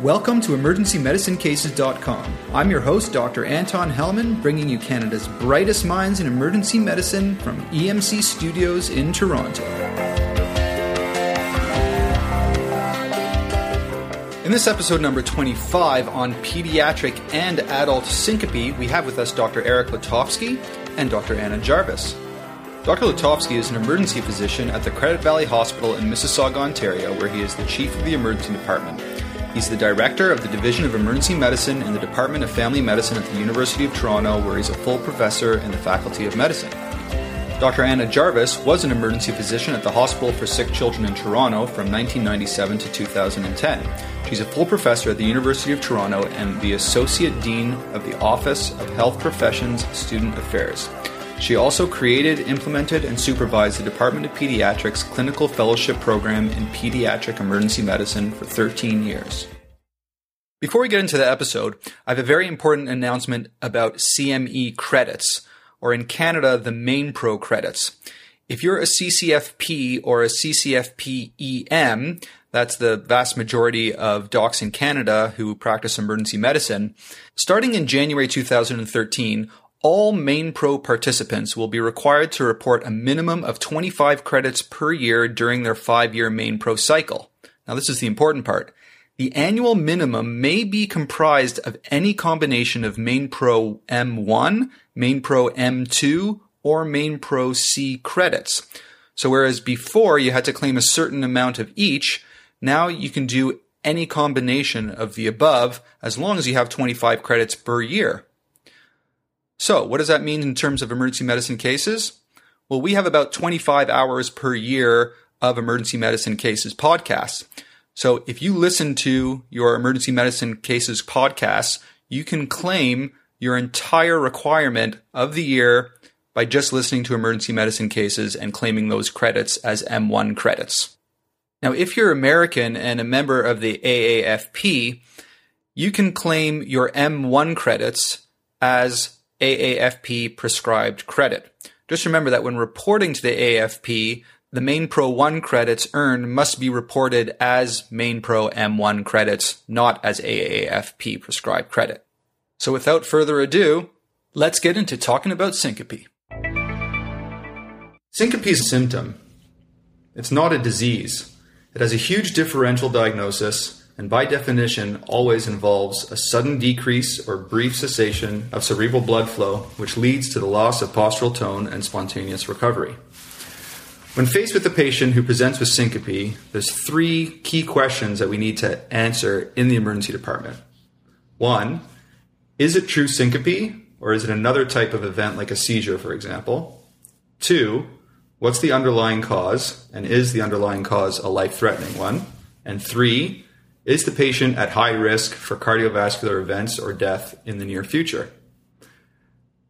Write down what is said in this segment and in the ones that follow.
Welcome to EmergencyMedicineCases.com. I'm your host, Dr. Anton Helman, bringing you Canada's brightest minds in emergency medicine from EMC Studios in Toronto. In this episode number 25 on pediatric and adult syncope, we have with us Dr. Eric Letovsky and Dr. Anna Jarvis. Dr. Letovsky is an emergency physician at the Credit Valley Hospital in Mississauga, Ontario, where he is the chief of the emergency department. He's the director of the Division of Emergency Medicine in the Department of Family Medicine at the University of Toronto, where he's a full professor in the Faculty of Medicine. Dr. Anna Jarvis was an emergency physician at the Hospital for Sick Children in Toronto from 1997 to 2010. She's a full professor at the University of Toronto and the Associate Dean of the Office of Health Professions Student Affairs. She also created, implemented, and supervised the Department of Pediatrics Clinical Fellowship Program in Pediatric Emergency Medicine for 13 years. Before we get into the episode, I have a very important announcement about CME credits, or in Canada, the Mainpro credits. If you're a CCFP or a CCFP EM, that's the vast majority of docs in Canada who practice emergency medicine, starting in January 2013, all Mainpro participants will be required to report a minimum of 25 credits per year during their five year Mainpro cycle. Now, this is the important part. The annual minimum may be comprised of any combination of Mainpro M1, Mainpro M2, or Mainpro C credits. So whereas before you had to claim a certain amount of each, now you can do any combination of the above as long as you have 25 credits per year. So, what does that mean in terms of emergency medicine cases? Well, we have about 25 hours per year of emergency medicine cases podcasts. So, if you listen to your emergency medicine cases podcasts, you can claim your entire requirement of the year by just listening to emergency medicine cases and claiming those credits as M1 credits. Now, if you're American and a member of the AAFP, you can claim your M1 credits as AAFP prescribed credit. Just remember that when reporting to the AAFP, the Mainpro 1 credits earned must be reported as Mainpro M1 credits, not as AAFP prescribed credit. So without further ado, let's get into talking about syncope. Syncope is a symptom. It's not a disease. It has a huge differential diagnosis and by definition always involves a sudden decrease or brief cessation of cerebral blood flow, which leads to the loss of postural tone and spontaneous recovery. When faced with a patient who presents with syncope, there's three key questions that we need to answer in the emergency department. One, is it true syncope, or is it another type of event like a seizure, for example? Two, what's the underlying cause, and is the underlying cause a life threatening one? And three, is the patient at high risk for cardiovascular events or death in the near future?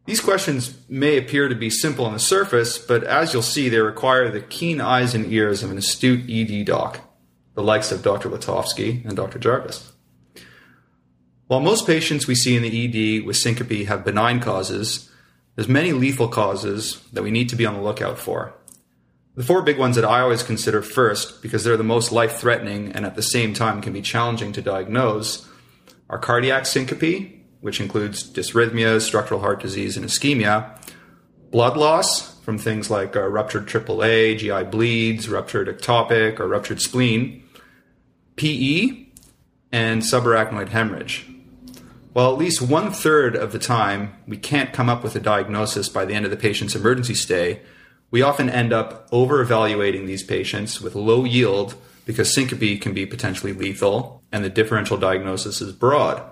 These questions may appear to be simple on the surface, but as you'll see, they require the keen eyes and ears of an astute ED doc, the likes of Dr. Letovsky and Dr. Jarvis. While most patients we see in the ED with syncope have benign causes, there's many lethal causes that we need to be on the lookout for. The four big ones that I always consider first, because they're the most life threatening and at the same time can be challenging to diagnose, are cardiac syncope, which includes dysrhythmia, structural heart disease, and ischemia, blood loss from things like uh, ruptured AAA, GI bleeds, ruptured ectopic, or ruptured spleen, PE, and subarachnoid hemorrhage. While at least one third of the time we can't come up with a diagnosis by the end of the patient's emergency stay, we often end up over evaluating these patients with low yield because syncope can be potentially lethal and the differential diagnosis is broad.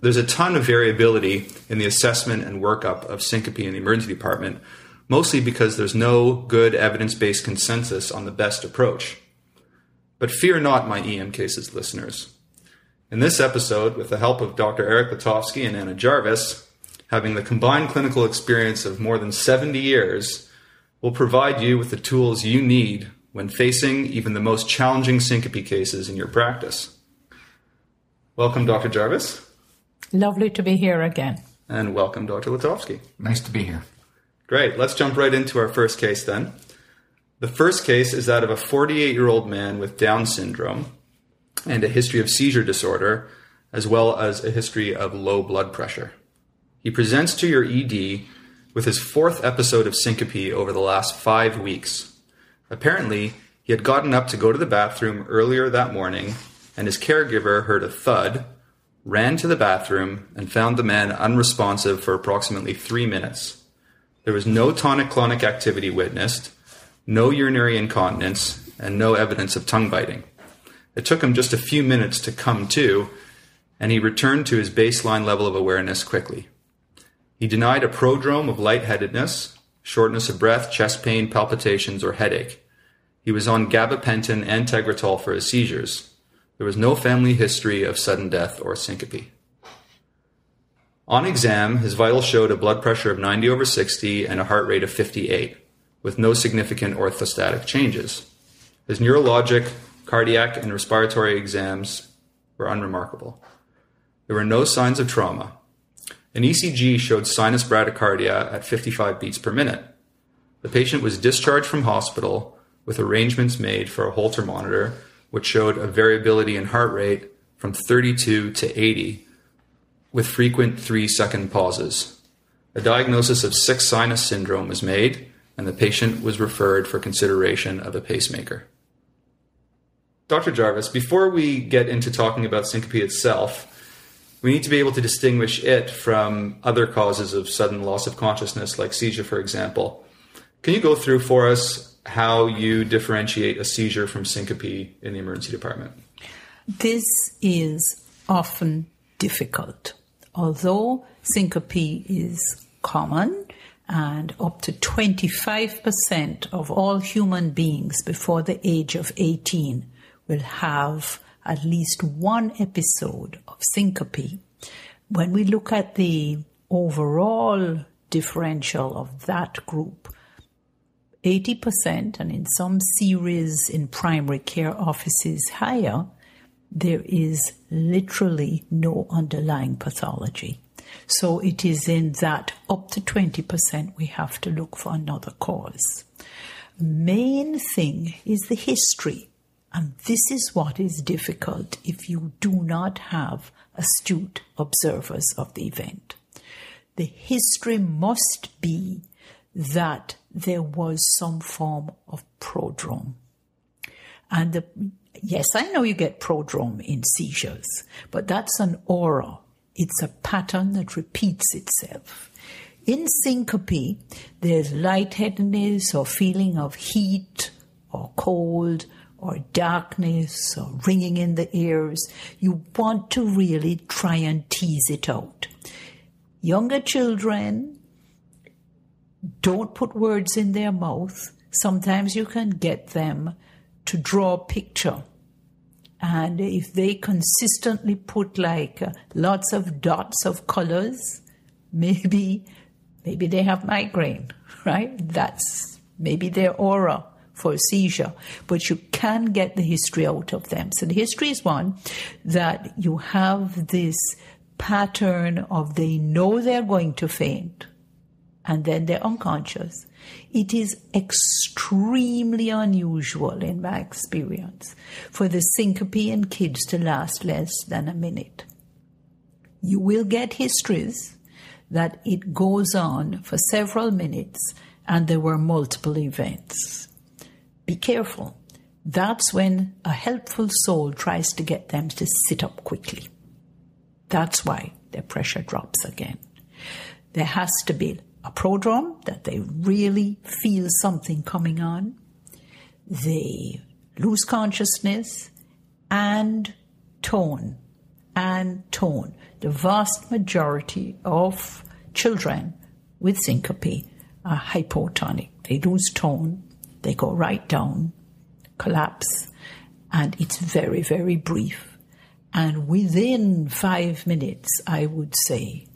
There's a ton of variability in the assessment and workup of syncope in the emergency department, mostly because there's no good evidence based consensus on the best approach. But fear not, my EM cases listeners. In this episode, with the help of Dr. Eric Letovsky and Anna Jarvis, having the combined clinical experience of more than 70 years, will provide you with the tools you need when facing even the most challenging syncope cases in your practice. Welcome, Dr. Jarvis. Lovely to be here again. And welcome, Dr. Letovsky. Nice to be here. Great. Let's jump right into our first case then. The first case is that of a 48 year old man with Down syndrome. and a history of seizure disorder, as well as a history of low blood pressure. He presents to your ED with his fourth episode of syncope over the last five weeks. Apparently, he had gotten up to go to the bathroom earlier that morning, and his caregiver heard a thud, ran to the bathroom, and found the man unresponsive for approximately three minutes. There was no tonic clonic activity witnessed, no urinary incontinence, and no evidence of tongue biting. It took him just a few minutes to come to, and he returned to his baseline level of awareness quickly. He denied a prodrome of lightheadedness, shortness of breath, chest pain, palpitations, or headache. He was on gabapentin and Tegretol for his seizures. There was no family history of sudden death or syncope. On exam, his vitals showed a blood pressure of 90 over 60 and a heart rate of 58, with no significant orthostatic changes. His neurologic, cardiac, and respiratory exams were unremarkable. There were no signs of trauma. An ECG showed sinus bradycardia at 55 beats per minute. The patient was discharged from hospital with arrangements made for a Holter monitor, which showed a variability in heart rate from 32 to 80, with frequent three second pauses. A diagnosis of sick sinus syndrome was made, and the patient was referred for consideration of a pacemaker. Dr. Jarvis, before we get into talking about syncope itself, we need to be able to distinguish it from other causes of sudden loss of consciousness, like seizure, for example. Can you go through for us how you differentiate a seizure from syncope in the emergency department? This is often difficult. Although syncope is common, and up to 25% of all human beings before the age of 18 will have at least one episode of syncope. When we look at the overall differential of that group, 80%, and in some series in primary care offices higher, there is literally no underlying pathology. So it is in that up to 20% we have to look for another cause. Main thing is the history and this is what is difficult if you do not have astute observers of the event. The history must be that there was some form of prodrome. And the, yes, I know you get prodrome in seizures, but that's an aura. It's a pattern that repeats itself. In syncope, there's lightheadedness or feeling of heat or cold or darkness or ringing in the ears. You want to really try and tease it out. Younger children don't put words in their mouth. Sometimes you can get them to draw a picture. And if they consistently put like uh, lots of dots of colors, maybe maybe they have migraine, right? That's maybe their aura for a seizure, but you can get the history out of them. So the history is one that you have this pattern of they know they're going to faint and then they're unconscious. It is extremely unusual in my experience for the syncope in kids to last less than a minute. You will get histories that it goes on for several minutes and there were multiple events be careful. That's when a helpful soul tries to get them to sit up quickly. That's why their pressure drops again. There has to be a prodrome that they really feel something coming on. They lose consciousness and tone and tone. The vast majority of children with syncope are hypotonic. They lose tone they go right down, collapse, and it's very, very brief. And within five minutes, I would say,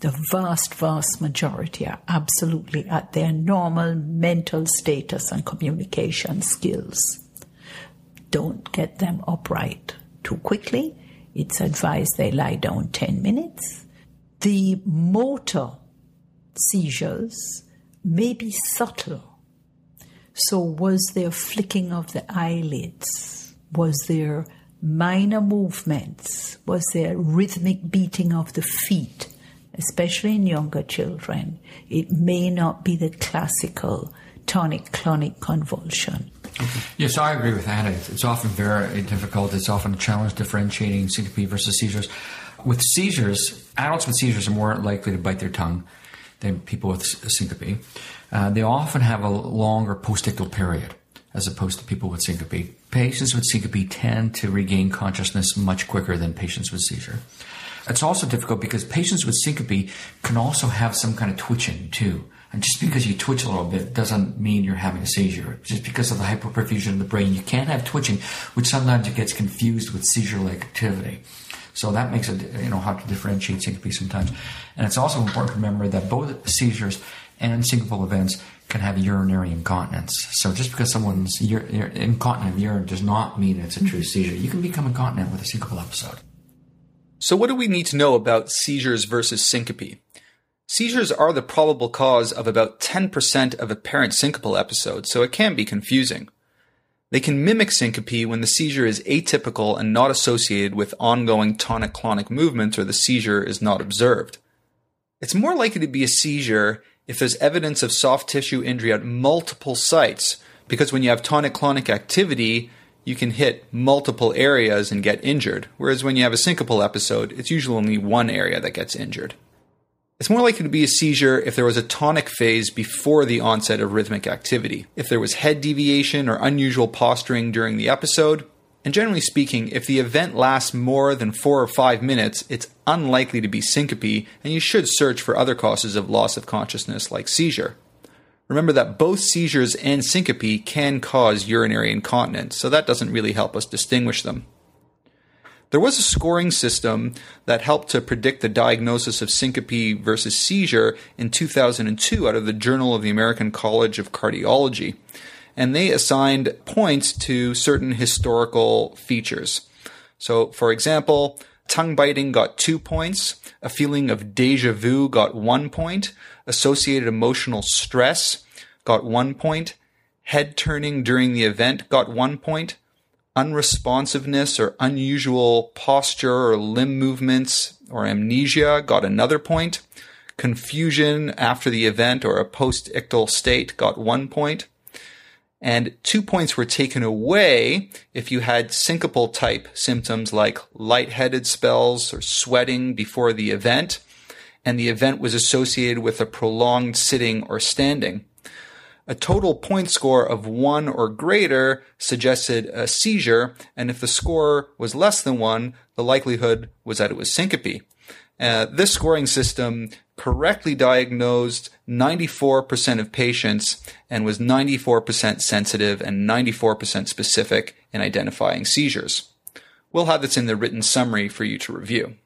the vast, vast majority are absolutely at their normal mental status and communication skills. Don't get them upright too quickly. It's advised they lie down 10 minutes. The motor seizures may be subtle so, was there flicking of the eyelids? Was there minor movements? Was there rhythmic beating of the feet, especially in younger children? It may not be the classical tonic clonic convulsion. Yes, I agree with that. It's often very difficult. It's often a challenge differentiating syncope versus seizures. With seizures, adults with seizures are more likely to bite their tongue than people with syncope. Uh, they often have a longer postictal period as opposed to people with syncope. Patients with syncope tend to regain consciousness much quicker than patients with seizure. It's also difficult because patients with syncope can also have some kind of twitching too. And just because you twitch a little bit doesn't mean you're having a seizure. Just because of the hyperperfusion of the brain, you can have twitching, which sometimes it gets confused with seizure-like activity. So that makes it you know hard to differentiate syncope sometimes. And it's also important to remember that both seizures and syncopal events can have urinary incontinence. So just because someone's incontinent of urine does not mean it's a true seizure. You can become incontinent with a syncopal episode. So what do we need to know about seizures versus syncope? Seizures are the probable cause of about 10% of apparent syncopal episodes, so it can be confusing. They can mimic syncope when the seizure is atypical and not associated with ongoing tonic clonic movements or the seizure is not observed. It's more likely to be a seizure if there's evidence of soft tissue injury at multiple sites, because when you have tonic clonic activity, you can hit multiple areas and get injured, whereas when you have a syncopal episode, it's usually only one area that gets injured. It's more likely to be a seizure if there was a tonic phase before the onset of rhythmic activity, if there was head deviation or unusual posturing during the episode, and generally speaking, if the event lasts more than four or five minutes, it's unlikely to be syncope, and you should search for other causes of loss of consciousness like seizure. Remember that both seizures and syncope can cause urinary incontinence, so that doesn't really help us distinguish them. There was a scoring system that helped to predict the diagnosis of syncope versus seizure in 2002 out of the Journal of the American College of Cardiology. And they assigned points to certain historical features. So, for example, tongue biting got two points, a feeling of deja vu got one point, associated emotional stress got one point, head turning during the event got one point, unresponsiveness or unusual posture or limb movements or amnesia got another point. Confusion after the event or a post-ictal state got one point. And two points were taken away if you had syncopal type symptoms like lightheaded spells or sweating before the event, and the event was associated with a prolonged sitting or standing. A total point score of one or greater suggested a seizure, and if the score was less than one, the likelihood was that it was syncope. Uh, this scoring system correctly diagnosed 94% of patients and was 94% sensitive and 94% specific in identifying seizures. We'll have this in the written summary for you to review.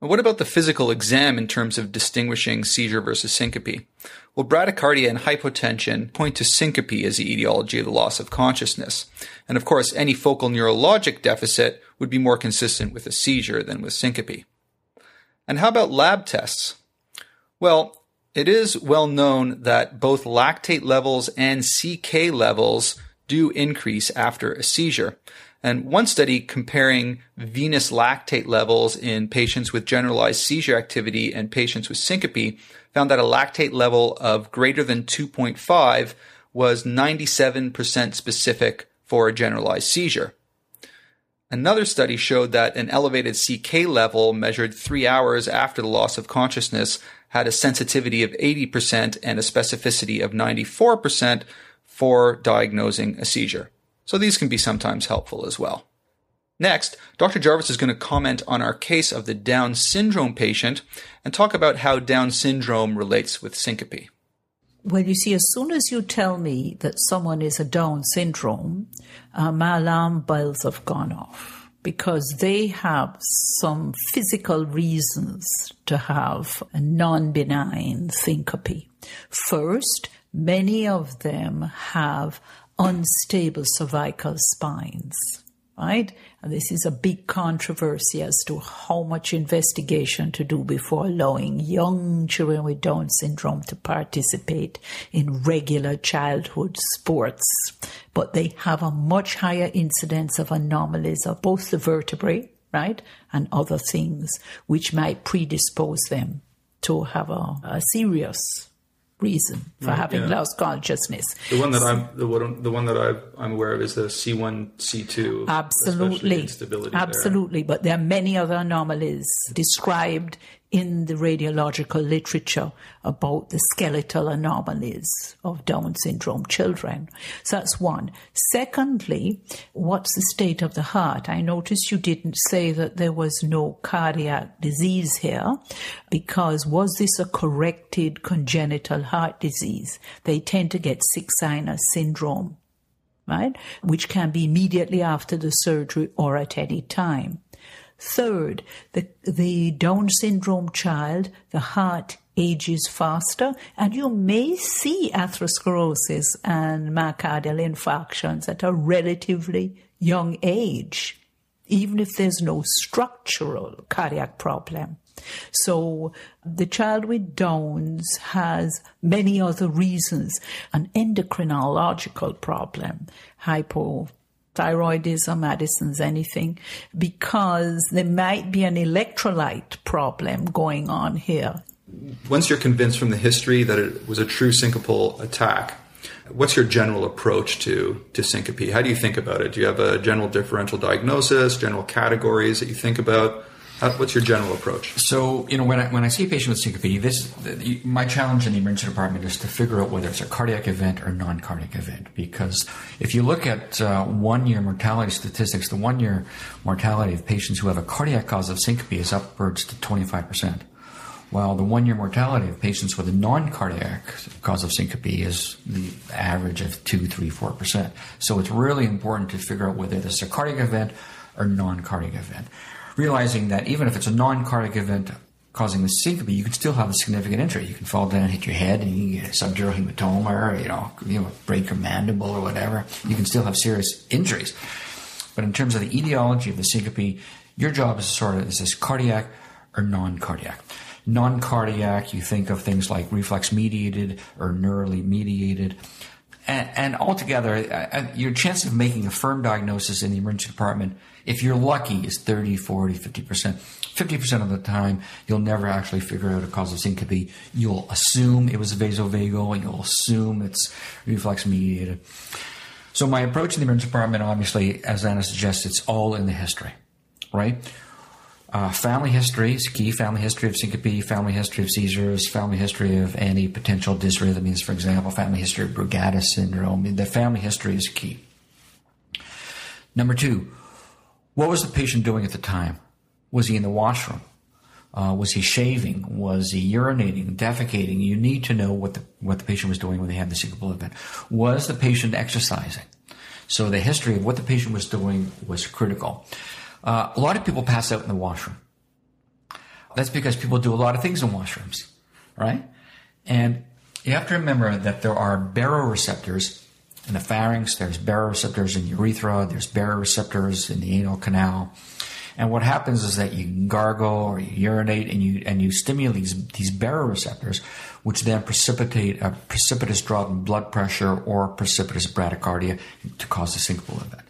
What about the physical exam in terms of distinguishing seizure versus syncope? Well, bradycardia and hypotension point to syncope as the etiology of the loss of consciousness. And of course, any focal neurologic deficit would be more consistent with a seizure than with syncope. And how about lab tests? Well, it is well known that both lactate levels and CK levels do increase after a seizure. And one study comparing venous lactate levels in patients with generalized seizure activity and patients with syncope found that a lactate level of greater than 2.5 was 97% specific for a generalized seizure. Another study showed that an elevated CK level measured three hours after the loss of consciousness had a sensitivity of 80% and a specificity of 94% for diagnosing a seizure. So these can be sometimes helpful as well. Next, Dr. Jarvis is going to comment on our case of the Down syndrome patient and talk about how Down syndrome relates with syncope. Well, you see, as soon as you tell me that someone is a Down syndrome, uh, my alarm bells have gone off because they have some physical reasons to have a non benign syncope. First, many of them have unstable cervical spines. right? This is a big controversy as to how much investigation to do before allowing young children with Down syndrome to participate in regular childhood sports. But they have a much higher incidence of anomalies of both the vertebrae, right, and other things which might predispose them to have a, a serious reason for right, having yeah. lost consciousness. The one that I'm the one the one that i am aware of is the C1 C2. Absolutely, absolutely. There. But there are many other anomalies described in the radiological literature about the skeletal anomalies of Down syndrome children. So that's one. Secondly, what's the state of the heart? I noticed you didn't say that there was no cardiac disease here because was this a corrected congenital heart disease? They tend to get sick sinus syndrome right? Which can be immediately after the surgery or at any time. Third, the, the Down syndrome child, the heart ages faster, and you may see atherosclerosis and myocardial infarctions at a relatively young age, even if there's no structural cardiac problem. So the child with Downs has many other reasons, an endocrinological problem, hypo thyroidism, Addison's, anything, because there might be an electrolyte problem going on here. Once you're convinced from the history that it was a true syncopal attack, what's your general approach to, to syncope? How do you think about it? Do you have a general differential diagnosis, general categories that you think about? How, what's your general approach? So, you know, when I, when I see a patient with syncope, this my challenge in the emergency department is to figure out whether it's a cardiac event or non-cardiac event. Because if you look at uh, one-year mortality statistics, the one-year mortality of patients who have a cardiac cause of syncope is upwards to 25 percent, while the one-year mortality of patients with a non-cardiac cause of syncope is the average of two, three, four percent. So, it's really important to figure out whether this is a cardiac event or non-cardiac event realizing that even if it's a non-cardiac event causing the syncope, you can still have a significant injury. You can fall down, hit your head, and you get a subdural hematoma, or you know, you know, break your mandible or whatever. You can still have serious injuries. But in terms of the etiology of the syncope, your job is to sort of is this cardiac or non-cardiac. Non-cardiac, you think of things like reflex mediated or neurally mediated. And, and altogether, uh, uh your chance of making a firm diagnosis in the emergency department if you're lucky, it's 30, 40, 50%. 50% of the time, you'll never actually figure out a cause of syncope. You'll assume it was vasovagal, and you'll assume it's reflex mediated. So my approach in the emergency department, obviously, as Anna suggests, it's all in the history, right? Uh, family history is key. Family history of syncope, family history of seizures, family history of any potential dysrhythmias, for example, family history of Brugada syndrome. The family history is key. Number two, what was the patient doing at the time? Was he in the washroom? Uh, was he shaving? Was he urinating, defecating? You need to know what the what the patient was doing when they had the syncopal event. Was the patient exercising? So the history of what the patient was doing was critical. Uh, a lot of people pass out in the washroom. That's because people do a lot of things in washrooms, right? And you have to remember that there are baroreceptors in the pharynx, there's baroreceptors in urethra, there's baroreceptors in the anal canal. And what happens is that you gargle or you urinate and you and you stimulate these, these baroreceptors, which then precipitate a precipitous drop in blood pressure or precipitous bradycardia to cause a syncopal event.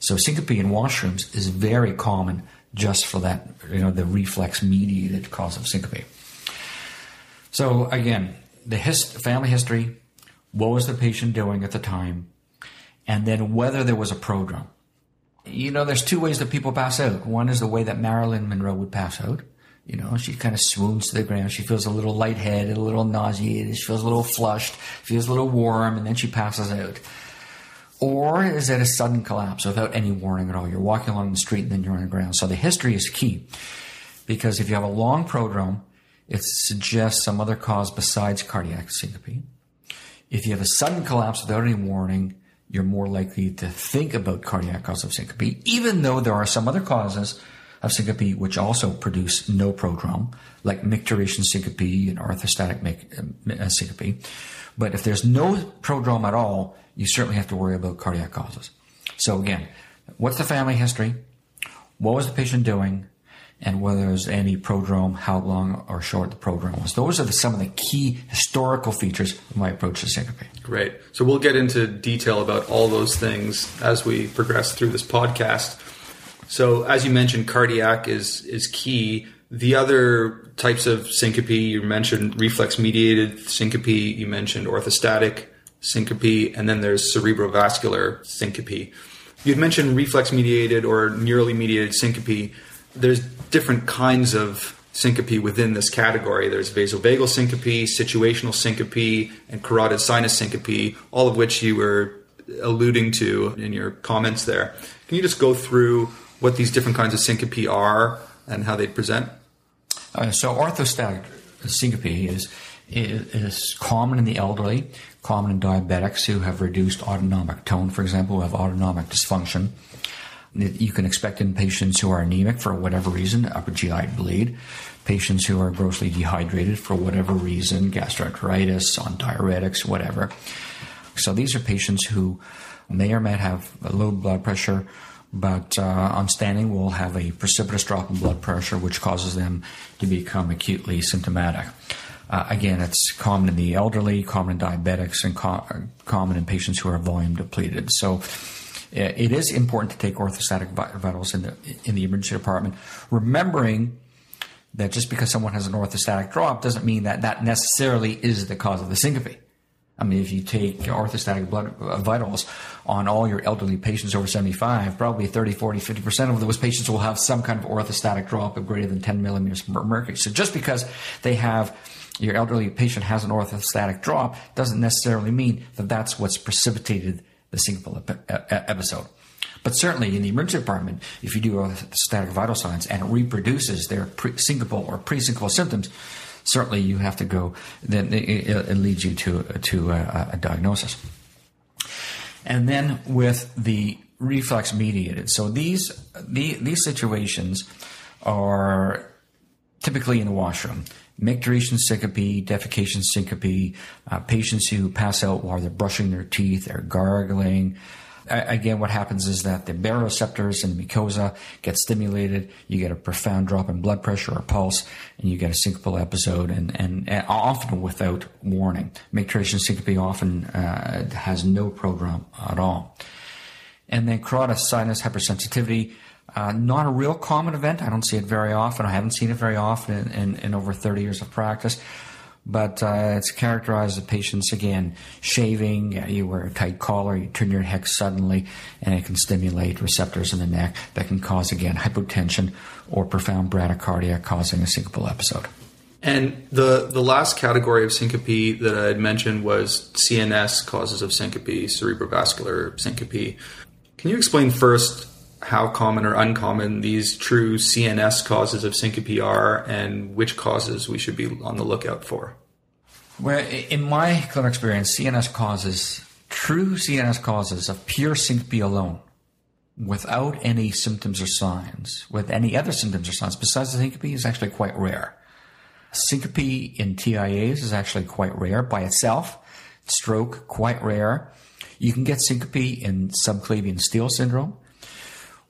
So syncope in washrooms is very common just for that, you know, the reflex mediated cause of syncope. So again, the hist- family history, what was the patient doing at the time, and then whether there was a prodrome. You know, there's two ways that people pass out. One is the way that Marilyn Monroe would pass out. You know, she kind of swoons to the ground. She feels a little lightheaded, a little nauseated. She feels a little flushed, feels a little warm, and then she passes out. Or is it a sudden collapse without any warning at all? You're walking along the street and then you're on the ground. So the history is key. Because if you have a long prodrome, it suggests some other cause besides cardiac syncope. If you have a sudden collapse without any warning, you're more likely to think about cardiac cause of syncope, even though there are some other causes of syncope which also produce no prodrome, like micturition syncope and orthostatic uh, syncope. But if there's no prodrome at all, you certainly have to worry about cardiac causes. So again, what's the family history, what was the patient doing, and whether there's any prodrome, how long or short the prodrome was. Those are the, some of the key historical features of my approach to syncope. Great. So we'll get into detail about all those things as we progress through this podcast. So as you mentioned, cardiac is is key. The other types of syncope, you mentioned reflex mediated syncope, you mentioned orthostatic syncope, and then there's cerebrovascular syncope. You'd mentioned reflex mediated or neurally mediated syncope. There's different kinds of syncope within this category. There's vasovagal syncope, situational syncope, and carotid sinus syncope, all of which you were alluding to in your comments there. Can you just go through what these different kinds of syncope are and how they present? Uh, so, orthostatic syncope is, is, is common in the elderly, common in diabetics who have reduced autonomic tone, for example, who have autonomic dysfunction. You can expect in patients who are anemic for whatever reason, upper GI bleed, patients who are grossly dehydrated for whatever reason, gastroenteritis, on diuretics, whatever. So these are patients who may or may not have low blood pressure, but uh, on standing will have a precipitous drop in blood pressure, which causes them to become acutely symptomatic. Uh, again, it's common in the elderly, common in diabetics, and co- common in patients who are volume depleted. So it is important to take orthostatic vitals in the in the emergency department, remembering that just because someone has an orthostatic drop doesn't mean that that necessarily is the cause of the syncope. I mean, if you take orthostatic blood uh, vitals on all your elderly patients over 75, probably 30, 40, 50% of those patients will have some kind of orthostatic drop of greater than 10 millimeters mercury. So just because they have your elderly patient has an orthostatic drop doesn't necessarily mean that that's what's precipitated the syncopal episode. But certainly in the emergency department, if you do a static vital signs and it reproduces their pre- syncopal or pre-syncopal symptoms, certainly you have to go. Then it, it leads you to to a, a diagnosis. And then with the reflex mediated, so these the, these situations are typically in the washroom. Micturition syncope, defecation syncope, uh, patients who pass out while they're brushing their teeth, they're gargling. again, what happens is that the baroreceptors in the mucosa get stimulated. You get a profound drop in blood pressure or pulse, and you get a syncopal episode, and, and, and often without warning. Micturition syncope often uh, has no prodrome at all. And then carotid sinus hypersensitivity uh, not a real common event. I don't see it very often. I haven't seen it very often in, in, in over 30 years of practice. But uh, it's characterized as patients, again, shaving, you wear a tight collar, you turn your head suddenly, and it can stimulate receptors in the neck that can cause, again, hypotension or profound bradycardia, causing a syncopal episode. And the, the last category of syncope that I had mentioned was CNS causes of syncope, cerebrovascular syncope. Can you explain first how common or uncommon these true CNS causes of syncope are and which causes we should be on the lookout for? Well, in my clinical experience, CNS causes, true CNS causes of pure syncope alone, without any symptoms or signs, with any other symptoms or signs besides the syncope, is actually quite rare. Syncope in TIAs is actually quite rare by itself. Stroke, quite rare. You can get syncope in subclavian steal syndrome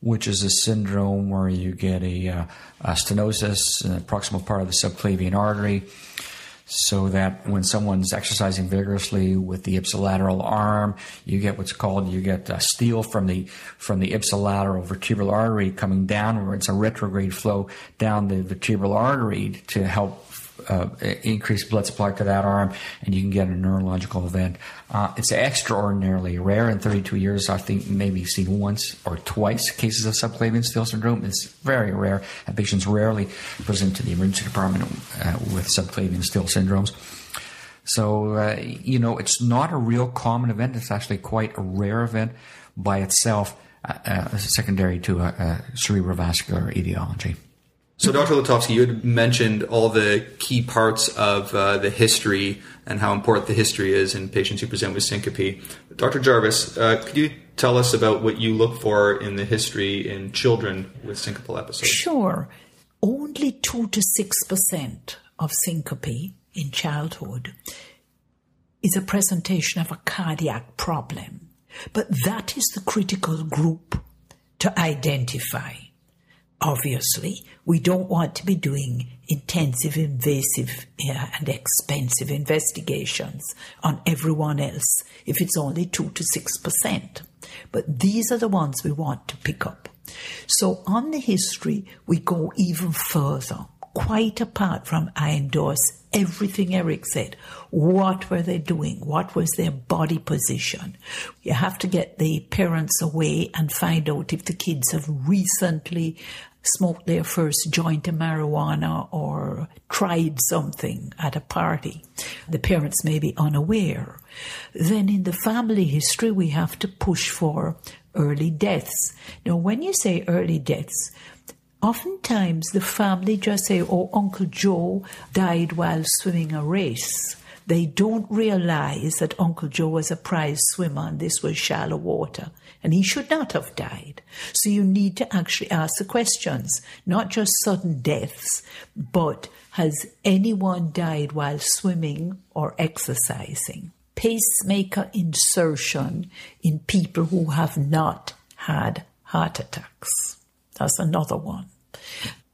which is a syndrome where you get a, uh, a stenosis in the proximal part of the subclavian artery, so that when someone's exercising vigorously with the ipsilateral arm, you get what's called you get a steal from the from the ipsilateral vertebral artery coming downwards, a retrograde flow down the vertebral artery to help uh, increased blood supply to that arm, and you can get a neurological event. Uh, it's extraordinarily rare. In 32 years, I think maybe seen once or twice cases of subclavian steal syndrome. It's very rare, patients rarely present to the emergency department uh, with subclavian steal syndromes. So, uh, you know, it's not a real common event. It's actually quite a rare event by itself, uh, uh, secondary to a cerebrovascular etiology. So, Dr. Letovsky, you had mentioned all the key parts of uh, the history and how important the history is in patients who present with syncope. Dr. Jarvis, uh, could you tell us about what you look for in the history in children with syncopal episodes? Sure. Only 2 to 6% of syncope in childhood is a presentation of a cardiac problem. But that is the critical group to identify. Obviously, we don't want to be doing intensive, invasive, and expensive investigations on everyone else if it's only 2 to 6%. But these are the ones we want to pick up. So on the history, we go even further, quite apart from I endorse everything Eric said. What were they doing? What was their body position? You have to get the parents away and find out if the kids have recently smoked their first joint of marijuana or tried something at a party. The parents may be unaware. Then in the family history, we have to push for early deaths. Now, when you say early deaths, oftentimes the family just say, oh, Uncle Joe died while swimming a race. They don't realize that Uncle Joe was a prize swimmer and this was shallow water and he should not have died. So you need to actually ask the questions, not just sudden deaths, but has anyone died while swimming or exercising? Pacemaker insertion in people who have not had heart attacks. That's another one.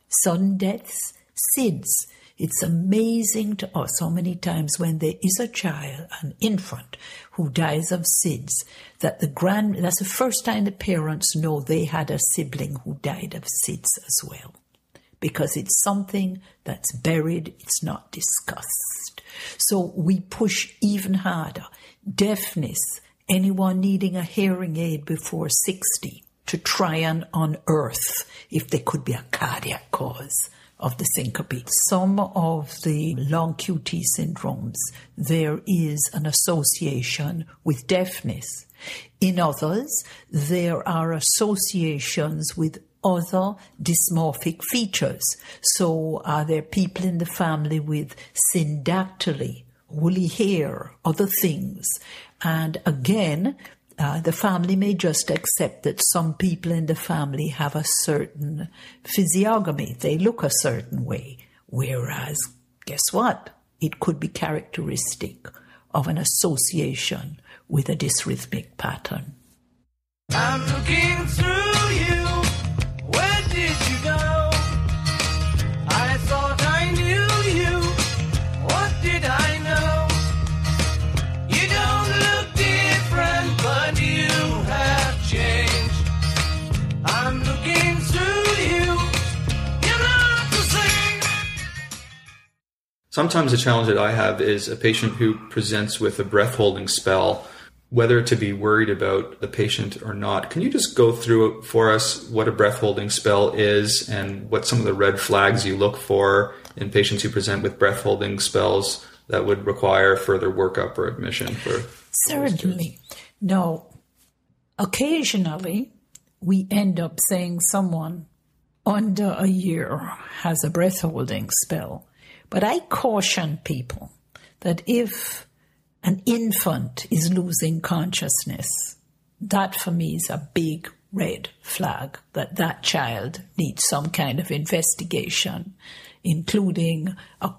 Sudden deaths, SIDS. It's amazing to us how many times when there is a child, an infant, who dies of SIDS, that the grand, that's the first time the parents know they had a sibling who died of SIDS as well. Because it's something that's buried, it's not discussed. So we push even harder. Deafness, anyone needing a hearing aid before 60 to try and unearth if there could be a cardiac cause of the syncope. Some of the long QT syndromes, there is an association with deafness. In others, there are associations with other dysmorphic features. So, are there people in the family with syndactyly, woolly hair, other things? And again, uh, the family may just accept that some people in the family have a certain physiognomy. They look a certain way. Whereas, guess what? It could be characteristic of an association with a dysrhythmic pattern. I'm looking through you. Where did you go? I thought I knew you. What did I know? You don't look different, but you have changed. I'm looking through you. You're not the same. Sometimes a challenge that I have is a patient who presents with a breath holding spell whether to be worried about the patient or not. Can you just go through for us what a breath holding spell is and what some of the red flags you look for in patients who present with breath holding spells that would require further workup or admission for? Certainly. No. Occasionally, we end up saying someone under a year has a breath holding spell. But I caution people that if an infant is losing consciousness, that for me is a big red flag that that child needs some kind of investigation, including a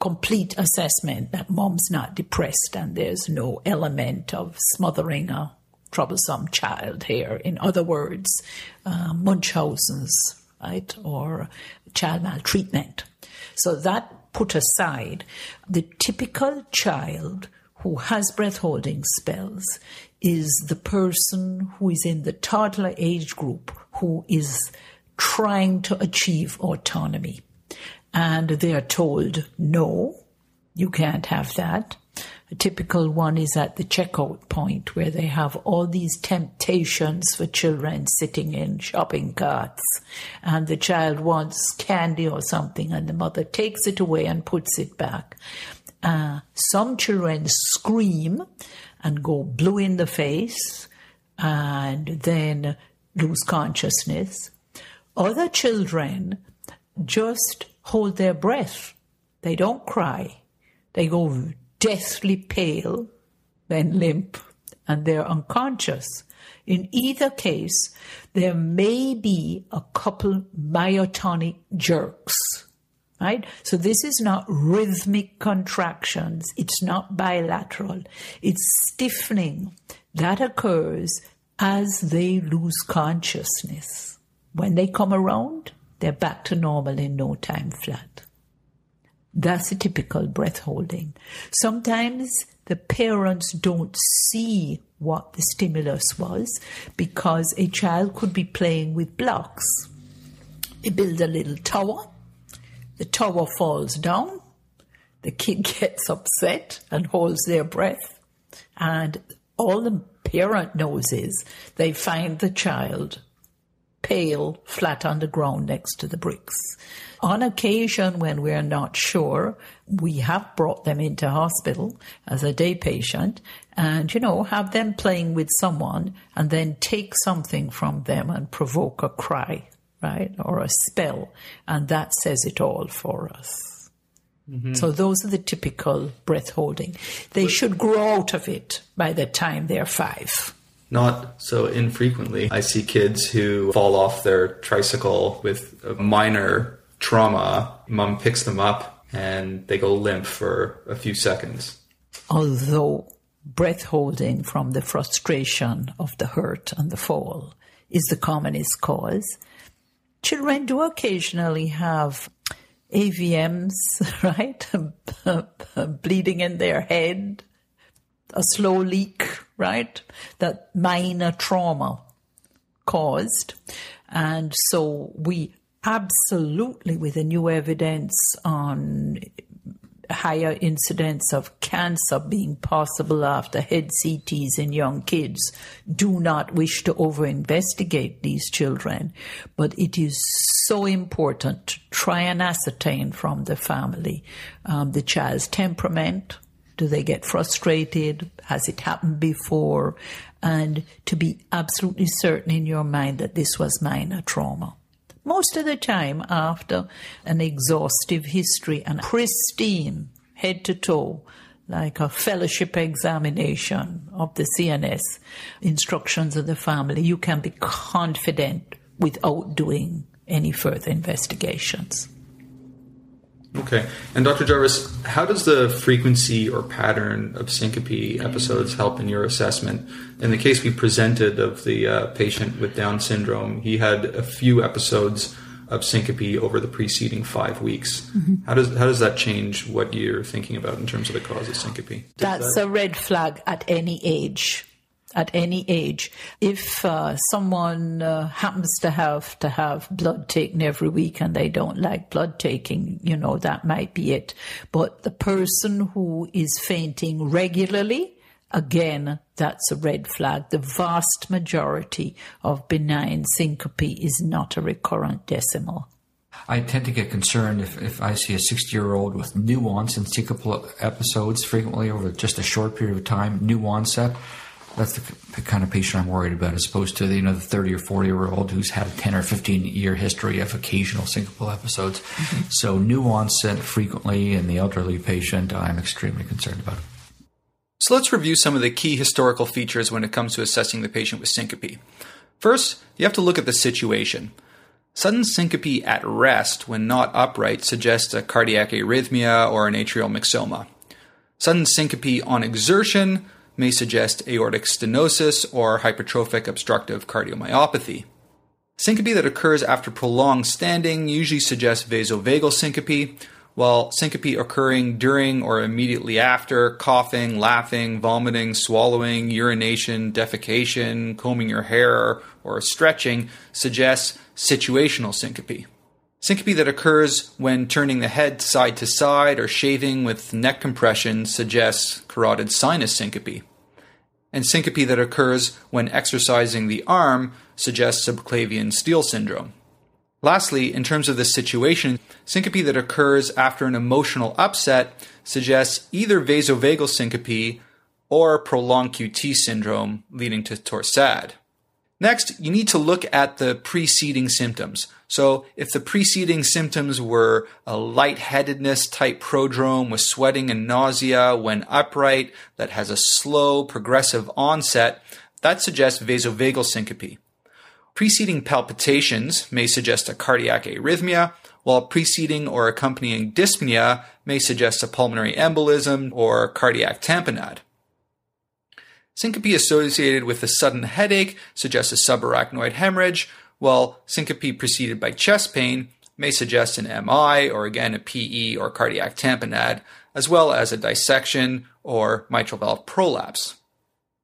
complete assessment that mom's not depressed and there's no element of smothering a troublesome child here. In other words, uh, Munchausen's, right, or child maltreatment. So that put aside, the typical child who has breath holding spells is the person who is in the toddler age group who is trying to achieve autonomy. And they are told, no, you can't have that. A typical one is at the checkout point where they have all these temptations for children sitting in shopping carts and the child wants candy or something and the mother takes it away and puts it back. Uh, some children scream and go blue in the face and then lose consciousness. Other children just hold their breath. They don't cry. They go deathly pale, then limp, and they're unconscious. In either case, there may be a couple myotonic jerks right? So this is not rhythmic contractions. It's not bilateral. It's stiffening that occurs as they lose consciousness, when they come around, they're back to normal in no time flat. That's a typical breath holding. Sometimes the parents don't see what the stimulus was because a child could be playing with blocks. They build a little tower, the tower falls down, the kid gets upset and holds their breath, and all the parent knows is they find the child pale, flat on the ground next to the bricks. On occasion, when we're not sure, we have brought them into hospital as a day patient and, you know, have them playing with someone and then take something from them and provoke a cry, right? Or a spell. And that says it all for us. Mm-hmm. So those are the typical breath holding. They should grow out of it by the time they're five. Not so infrequently, I see kids who fall off their tricycle with a minor trauma. Mom picks them up and they go limp for a few seconds. Although breath holding from the frustration of the hurt and the fall is the commonest cause, children do occasionally have AVMs, right? Bleeding in their head, a slow leak, right? That minor trauma caused. And so we absolutely, with the new evidence on higher incidence of cancer being possible after head CTs in young kids, do not wish to over investigate these children. But it is so important to try and ascertain from the family um, the child's temperament, do they get frustrated? Has it happened before? And to be absolutely certain in your mind that this was minor trauma. Most of the time, after an exhaustive history and pristine head to toe, like a fellowship examination of the CNS, instructions of the family, you can be confident without doing any further investigations. Okay. And Dr. Jarvis, how does the frequency or pattern of syncope episodes help in your assessment? In the case we presented of the uh, patient with Down syndrome, he had a few episodes of syncope over the preceding five weeks. Mm-hmm. How does how does that change what you're thinking about in terms of the cause of syncope? That's that... a red flag at any age at any age. If uh, someone uh, happens to have to have blood taken every week and they don't like blood taking, you know, that might be it. But the person who is fainting regularly, again, that's a red flag. The vast majority of benign syncope is not a recurrent decimal. I tend to get concerned if, if I see a 60 year old with new onset syncopal episodes frequently over just a short period of time, new onset that's the kind of patient I'm worried about, as opposed to the, you know the 30 or 40 year old who's had a 10 or 15 year history of occasional syncopal episodes. Mm-hmm. So new onset frequently in the elderly patient, I'm extremely concerned about. So let's review some of the key historical features when it comes to assessing the patient with syncope. First, you have to look at the situation. Sudden syncope at rest when not upright suggests a cardiac arrhythmia or an atrial myxoma. Sudden syncope on exertion may suggest aortic stenosis or hypertrophic obstructive cardiomyopathy. Syncope that occurs after prolonged standing usually suggests vasovagal syncope, while syncope occurring during or immediately after coughing, laughing, vomiting, swallowing, urination, defecation, combing your hair, or stretching suggests situational syncope. Syncope that occurs when turning the head side to side or shaving with neck compression suggests carotid sinus syncope. And syncope that occurs when exercising the arm suggests subclavian steal syndrome. Lastly, in terms of the situation, syncope that occurs after an emotional upset suggests either vasovagal syncope or prolonged QT syndrome leading to torsade. Next, you need to look at the preceding symptoms. So, if the preceding symptoms were a lightheadedness type prodrome with sweating and nausea when upright that has a slow progressive onset, that suggests vasovagal syncope. Preceding palpitations may suggest a cardiac arrhythmia, while preceding or accompanying dyspnea may suggest a pulmonary embolism or cardiac tamponade. Syncope associated with a sudden headache suggests a subarachnoid hemorrhage, while syncope preceded by chest pain may suggest an MI or again a PE or cardiac tamponade, as well as a dissection or mitral valve prolapse.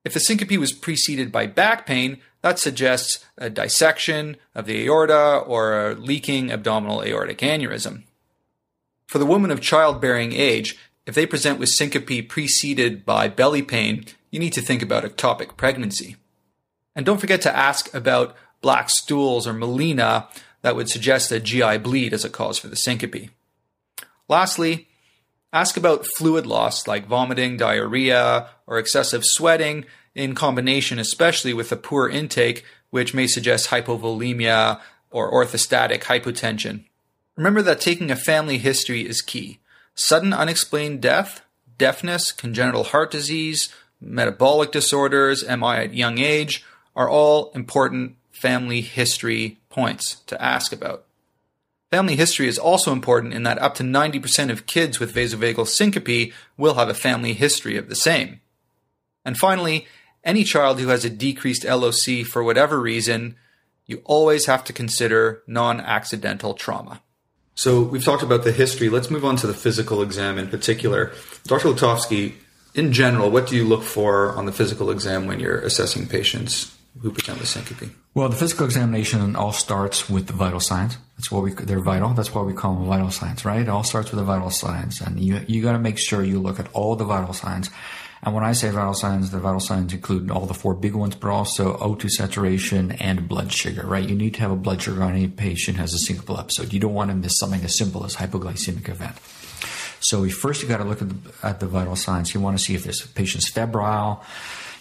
If the syncope was preceded by back pain, that suggests a dissection of the aorta or a leaking abdominal aortic aneurysm. For the woman of childbearing age, if they present with syncope preceded by belly pain, you need to think about ectopic pregnancy. And don't forget to ask about black stools or melena that would suggest a GI bleed as a cause for the syncope. Lastly, ask about fluid loss like vomiting, diarrhea, or excessive sweating in combination, especially with a poor intake, which may suggest hypovolemia or orthostatic hypotension. Remember that taking a family history is key. Sudden unexplained death, deafness, congenital heart disease, metabolic disorders, MI at young age are all important family history points to ask about. Family history is also important in that up to 90% of kids with vasovagal syncope will have a family history of the same. And finally, any child who has a decreased LOC for whatever reason, you always have to consider non accidental trauma. So we've talked about the history. Let's move on to the physical exam in particular. Dr. Letovsky, in general, what do you look for on the physical exam when you're assessing patients who present with syncope? Well, the physical examination all starts with the vital signs. That's what we they're vital. That's why we call them vital signs, right? It all starts with the vital signs, and you you got to make sure you look at all the vital signs. And when I say vital signs, the vital signs include all the four big ones, but also O2 saturation and blood sugar, right? You need to have a blood sugar on any patient who has a syncopal episode. You don't want to miss something as simple as hypoglycemic event. So we first you got to look at the, at the vital signs. You want to see if this patient's febrile.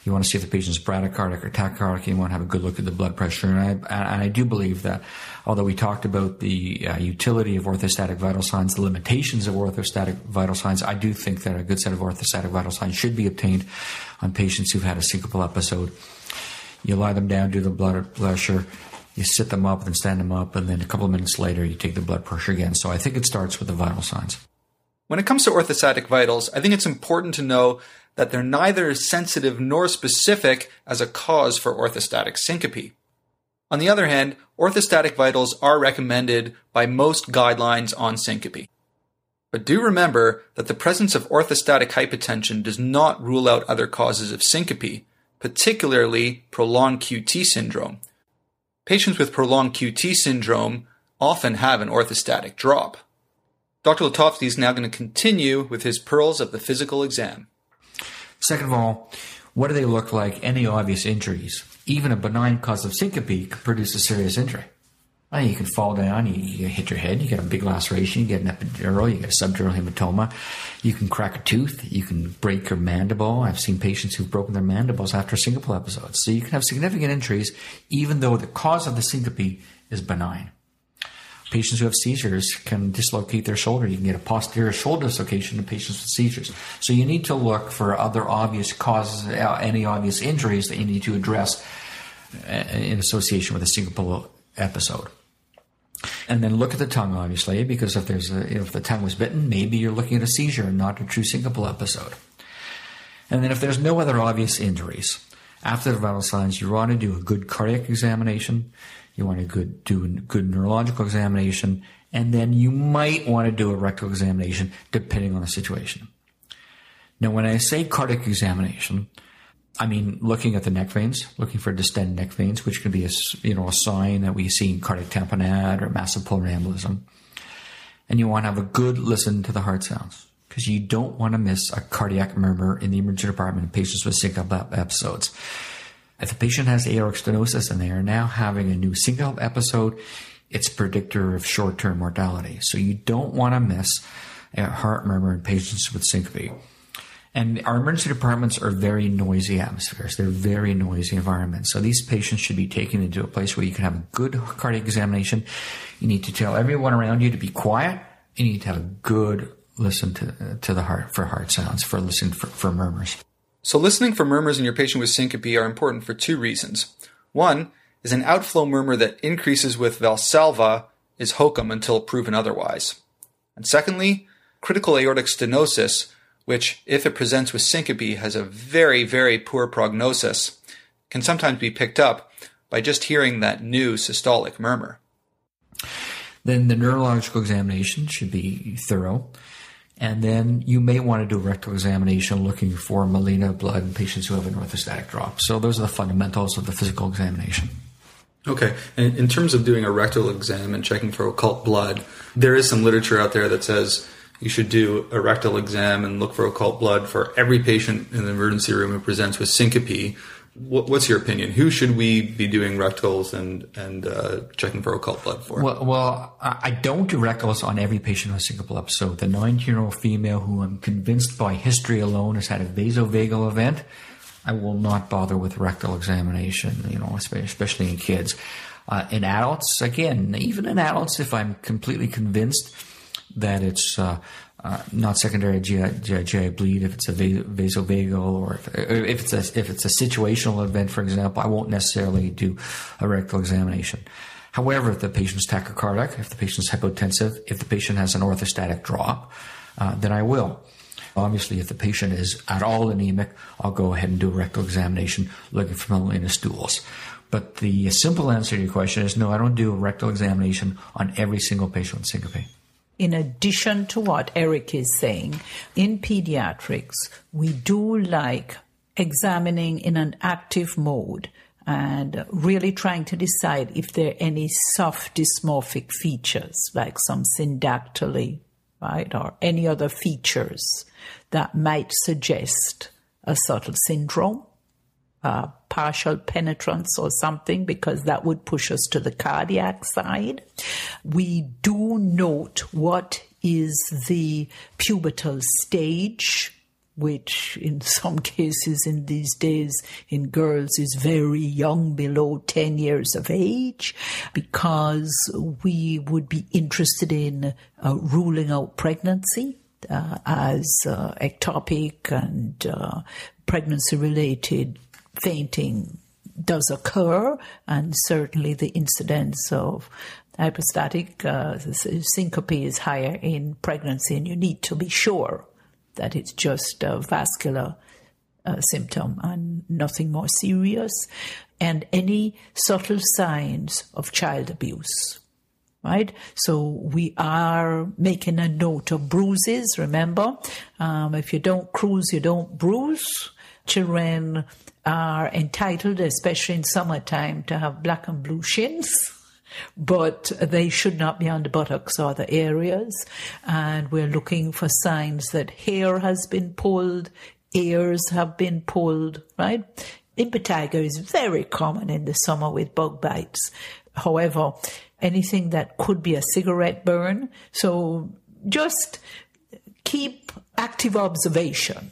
You want to see if the patient's bradycardic or tachycardic. You want to have a good look at the blood pressure. And I, and I do believe that although we talked about the uh, utility of orthostatic vital signs, the limitations of orthostatic vital signs, I do think that a good set of orthostatic vital signs should be obtained on patients who've had a syncopal episode. You lie them down, do the blood pressure, you sit them up, then stand them up, and then a couple of minutes later, you take the blood pressure again. So I think it starts with the vital signs. When it comes to orthostatic vitals, I think it's important to know that they're neither sensitive nor specific as a cause for orthostatic syncope. On the other hand, orthostatic vitals are recommended by most guidelines on syncope. But do remember that the presence of orthostatic hypotension does not rule out other causes of syncope, particularly prolonged QT syndrome. Patients with prolonged QT syndrome often have an orthostatic drop. Dr. Letovsky is now going to continue with his pearls of the physical exam. Second of all, what do they look like? Any obvious injuries? Even a benign cause of syncope can produce a serious injury. Well, you can fall down, you, you, hit your head, you get a big laceration, you get an epidural, you get a subdural hematoma, you can crack a tooth, you can break your mandible. I've seen patients who've broken their mandibles after syncope episodes. So you can have significant injuries even though the cause of the syncope is benign. Patients who have seizures can dislocate their shoulder. You can get a posterior shoulder dislocation in patients with seizures. So you need to look for other obvious causes, uh, any obvious injuries that you need to address uh, in association with a syncopal episode. And then look at the tongue, obviously, because if there's a, if the tongue was bitten, maybe you're looking at a seizure and not a true syncopal episode. And then if there's no other obvious injuries, after the vital signs, you want to do a good cardiac examination. You want to good, do a good neurological examination, and then you might want to do a rectal examination depending on the situation. Now, when I say cardiac examination, I mean looking at the neck veins, looking for distended neck veins, which can be a you know a sign that we see in cardiac tamponade or massive pulmonary embolism. And you want to have a good listen to the heart sounds because you don't want to miss a cardiac murmur in the emergency department in patients with syncope episodes. If a patient has aortic stenosis and they are now having a new syncope episode, it's a predictor of short-term mortality. So you don't want to miss a heart murmur in patients with syncope. And our emergency departments are very noisy atmospheres. They're very noisy environments. So these patients should be taken into a place where you can have a good cardiac examination. You need to tell everyone around you to be quiet. You need to have a good listen to, to the heart for heart sounds, for listen for, for murmurs. So listening for murmurs in your patient with syncope are important for two reasons. One is an outflow murmur that increases with Valsalva is HOCM until proven otherwise. And secondly, critical aortic stenosis, which, if it presents with syncope, has a very, very poor prognosis, can sometimes be picked up by just hearing that new systolic murmur. Then the neurological examination should be thorough. And then you may want to do a rectal examination looking for melena blood in patients who have an orthostatic drop. So those are the fundamentals of the physical examination. Okay. And in terms of doing a rectal exam and checking for occult blood, there is some literature out there that says you should do a rectal exam and look for occult blood for every patient in the emergency room who presents with syncope what's your opinion? Who should we be doing rectals and and uh, checking for occult blood for? Well, well, I don't do rectals on every patient with syncopal episode. The 19 year old female who I'm convinced by history alone has had a vasovagal event, I will not bother with rectal examination. You know, especially in kids. Uh, in adults, again, even in adults, if I'm completely convinced that it's uh, uh, not secondary GI, GI, GI, bleed if it's a vasovagal or if, if, it's a if it's a situational event, for example, I won't necessarily do a rectal examination. However, if the patient's tachycardic, if the patient's hypotensive, if the patient has an orthostatic drop, uh, then I will. Obviously, if the patient is at all anemic, I'll go ahead and do a rectal examination looking for melena stools. But the simple answer to your question is no, I don't do a rectal examination on every single patient with syncope in addition to what Eric is saying, in pediatrics, we do like examining in an active mode and really trying to decide if there are any soft dysmorphic features, like some syndactyly, right, or any other features that might suggest a subtle syndrome uh, partial penetrance or something because that would push us to the cardiac side. We do note what is the pubertal stage which in some cases in these days in girls is very young, below 10 years of age, because we would be interested in uh, ruling out pregnancy uh, as uh, ectopic and uh, pregnancy related fainting does occur, and certainly the incidence of hypostatic uh, syncope is higher in pregnancy, and you need to be sure that it's just a vascular uh, symptom and nothing more serious, and any subtle signs of child abuse. Right, so we are making a note of bruises. Remember, um, if you don't cruise, you don't bruise. Children are entitled, especially in summertime, to have black and blue shins. But they should not be on the buttocks or the areas. And we're looking for signs that hair has been pulled, ears have been pulled, right? Impetigo is very common in the summer with bug bites. However, anything that could be a cigarette burn. So just keep active observation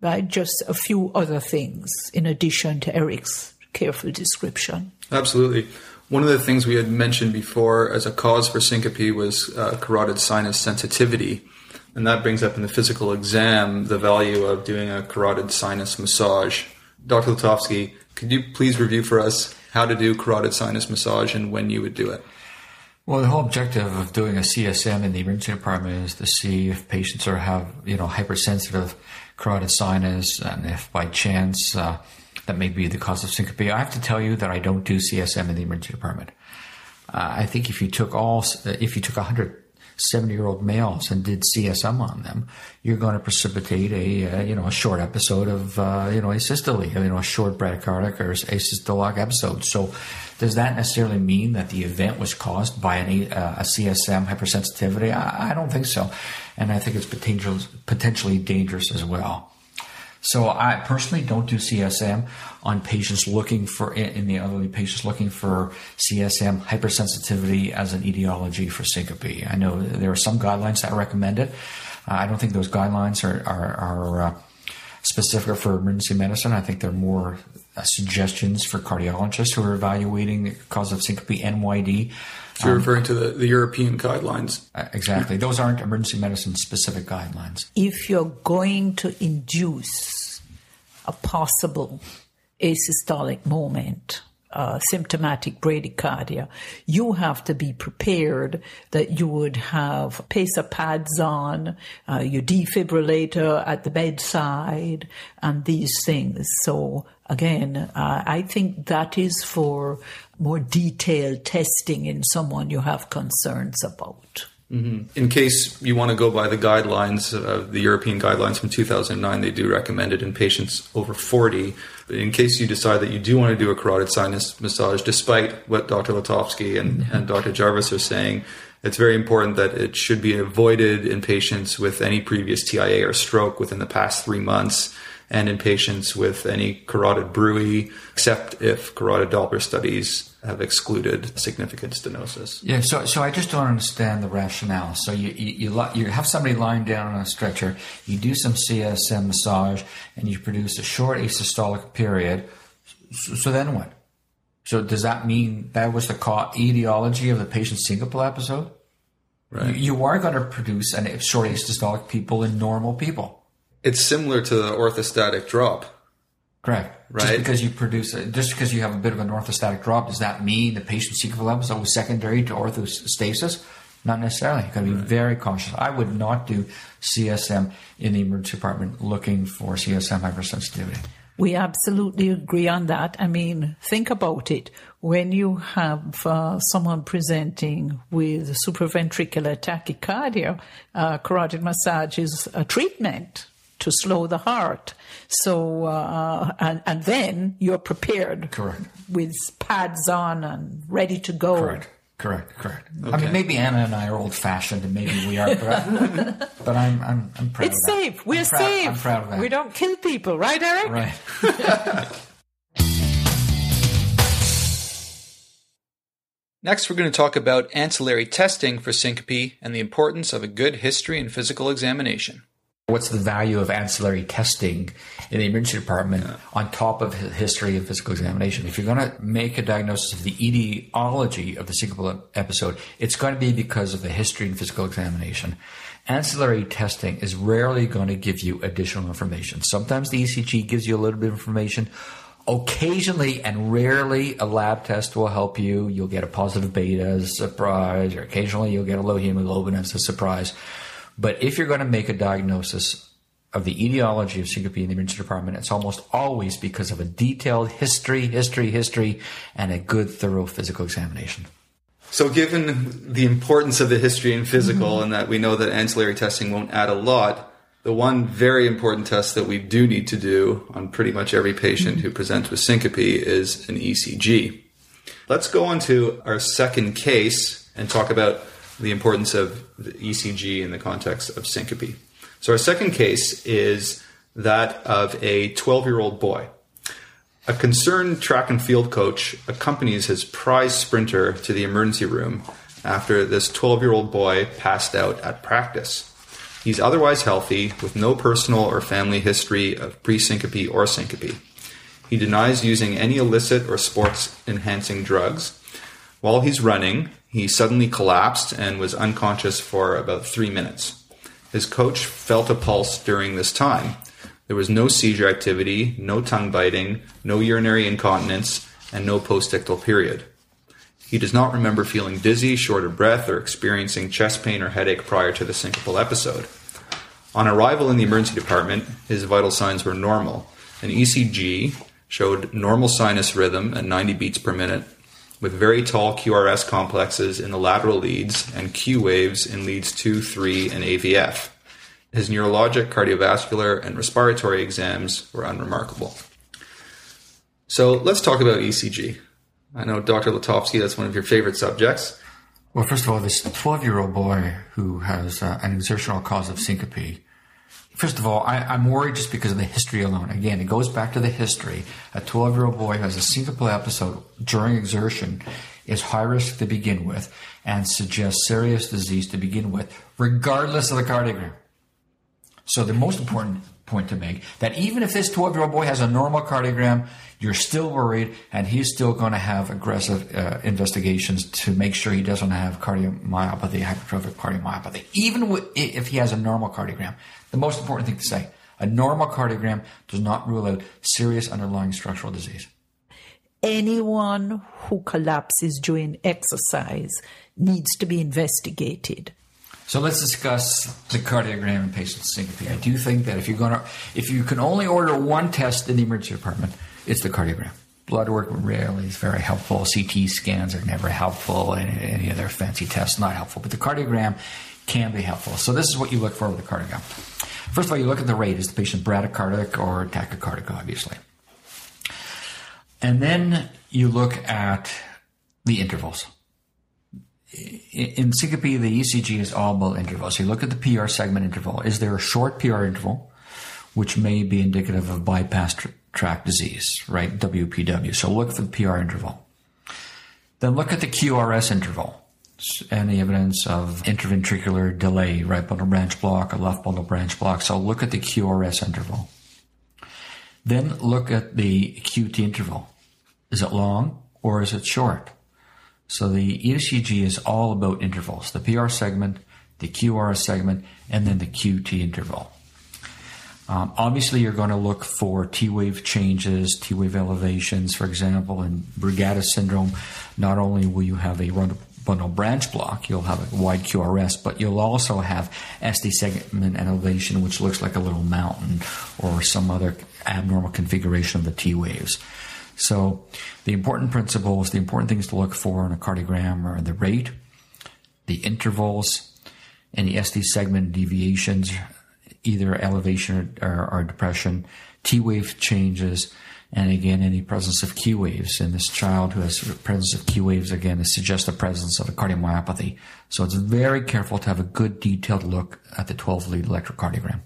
right? Just a few other things in addition to Eric's careful description. Absolutely. One of the things we had mentioned before as a cause for syncope was uh, carotid sinus sensitivity. And that brings up in the physical exam the value of doing a carotid sinus massage. Dr. Letovsky, could you please review for us how to do carotid sinus massage and when you would do it? Well, the whole objective of doing a CSM in the emergency department is to see if patients are have you know hypersensitive carotid sinus, and if by chance uh, that may be the cause of syncope. I have to tell you that I don't do CSM in the emergency department. Uh, I think if you took all, if you took 170 year old males and did CSM on them, you're going to precipitate a, uh, you know, a short episode of, uh, you know, asystole, you know, a short bradycardic or asystolic episode. So, does that necessarily mean that the event was caused by an, uh, a CSM hypersensitivity? I, I don't think so and I think it's potential, potentially dangerous as well. So I personally don't do CSM on patients looking for it in the elderly patients looking for CSM hypersensitivity as an etiology for syncope. I know there are some guidelines that recommend it. I don't think those guidelines are are, are uh, specific for emergency medicine. I think they're more uh, suggestions for cardiologists who are evaluating the cause of syncope NYD. So you're um, referring to the, the European guidelines. Uh, exactly. Those aren't emergency medicine specific guidelines. If you're going to induce a possible asystolic moment, uh, symptomatic bradycardia, you have to be prepared that you would have pacer pads on, uh, your defibrillator at the bedside, and these things. So again, uh, I think that is for more detailed testing in someone you have concerns about. Mm-hmm. In case you want to go by the guidelines, uh, the European guidelines from 2009, they do recommend it in patients over 40. But in case you decide that you do want to do a carotid sinus massage, despite what Dr. Letovsky and, and Dr. Jarvis are saying, it's very important that it should be avoided in patients with any previous TIA or stroke within the past three months and in patients with any carotid bruit, except if carotid Doppler studies have excluded significant stenosis. Yeah, so so I just don't understand the rationale. So you you, you, you have somebody lying down on a stretcher, you do some CSM massage, and you produce a short asystolic period. So, so then what? So does that mean that was the etiology of the patient's syncopal episode? Right. You, you are going to produce a short asystolic people in normal people it's similar to the orthostatic drop. Correct. Right. Just because you produce, a, just because you have a bit of an orthostatic drop, does that mean the patient's syncopal episode was secondary to orthostasis? Not necessarily. You've got to be right. very cautious. I would not do CSM in the emergency department looking for CSM hypersensitivity. We absolutely agree on that. I mean, think about it. When you have uh, someone presenting with supraventricular tachycardia, uh, carotid massage is a treatment to slow the heart. So, uh, and, and then you're prepared. Correct. With pads on and ready to go. Correct. Correct, correct. Okay. I mean, maybe Anna and I are old fashioned, and maybe we are, but, but I'm, I'm, I'm proud. It's safe. We're I'm proud, safe. I'm proud of that. We don't kill people, right, Eric? Right. Next, we're going to talk about ancillary testing for syncope and the importance of a good history and physical examination. What's the value of ancillary testing in the emergency department yeah. on top of history and physical examination? If you're going to make a diagnosis of the etiology of the syncopal episode, it's going to be because of the history and physical examination. Ancillary testing is rarely going to give you additional information. Sometimes the ECG gives you a little bit of information. Occasionally and rarely, a lab test will help you. You'll get a positive beta as a surprise, or occasionally you'll get a low hemoglobin as a surprise. But if you're going to make a diagnosis of the etiology of syncope in the emergency department, it's almost always because of a detailed history, history, history, and a good, thorough physical examination. So, given the importance of the history and physical, mm-hmm. and that we know that ancillary testing won't add a lot, the one very important test that we do need to do on pretty much every patient mm-hmm. who presents with syncope is an ECG. Let's go on to our second case and talk about the importance of the ECG in the context of syncope. So, our second case is that of a 12 year old boy. A concerned track and field coach accompanies his prize sprinter to the emergency room after this 12 year old boy passed out at practice. He's otherwise healthy, with no personal or family history of pre syncope or syncope. He denies using any illicit or sports enhancing drugs. While he's running, he suddenly collapsed and was unconscious for about three minutes. His coach felt a pulse during this time. There was no seizure activity, no tongue biting, no urinary incontinence, and no postictal period. He does not remember feeling dizzy, short of breath, or experiencing chest pain or headache prior to the syncopal episode. On arrival in the emergency department, his vital signs were normal. An ECG showed normal sinus rhythm at 90 beats per minute, with very tall QRS complexes in the lateral leads and Q waves in leads 2, 3, and AVF. His neurologic, cardiovascular, and respiratory exams were unremarkable. So let's talk about ECG. I know, Dr. Letovsky, that's one of your favorite subjects. Well, first of all, this 12 year old boy who has uh, an exertional cause of syncope First of all, I, am worried just because of the history alone. Again, it goes back to the history. A 12 year old boy who has a syncopal episode during exertion is high risk to begin with and suggests serious disease to begin with, regardless of the cardiogram. So the most important point to make that even if this 12 year old boy has a normal cardiogram, you're still worried and he's still going to have aggressive uh, investigations to make sure he doesn't have cardiomyopathy, hypertrophic cardiomyopathy, even if he has a normal cardiogram. The most important thing to say a normal cardiogram does not rule out serious underlying structural disease. anyone who collapses during exercise needs to be investigated. So let's discuss the cardiogram in patients with syncope. I do think that if you're going to, if you can only order one test in the emergency department, it's the cardiogram. Blood work rarely is very helpful. CT scans are never helpful. Any, any other fancy tests not helpful. But the cardiogram can be helpful. So this is what you look for with the cardiogram. First of all, you look at the rate. Is the patient bradycardic or tachycardic, obviously? And then you look at the intervals. In syncope, the ECG is all about intervals. So you look at the PR segment interval. Is there a short PR interval, which may be indicative of bypass tract disease, right? WPW. So look for the PR interval. Then look at the QRS interval. Any evidence of interventricular delay, right bundle branch block, or left bundle branch block. So look at the QRS interval. Then look at the QT interval. Is it long or is it short? So the ECG is all about intervals, the PR segment, the QRS segment, and then the QT interval. Um, obviously, you're going to look for T wave changes, T wave elevations. For example, in Brugada syndrome, not only will you have a bundle branch block, you'll have a wide QRS, but you'll also have ST segment elevation, which looks like a little mountain or some other abnormal configuration of the T waves. So, the important principles, the important things to look for in a cardiogram are the rate, the intervals, any ST segment deviations, either elevation or, or, depression, T wave changes, and again, any presence of Q waves. In this child who has presence of Q waves, again, it suggests the presence of a cardiomyopathy. So it's very careful to have a good detailed look at the 12 lead electrocardiogram.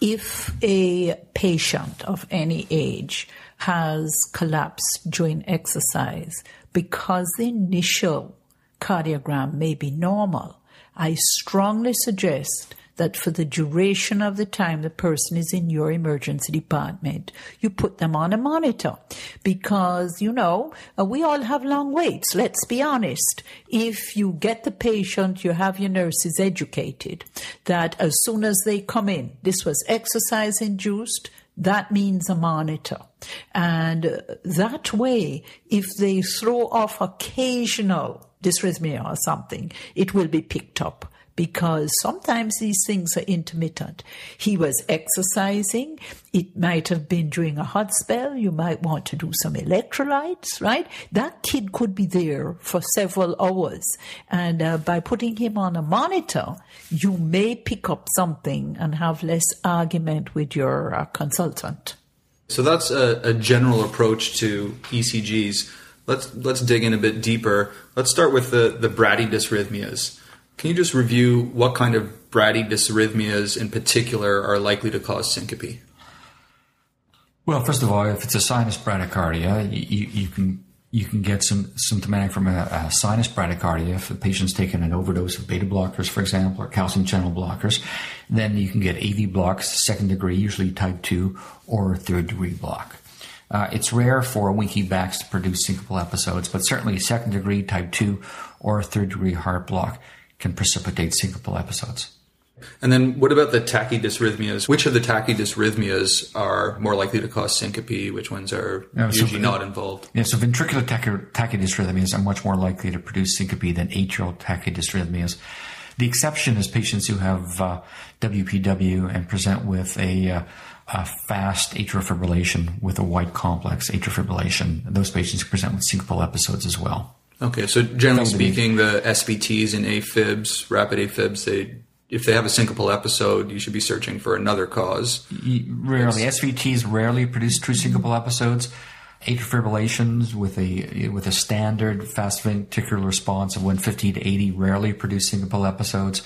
If a patient of any age has collapsed during exercise because the initial cardiogram may be normal, I strongly suggest that for the duration of the time the person is in your emergency department, you put them on a monitor because, you know, uh, we all have long waits. Let's be honest. If you get the patient, you have your nurses educated that as soon as they come in, this was exercise induced, that means a monitor. And that way, if they throw off occasional dysrhythmia or something, it will be picked up because sometimes these things are intermittent. He was exercising. It might have been during a hot spell. You might want to do some electrolytes, right? That kid could be there for several hours. And uh, by putting him on a monitor, you may pick up something and have less argument with your uh, consultant. So that's a, a general approach to ECGs. Let's let's dig in a bit deeper. Let's start with the the bradydysrhythmias. Can you just review what kind of bradydysrhythmias in particular are likely to cause syncope? Well, first of all, if it's a sinus bradycardia, you, you can you can get some symptomatic from a, a, sinus bradycardia if the patient's taken an overdose of beta blockers, for example, or calcium channel blockers. Then you can get AV blocks, second degree, usually type 2, or third degree block. Uh, it's rare for Wenckebachs to produce syncopal episodes, but certainly second degree, type 2, or third degree heart block can precipitate syncopal episodes. And then what about the tachydysrhythmias? Which of the tachydysrhythmias are more likely to cause syncope? Which ones are yeah, usually so, not involved? Yeah, so ventricular tachy- tachydysrhythmias are much more likely to produce syncope than atrial tachydysrhythmias. The exception is patients who have uh, WPW and present with a, uh, a, fast atrial fibrillation with a white complex atrial fibrillation. Those patients present with syncopal episodes as well. Okay, so generally speaking, the SVTs and AFibs, rapid AFibs, they if they have a syncopal episode, you should be searching for another cause. Rarely, SVTs rarely produce true syncopal episodes. Atrial fibrillations with a with a standard fast ventricular response of 150 to 80 rarely produce syncopal episodes.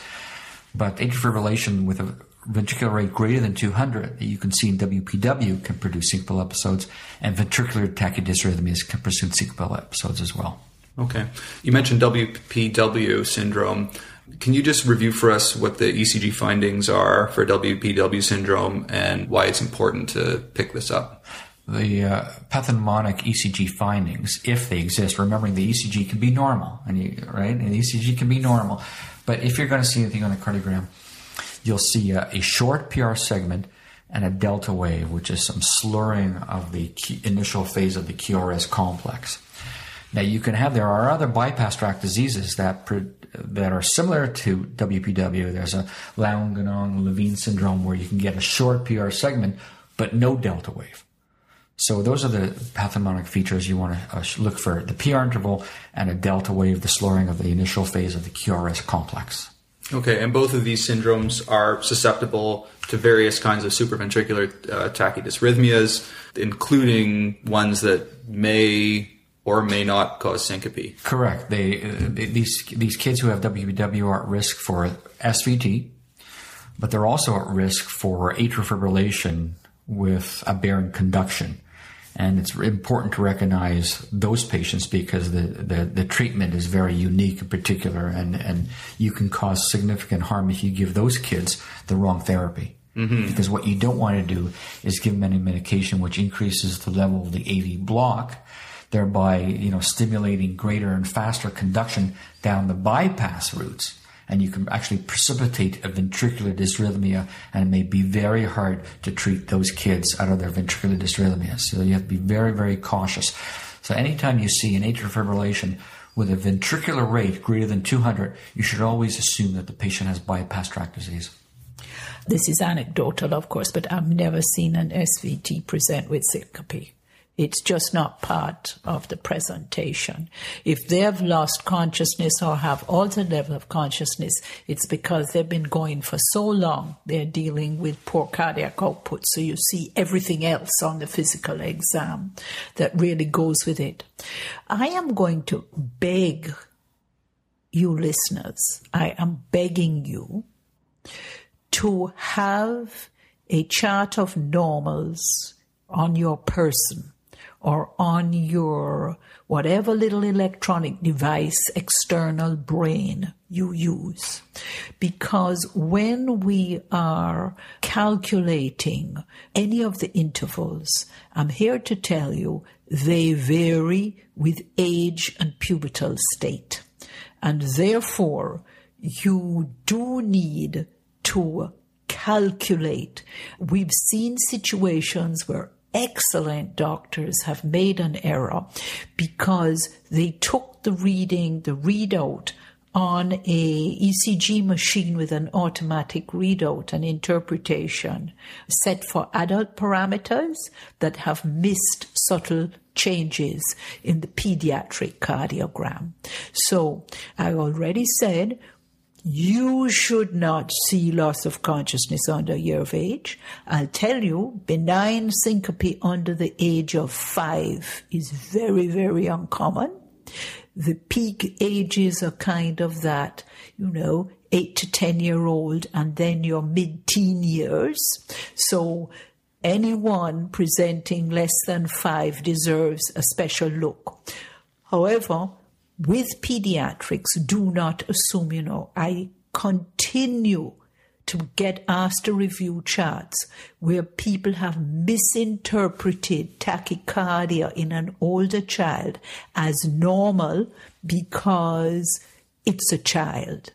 But atrial fibrillation with a ventricular rate greater than 200 that you can see in WPW can produce syncopal episodes, and ventricular tachydysrhythmias can produce syncopal episodes as well. Okay. You mentioned WPW syndrome. Can you just review for us what the ECG findings are for WPW syndrome and why it's important to pick this up? The uh, pathognomonic ECG findings, if they exist, remembering the ECG can be normal, and you, right, and the ECG can be normal, but if you're going to see anything on the cardiogram, you'll see a, a short PR segment and a delta wave, which is some slurring of the initial phase of the QRS complex. Now you can have there are other bypass tract diseases that that are similar to WPW. There's a Lown-Ganong-Levine syndrome where you can get a short PR segment but no delta wave. So those are the pathognomonic features you want to uh, look for: the PR interval and a delta wave, the slurring of the initial phase of the QRS complex. Okay, and both of these syndromes are susceptible to various kinds of supraventricular uh, tachydysrhythmias, including ones that may or may not cause syncope. Correct. They, uh, these these kids who have WPW are at risk for SVT, but they're also at risk for atrial fibrillation with aberrant conduction. And it's important to recognize those patients because the, the, the, treatment is very unique in particular, and, and you can cause significant harm if you give those kids the wrong therapy. Mm-hmm. Because what you don't want to do is give them any medication which increases the level of the AV block, thereby you know stimulating greater and faster conduction down the bypass routes and you can actually precipitate a ventricular dysrhythmia, and it may be very hard to treat those kids out of their ventricular dysrhythmia. So you have to be very, very cautious. So anytime you see an atrial fibrillation with a ventricular rate greater than 200, you should always assume that the patient has bypass tract disease. This is anecdotal, of course, but I've never seen an SVT present with syncope. It's just not part of the presentation. If they have lost consciousness or have altered level of consciousness, it's because they've been going for so long. They're dealing with poor cardiac output. So you see everything else on the physical exam that really goes with it. I am going to beg you listeners, I am begging you to have a chart of normals on your person or on your whatever little electronic device, external brain you use. Because when we are calculating any of the intervals, I'm here to tell you they vary with age and pubertal state. And therefore, you do need to calculate. We've seen situations where excellent doctors have made an error because they took the reading, the readout on a ECG machine with an automatic readout and interpretation set for adult parameters that have missed subtle changes in the pediatric cardiogram. So I already said you should not see loss of consciousness under a year of age. I'll tell you, benign syncope under the age of five is very, very uncommon. The peak ages are kind of that, you know, eight to 10 year old and then your mid teen years. So anyone presenting less than five deserves a special look. However, with pediatrics, do not assume, you know, I continue to get asked to review charts where people have misinterpreted tachycardia in an older child as normal because it's a child.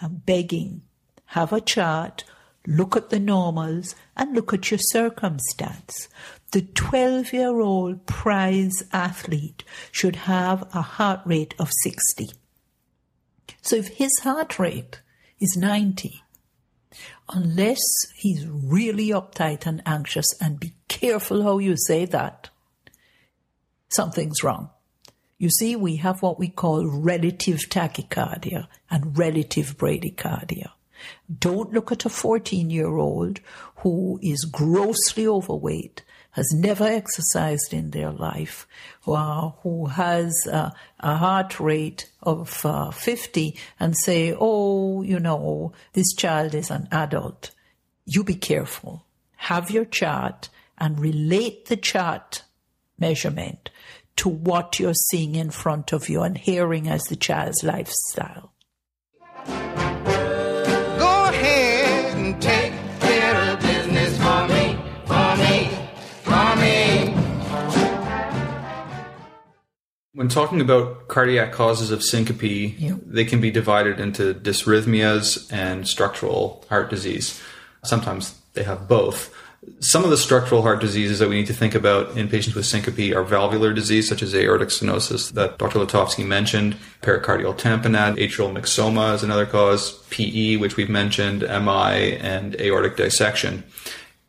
I'm begging, have a chart, look at the normals, and look at your circumstance the 12 year old prize athlete should have a heart rate of 60. So if his heart rate is 90, unless he's really uptight and anxious, and be careful how you say that, something's wrong. You see, we have what we call relative tachycardia and relative bradycardia. Don't look at a 14 year old who is grossly overweight has never exercised in their life, uh, who has uh, a heart rate of uh, 50 and say, oh, you know, this child is an adult. You be careful. Have your chart and relate the chart measurement to what you're seeing in front of you and hearing as the child's lifestyle. When talking about cardiac causes of syncope, yep. they can be divided into dysrhythmias and structural heart disease. Sometimes they have both. Some of the structural heart diseases that we need to think about in patients with syncope are valvular disease, such as aortic stenosis that Dr. Letovsky mentioned, pericardial tamponade, atrial myxoma is another cause, PE, which we've mentioned, MI, and aortic dissection.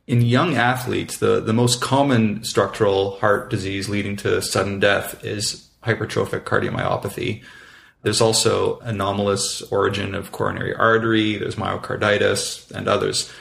In young athletes, the, the most common structural heart disease leading to sudden death is hypertrophic cardiomyopathy. There's also anomalous origin of coronary artery, there's myocarditis, and others.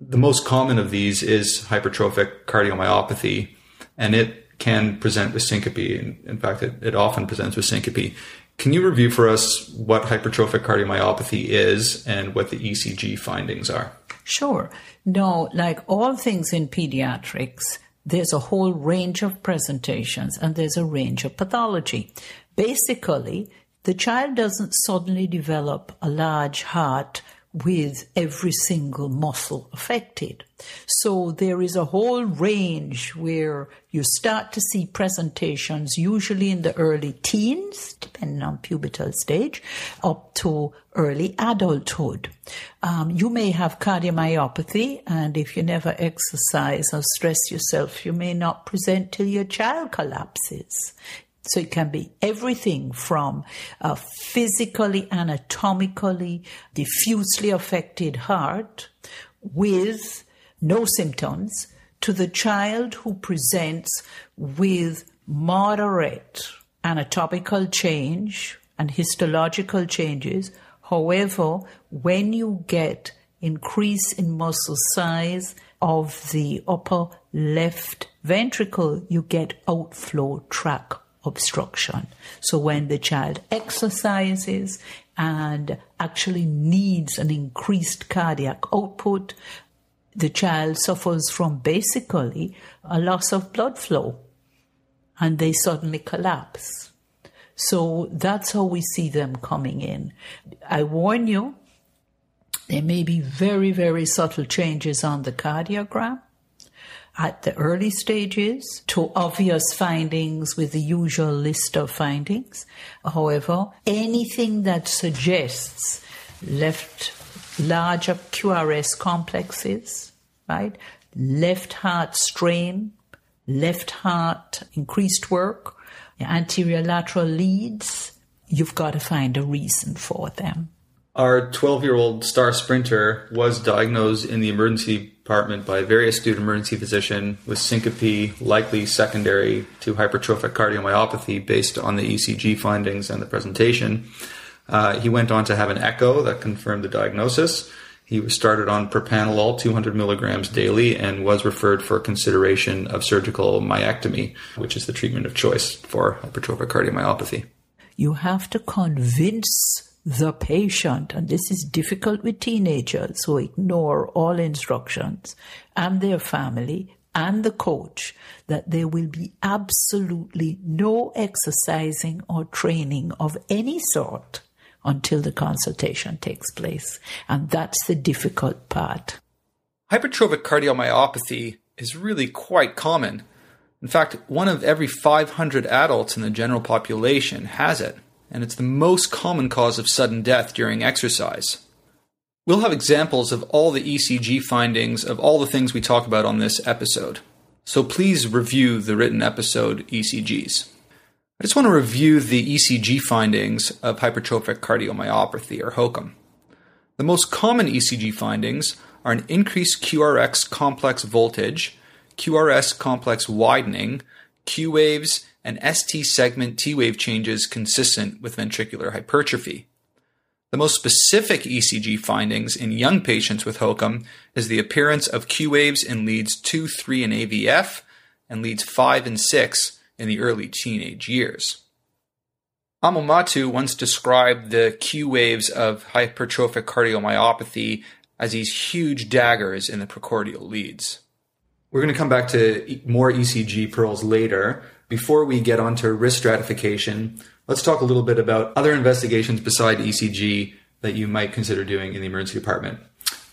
The most common of these is hypertrophic cardiomyopathy, and it can present with syncope. In, fact, it, it often presents with syncope. Can you review for us what hypertrophic cardiomyopathy is and what the ECG findings are? Sure. No, like all things in pediatrics, there's a whole range of presentations and there's a range of pathology. Basically, the child doesn't suddenly develop a large heart with every single muscle affected. So there is a whole range where you start to see presentations, usually in the early teens, depending on pubertal stage, up to early adulthood. Um, you may have cardiomyopathy, and if you never exercise or stress yourself, you may not present till your child collapses. So it can be everything from a physically, anatomically, diffusely affected heart with no symptoms to the child who presents with moderate anatomical change and histological changes. However, when you get increase in muscle size of the upper left ventricle, you get outflow tract obstruction. So when the child exercises and actually needs an increased cardiac output, the child suffers from basically a loss of blood flow and they suddenly collapse. So that's how we see them coming in. I warn you, there may be very, very subtle changes on the cardiogram at the early stages to obvious findings with the usual list of findings. However, anything that suggests left larger QRS complexes, right? Left heart strain, left heart increased work, anterior lateral leads, you've got to find a reason for them. Our 12 year old star sprinter was diagnosed in the emergency department by a very astute emergency physician with syncope, likely secondary to hypertrophic cardiomyopathy based on the ECG findings and the presentation. Uh, he went on to have an echo that confirmed the diagnosis. He was started on propranolol 200 milligrams daily, and was referred for consideration of surgical myectomy, which is the treatment of choice for hypertrophic cardiomyopathy. You have to convince the patient, and this is difficult with teenagers who ignore all instructions, and their family, and the coach, that there will be absolutely no exercising or training of any sort until the consultation takes place. And that's the difficult part. Hypertrophic cardiomyopathy is really quite common. In fact, one of every 500 adults in the general population has it and it's the most common cause of sudden death during exercise. We'll have examples of all the ECG findings of all the things we talk about on this episode, so please review the written episode ECGs. I just want to review the ECG findings of hypertrophic cardiomyopathy, or HOCM. The most common ECG findings are an increased QRS complex voltage, QRS complex widening, Q waves, and ST segment T wave changes consistent with ventricular hypertrophy. The most specific ECG findings in young patients with HOCM is the appearance of Q waves in leads 2, 3, and AVF, and leads 5 and 6 in the early teenage years. Amal Mattu once described the Q waves of hypertrophic cardiomyopathy as these huge daggers in the precordial leads. We're going to come back to more ECG pearls later, before we get onto risk stratification, let's talk a little bit about other investigations beside ECG that you might consider doing in the emergency department.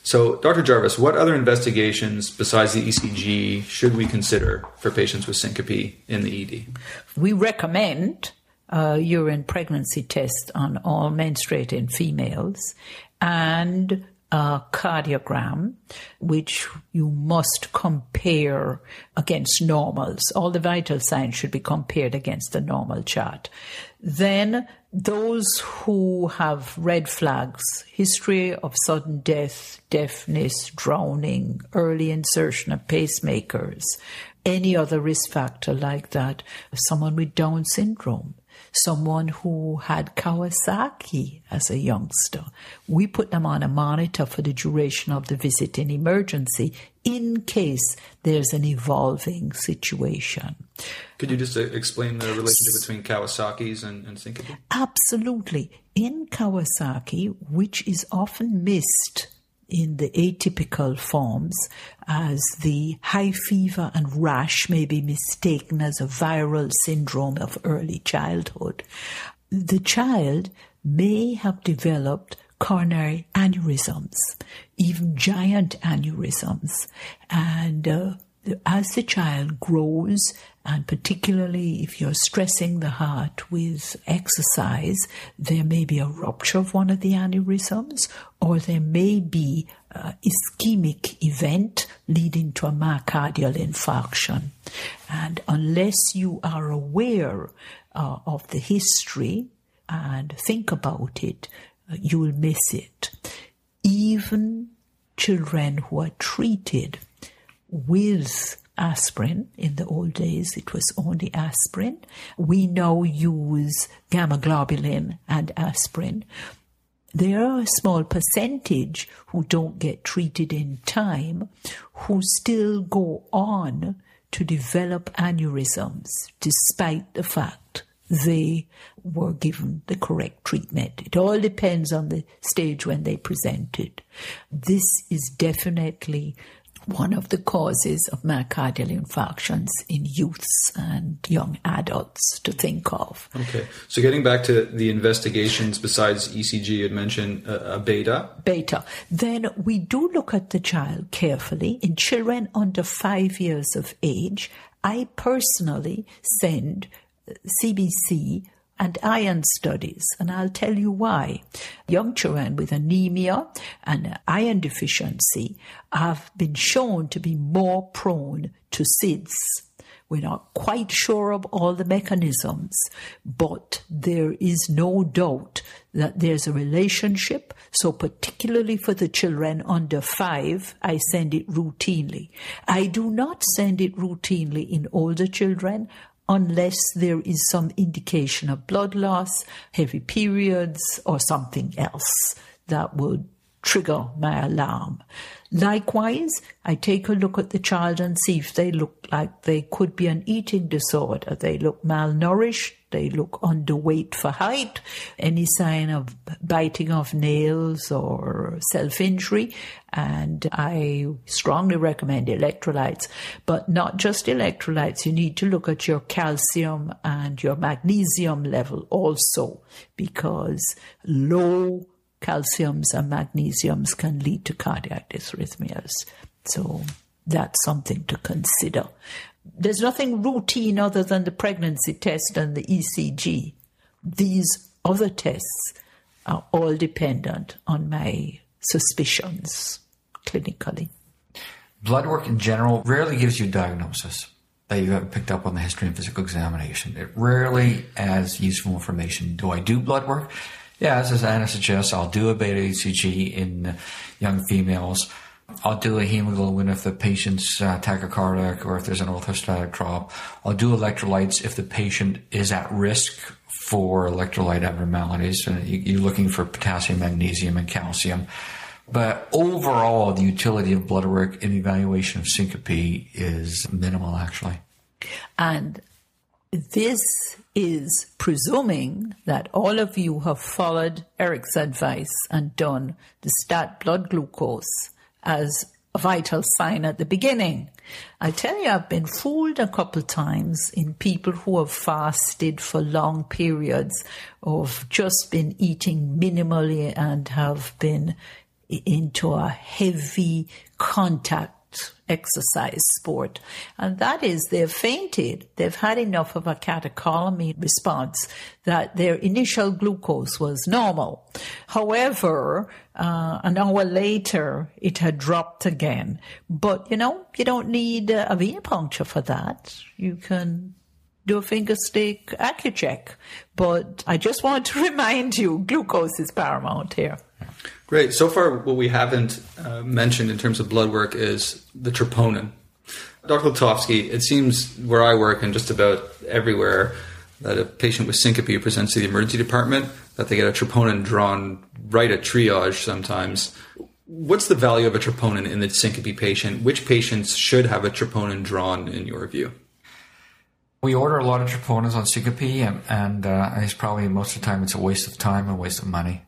So, Dr. Jarvis, what other investigations besides the ECG should we consider for patients with syncope in the ED? We recommend a urine pregnancy test on all menstruating females and a cardiogram, which you must compare against normals. All the vital signs should be compared against the normal chart. Then those who have red flags, history of sudden death, deafness, drowning, early insertion of pacemakers, any other risk factor like that, someone with Down syndrome, someone who had Kawasaki as a youngster. We put them on a monitor for the duration of the visit in emergency in case there's an evolving situation. Could you just uh, explain the relationship between Kawasaki's and, and syncope? Absolutely. In Kawasaki, which is often missed in the atypical forms, as the high fever and rash may be mistaken as a viral syndrome of early childhood. The child may have developed coronary aneurysms, even giant aneurysms, and uh, as the child grows, and particularly if you're stressing the heart with exercise, there may be a rupture of one of the aneurysms, or there may be an ischemic event leading to a myocardial infarction. And unless you are aware uh, of the history and think about it, uh, you will miss it. Even children who are treated with aspirin. In the old days, it was only aspirin. We now use gamma globulin and aspirin. There are a small percentage who don't get treated in time who still go on to develop aneurysms despite the fact they were given the correct treatment. It all depends on the stage when they presented. This is definitely one of the causes of myocardial infarctions in youths and young adults to think of. Okay, so getting back to the investigations besides ECG, you had mentioned a, a beta. Beta. Then we do look at the child carefully. In children under five years of age, I personally send uh, CBC and iron studies, and I'll tell you why. Young children with anemia and iron deficiency have been shown to be more prone to SIDS. We're not quite sure of all the mechanisms, but there is no doubt that there's a relationship. So, particularly for the children under five, I send it routinely. I do not send it routinely in older children unless there is some indication of blood loss, heavy periods, or something else that would trigger my alarm. Likewise, I take a look at the child and see if they look like they could be an eating disorder. They look malnourished, they look underweight for height, any sign of biting of nails or self injury. And I strongly recommend electrolytes, but not just electrolytes. You need to look at your calcium and your magnesium level also, because low calciums and magnesiums can lead to cardiac dysrhythmias. So that's something to consider. There's nothing routine other than the pregnancy test and the ECG. These other tests are all dependent on my suspicions clinically. Blood work in general rarely gives you a diagnosis that you haven't picked up on the history and physical examination. It rarely adds useful information. Do I do blood work? Yeah, as Anna suggests, I'll do a beta HCG in young females. I'll do a hemoglobin if the patient's uh, tachycardic or if there's an orthostatic drop. I'll do electrolytes if the patient is at risk for electrolyte abnormalities. Uh, you, are looking for potassium, magnesium, and calcium. But overall, the utility of blood work in evaluation of syncope is minimal, actually. And this is presuming that all of you have followed Eric's advice and done the stat blood glucose as a vital sign at the beginning. I tell you, I've been fooled a couple times in people who have fasted for long periods or have just been eating minimally and have been into a heavy contact exercise sport. And that is they've fainted. They've had enough of a catecholamine response that their initial glucose was normal. However, uh, an hour later, it had dropped again. But, you know, you don't need a venipuncture for that. You can do a finger stick Accu-Chek. But I just want to remind you, glucose is paramount here. Great. So far, what we haven't uh, mentioned in terms of blood work is the troponin. Dr. Letovsky, it seems where I work and just about everywhere that a patient with syncope presents to the emergency department, that they get a troponin drawn right at triage sometimes. What's the value of a troponin in the syncope patient? Which patients should have a troponin drawn in your view? We order a lot of troponins on syncope, and, and uh, it's probably most of the time it's a waste of time and waste of money.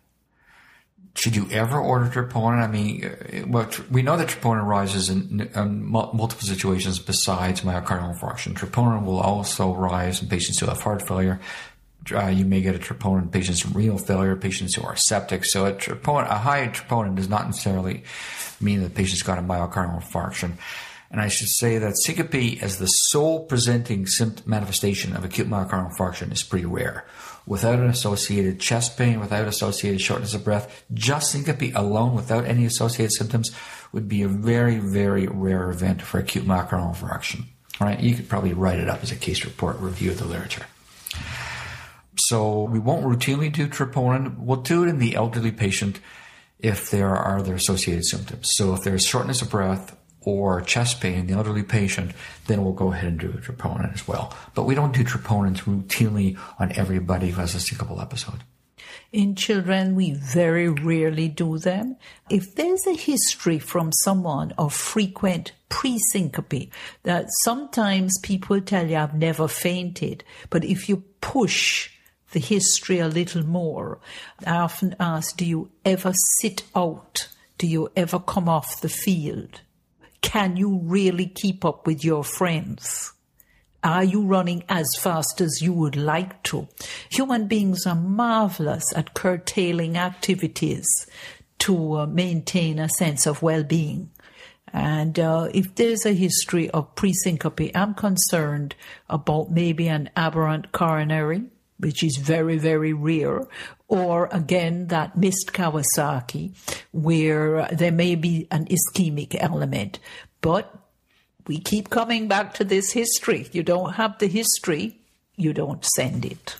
Should you ever order troponin? I mean, uh, well, we know that troponin rises in, in multiple situations besides myocardial infarction. Troponin will also rise in patients who have heart failure. Uh, you may get a troponin in patients with renal failure, patients who are septic. So a, troponin, a high troponin does not necessarily mean that the patient's got a myocardial infarction. And I should say that syncope as the sole presenting symptom manifestation of acute myocardial infarction is pretty rare. Without an associated chest pain, without associated shortness of breath, just syncope alone without any associated symptoms would be a very, very rare event for acute myocardial infarction. Right, you could probably write it up as a case report review of the literature. So we won't routinely do troponin. We'll do it in the elderly patient if there are other associated symptoms. So if there's shortness of breath or chest pain in the elderly patient, then we'll go ahead and do a troponin as well. But we don't do troponins routinely on everybody who has a syncopal episode. In children, we very rarely do them. If there's a history from someone of frequent pre-syncope, that sometimes people tell you, I've never fainted, but if you push the history a little more, I often ask, do you ever sit out? Do you ever come off the field? Can you really keep up with your friends? Are you running as fast as you would like to? Human beings are marvelous at curtailing activities to uh, maintain a sense of well-being. And uh, if there's a history of presyncope, I'm concerned about maybe an aberrant coronary, which is very, very rare, or again that missed Kawasaki, where there may be an ischemic element. But we keep coming back to this history. You don't have the history, you don't send it.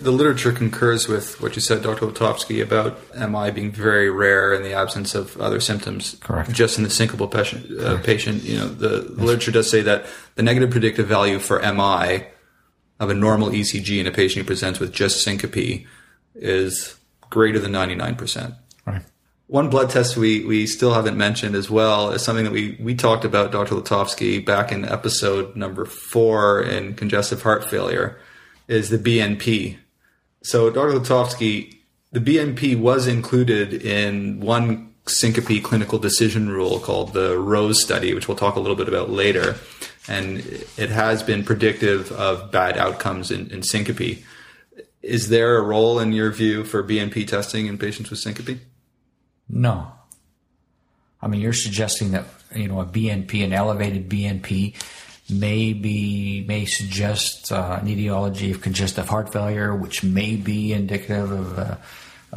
The literature concurs with what you said, Dr. Letovsky, about MI being very rare in the absence of other symptoms. Correct. Just in the syncopal patient, uh, patient you know, the, the literature does say that the negative predictive value for MI of a normal ECG in a patient who presents with just syncope is greater than 99%. Right. One blood test we, we still haven't mentioned as well is something that we, we talked about, Dr. Letovsky, back in episode number four in congestive heart failure, is the BNP. So, Dr. Letovsky, the BNP was included in one syncope clinical decision rule called the ROSE study, which we'll talk a little bit about later. And it has been predictive of bad outcomes in, in syncope. Is there a role in your view for BNP testing in patients with syncope? No. I mean, you're suggesting that, you know, a BNP, an elevated BNP, may be, may suggest uh, an etiology of congestive heart failure, which may be indicative of a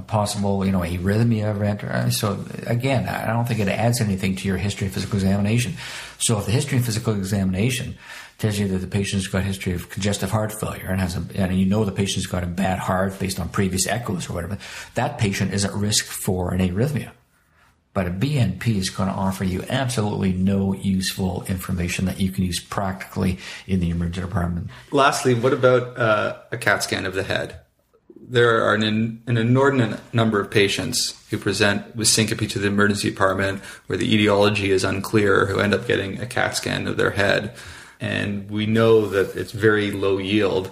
possible, you know, arrhythmia event. So again, I don't think it adds anything to your history and physical examination. So if the history and physical examination tells you that the patient's got a history of congestive heart failure and has a, and you know the patient's got a bad heart based on previous echoes or whatever, that patient is at risk for an arrhythmia. But a BNP is going to offer you absolutely no useful information that you can use practically in the emergency department. Lastly, what about uh, a CAT scan of the head? There are an, an inordinate number of patients who present with syncope to the emergency department where the etiology is unclear who end up getting a CAT scan of their head and we know that it's very low yield.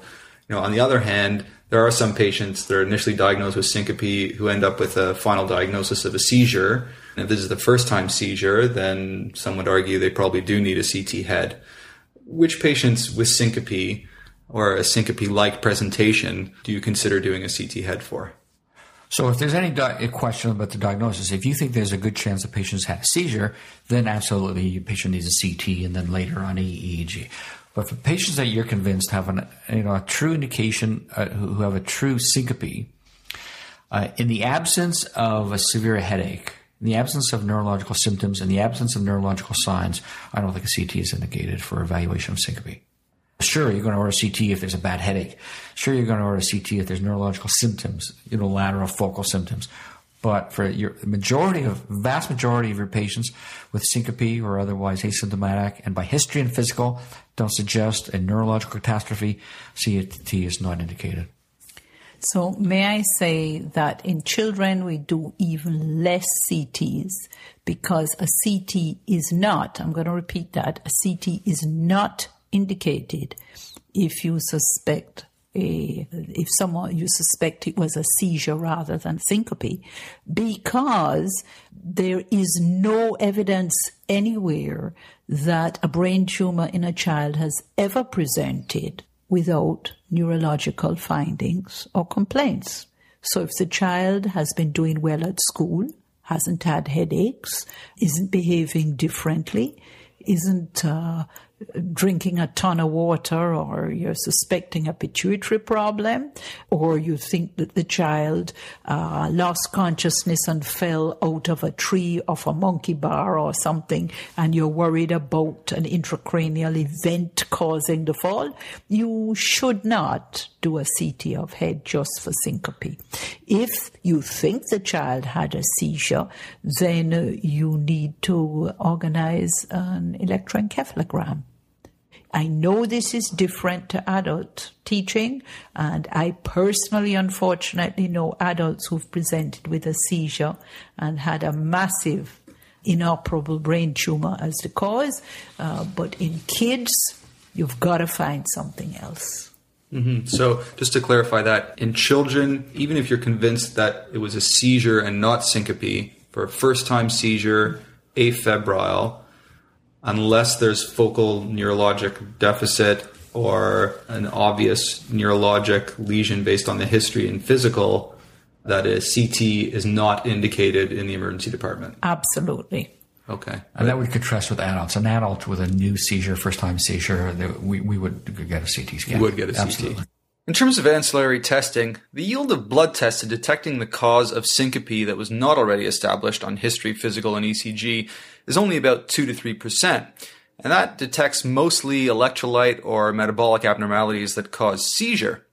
You know, on the other hand, there are some patients that are initially diagnosed with syncope who end up with a final diagnosis of a seizure. And if this is the first time seizure, then some would argue they probably do need a CT head. Which patients with syncope or a syncope like presentation do you consider doing a CT head for? So if there's any di- question about the diagnosis, if you think there's a good chance the patient's had a seizure, then absolutely the patient needs a CT and then later on EEG. But for patients that you're convinced have an, you know, a true indication, uh, who have a true syncope, uh, in the absence of a severe headache, in the absence of neurological symptoms, in the absence of neurological signs, I don't think a CT is indicated for evaluation of syncope. Sure, you're going to order CT if there's a bad headache. Sure, you're going to order CT if there's neurological symptoms, you know, lateral focal symptoms. But for your majority of, vast majority of your patients with syncope or otherwise asymptomatic and by history and physical don't suggest a neurological catastrophe, CT is not indicated. So, may I say that in children we do even less CTs because a CT is not, I'm going to repeat that, a CT is not indicated if you suspect a, if someone you suspect it was a seizure rather than syncope because there is no evidence anywhere that a brain tumor in a child has ever presented without neurological findings or complaints. So if the child has been doing well at school, hasn't had headaches, isn't behaving differently, isn't uh, drinking a ton of water or you're suspecting a pituitary problem or you think that the child uh, lost consciousness and fell out of a tree off a monkey bar or something and you're worried about an intracranial event causing the fall, you should not do a CT of head just for syncope. If you think the child had a seizure, then uh, you need to organize an electroencephalogram. I know this is different to adult teaching, and I personally, unfortunately, know adults who've presented with a seizure and had a massive inoperable brain tumor as the cause. Uh, but in kids, you've got to find something else. Mm-hmm. So, just to clarify that, in children, even if you're convinced that it was a seizure and not syncope, for a first time seizure, afebrile, unless there's focal neurologic deficit or an obvious neurologic lesion based on the history and physical, that is CT is not indicated in the emergency department. Absolutely. Okay. And that would contrast with adults. An adult with a new seizure, first time seizure, we, we would get a CT scan. You would get a CT. In terms of ancillary testing, the yield of blood tests in detecting the cause of syncope that was not already established on history, physical, and ECG is only about 2 to 3%. And that detects mostly electrolyte or metabolic abnormalities that cause seizure.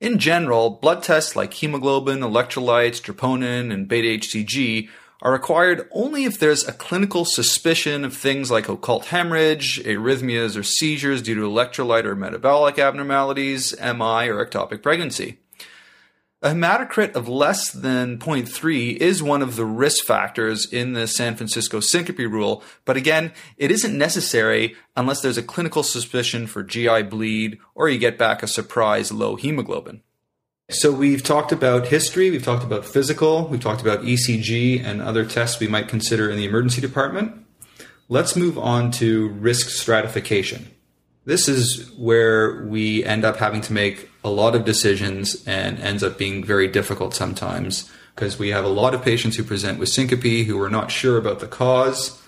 In general, blood tests like hemoglobin, electrolytes, troponin, and beta HCG are required only if there's a clinical suspicion of things like occult hemorrhage, arrhythmias or seizures due to electrolyte or metabolic abnormalities, MI, or ectopic pregnancy. A hematocrit of less than 0.3 is one of the risk factors in the San Francisco syncope rule, but again, it isn't necessary unless there's a clinical suspicion for GI bleed or you get back a surprise low hemoglobin. So we've talked about history, we've talked about physical, we've talked about ECG and other tests we might consider in the emergency department. Let's move on to risk stratification. This is where we end up having to make a lot of decisions and ends up being very difficult sometimes because we have a lot of patients who present with syncope who are not sure about the cause.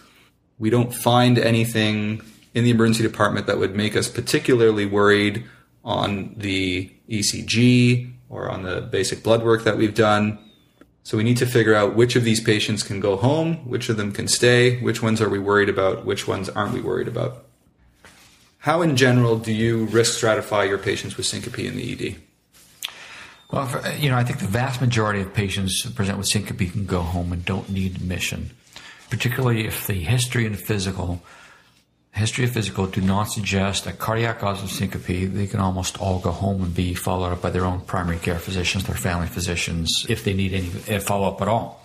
We don't find anything in the emergency department that would make us particularly worried on the ECG or on the basic blood work that we've done. So we need to figure out which of these patients can go home, which of them can stay, which ones are we worried about, which ones aren't we worried about. How, in general, do you risk stratify your patients with syncope in the ED? Well, for, uh, you know, I think the vast majority of patients who present with syncope can go home and don't need admission, particularly if the history and physical history of physical do not suggest a cardiac cause of syncope. They can almost all go home and be followed up by their own primary care physicians, their family physicians, if they need any follow up at all.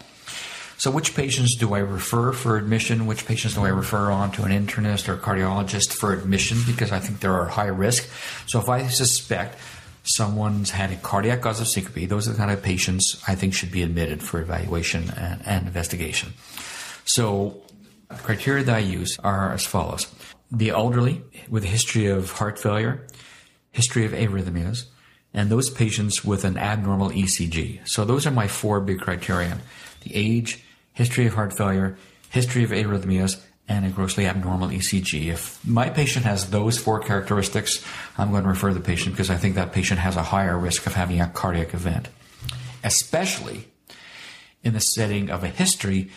So, which patients do I refer for admission? Which patients do I refer on to an internist or cardiologist for admission? Because I think there are high risk. So, if I suspect someone's had a cardiac cause of syncope, those are the kind of patients I think should be admitted for evaluation and, and investigation. So, criteria that I use are as follows the elderly with a history of heart failure, history of arrhythmias, and those patients with an abnormal ECG. So those are my four big criterion. The age, history of heart failure, history of arrhythmias, and a grossly abnormal ECG. If my patient has those four characteristics, I'm going to refer the patient because I think that patient has a higher risk of having a cardiac event, especially in the setting of a history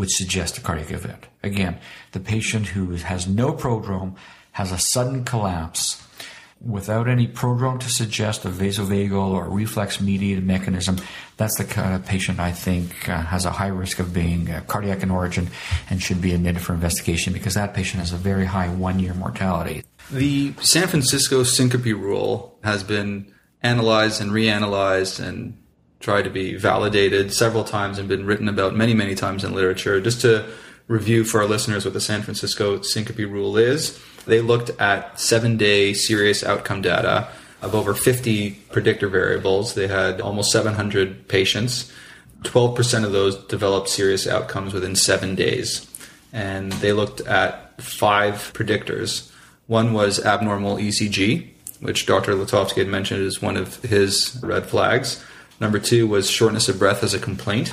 which suggests a cardiac event. Again, the patient who has no prodrome has a sudden collapse without any prodrome to suggest a vasovagal or reflex mediated mechanism, that's the kind of patient I think uh, has a high risk of being uh, cardiac in origin and should be admitted for investigation because that patient has a very high one year mortality. The San Francisco syncope rule has been analyzed and reanalyzed and tried to be validated several times and been written about many, many times in literature. Just to review for our listeners what the San Francisco syncope rule is, they looked at seven day serious outcome data of over 50 predictor variables. They had almost 700 patients. 12% of those developed serious outcomes within seven days. And they looked at five predictors. One was abnormal ECG, which Dr. Letovsky had mentioned is one of his red flags. Number two was shortness of breath as a complaint.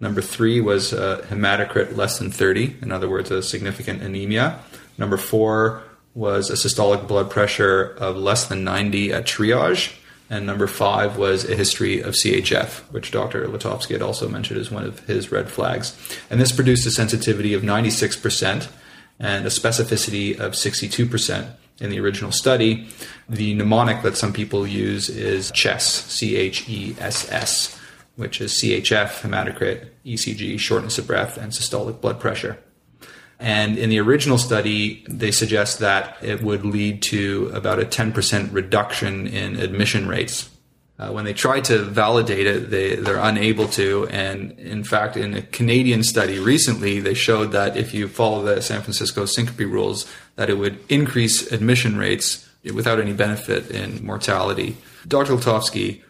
Number three was uh, hematocrit less than 30, in other words, a significant anemia. Number four was a systolic blood pressure of less than 90 at triage. And number five was a history of CHF, which Dr. Letovsky had also mentioned as one of his red flags. And this produced a sensitivity of 96% and a specificity of 62% in the original study. The mnemonic that some people use is CHESS, C H E S S, which is CHF, hematocrit, ECG, shortness of breath, and systolic blood pressure. And in the original study, they suggest that it would lead to about a 10% reduction in admission rates. Uh, when they try to validate it, they, they're unable to. And in fact, in a Canadian study recently, they showed that if you follow the San Francisco syncope rules, that it would increase admission rates without any benefit in mortality. Dr. Letovsky,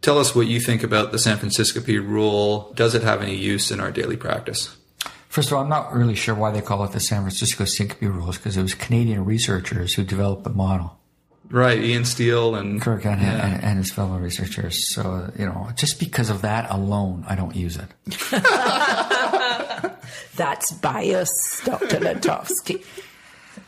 tell us what you think about the San Francisco rule. Does it have any use in our daily practice? First of all, I'm not really sure why they call it the San Francisco syncope rules because it was Canadian researchers who developed the model. Right, Ian Stiell and Kirk and, yeah. and, and, his fellow researchers. So, you know, just because of that alone, I don't use it. That's bias, Dr. Letovsky.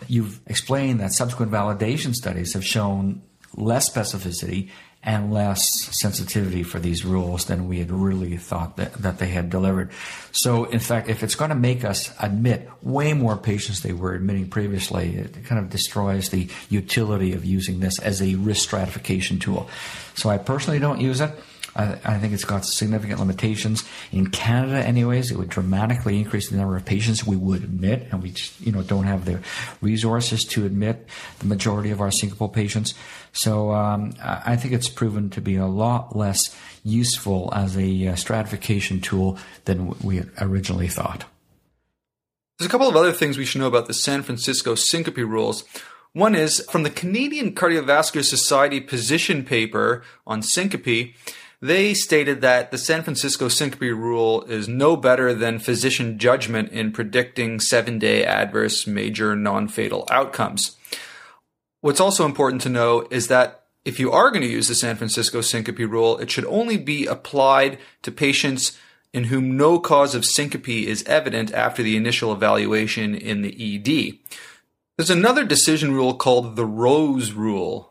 You've explained that subsequent validation studies have shown less specificity and less sensitivity for these rules than we had really thought that, that they had delivered. So, in fact, if it's going to make us admit way more patients they were admitting previously, it kind of destroys the utility of using this as a risk stratification tool. So, I personally don't use it. I, I, think it's got significant limitations. In Canada, anyways, it would dramatically increase the number of patients we would admit, and we just, you know don't have the resources to admit the majority of our syncopal patients. So um, I think it's proven to be a lot less useful as a uh, stratification tool than we originally thought. There's a couple of other things we should know about the San Francisco syncope rules. One is from the Canadian Cardiovascular Society position paper on syncope. They stated that the San Francisco syncope rule is no better than physician judgment in predicting seven day adverse major non fatal outcomes. What's also important to know is that if you are going to use the San Francisco syncope rule, it should only be applied to patients in whom no cause of syncope is evident after the initial evaluation in the ED. There's another decision rule called the Rose Rule,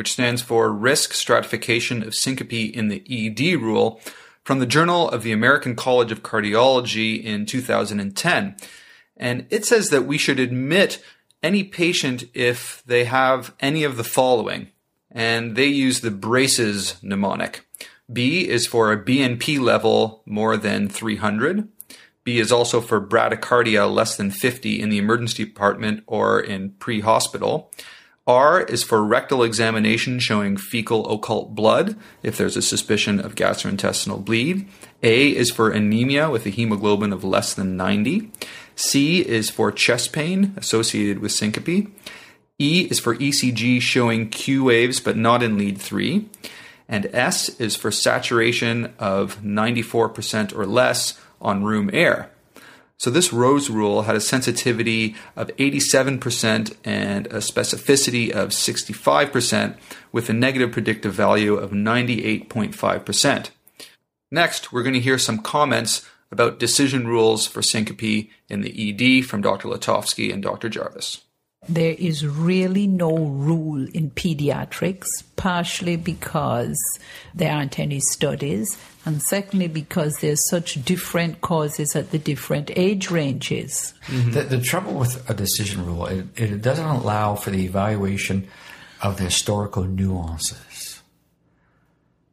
which stands for Risk Stratification of Syncope in the ED Rule, from the Journal of the American College of Cardiology in 2010. And it says that we should admit any patient if they have any of the following. And they use the braces mnemonic. B is for a BNP level more than 300. B is also for bradycardia less than 50 in the emergency department or in pre-hospital. R is for rectal examination showing fecal occult blood if there's a suspicion of gastrointestinal bleed. A is for anemia with a hemoglobin of less than 90. C is for chest pain associated with syncope. E is for ECG showing Q waves but not in lead 3. And S is for saturation of 94% or less on room air. So this Rose rule had a sensitivity of 87% and a specificity of 65% with a negative predictive value of 98.5%. Next, we're going to hear some comments about decision rules for syncope in the ED from Dr. Letovsky and Dr. Jarvis. There is really no rule in pediatrics, partially because there aren't any studies, and secondly because there's such different causes at the different age ranges. Mm-hmm. The, the, trouble with a decision rule, it, it doesn't allow for the evaluation of the historical nuances.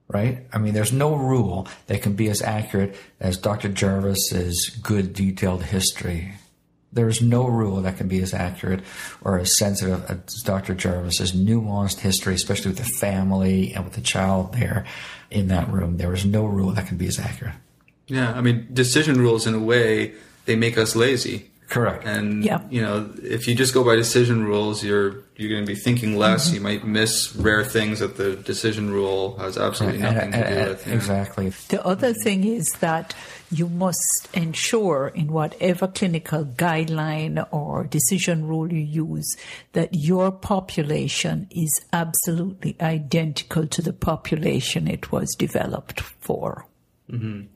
Right? I mean, there's no rule that can be as accurate as Dr. Jarvis's good detailed history there's no rule that can be as accurate or as sensitive as Dr. Jarvis's nuanced history, especially with the family and with the child there in that room. There is no rule that can be as accurate. Yeah, I mean, decision rules in a way they make us lazy. Correct. And yeah. you know, if you just go by decision rules, you're you're going to be thinking less. Mm-hmm. You might miss rare things that the decision rule has absolutely right. nothing and, to do with. Exactly. The other thing is that you must ensure in whatever clinical guideline or decision rule you use that your population is absolutely identical to the population it was developed for. Mm-hmm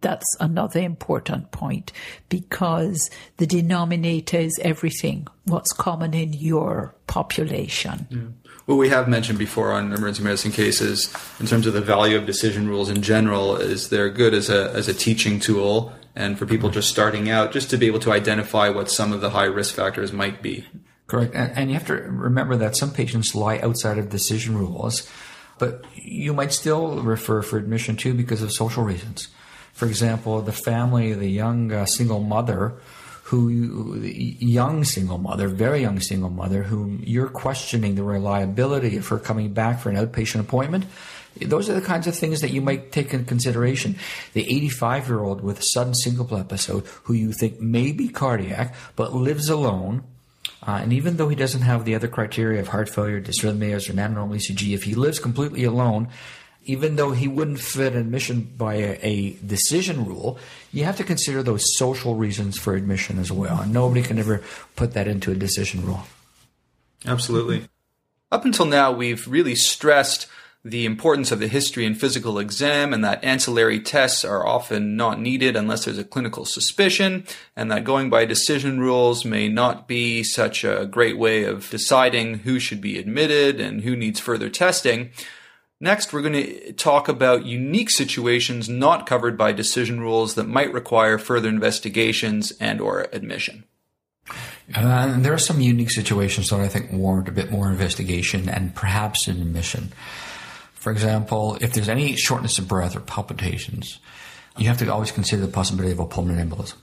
that's another important point because the denominator is everything. What's common in your population? Yeah. What we have mentioned before on emergency medicine cases, in terms of the value of decision rules in general, is they're good as a as a teaching tool, and for people just starting out, just to be able to identify what some of the high risk factors might be. Correct, and, and you have to remember that some patients lie outside of decision rules, but you might still refer for admission too because of social reasons for example, the family, the young uh, single mother, who young single mother, very young single mother, whom you're questioning the reliability of her coming back for an outpatient appointment. Those are the kinds of things that you might take in consideration. The 85 year old with a sudden syncope episode who you think may be cardiac but lives alone. Uh, and even though he doesn't have the other criteria of heart failure, dysrhythmias, or non-normal ECG, if he lives completely alone, even though he wouldn't fit admission by a, a, decision rule, you have to consider those social reasons for admission as well. And nobody can ever put that into a decision rule. Absolutely. Up until now, we've really stressed the importance of the history and physical exam and that ancillary tests are often not needed unless there's a clinical suspicion and that going by decision rules may not be such a great way of deciding who should be admitted and who needs further testing. Next, we're going to talk about unique situations not covered by decision rules that might require further investigations and or admission. Uh, there are some unique situations that I think warrant a bit more investigation and perhaps an admission. For example, if there's any shortness of breath or palpitations, you have to always consider the possibility of a pulmonary embolism.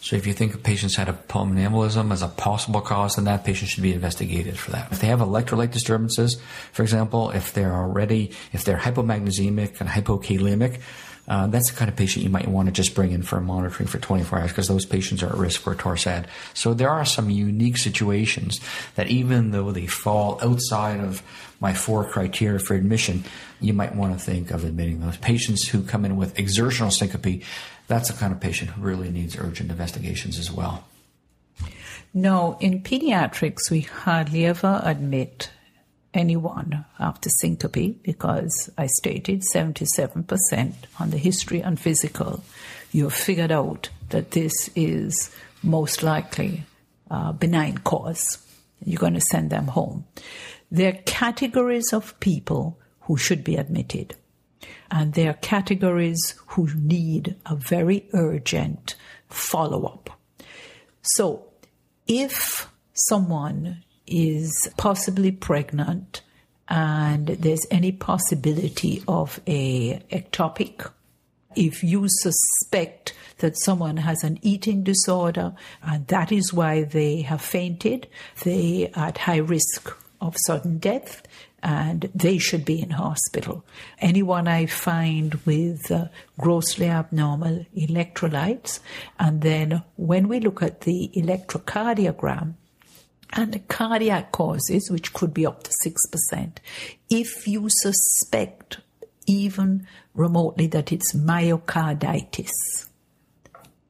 So if you think a patient's had a pulmonary embolism as a possible cause, then that patient should be investigated for that. If they have electrolyte disturbances, for example, if they're already, if they're hypomagnesemic and hypokalemic, uh, that's the kind of patient you might want to just bring in for monitoring for 24 hours because those patients are at risk for torsade. So there are some unique situations that even though they fall outside of my four criteria for admission, you might want to think of admitting those patients who come in with exertional syncope that's the kind of patient who really needs urgent investigations as well. No, in pediatrics, we hardly ever admit anyone after syncope because I stated 77% on the history and physical. You've figured out that this is most likely a benign cause. You're going to send them home. There are categories of people who should be admitted and there are categories who need a very urgent follow up. So, if someone is possibly pregnant and there's any possibility of a ectopic, if you suspect that someone has an eating disorder and that is why they have fainted, they are at high risk of sudden death and they should be in hospital. Anyone I find with uh, grossly abnormal electrolytes, and then when we look at the electrocardiogram, and cardiac causes, which could be up to 6%, if you suspect even remotely that it's myocarditis,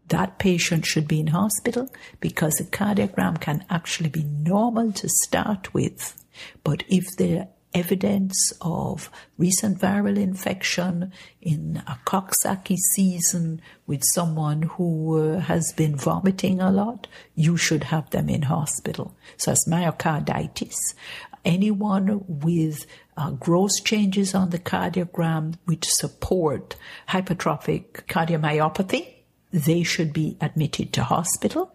that patient should be in hospital because the cardiogram can actually be normal to start with. But if the evidence of recent viral infection in a Coxsackie season with someone who uh, has been vomiting a lot, you should have them in hospital. So as myocarditis, anyone with uh, gross changes on the cardiogram which support hypertrophic cardiomyopathy, they should be admitted to hospital.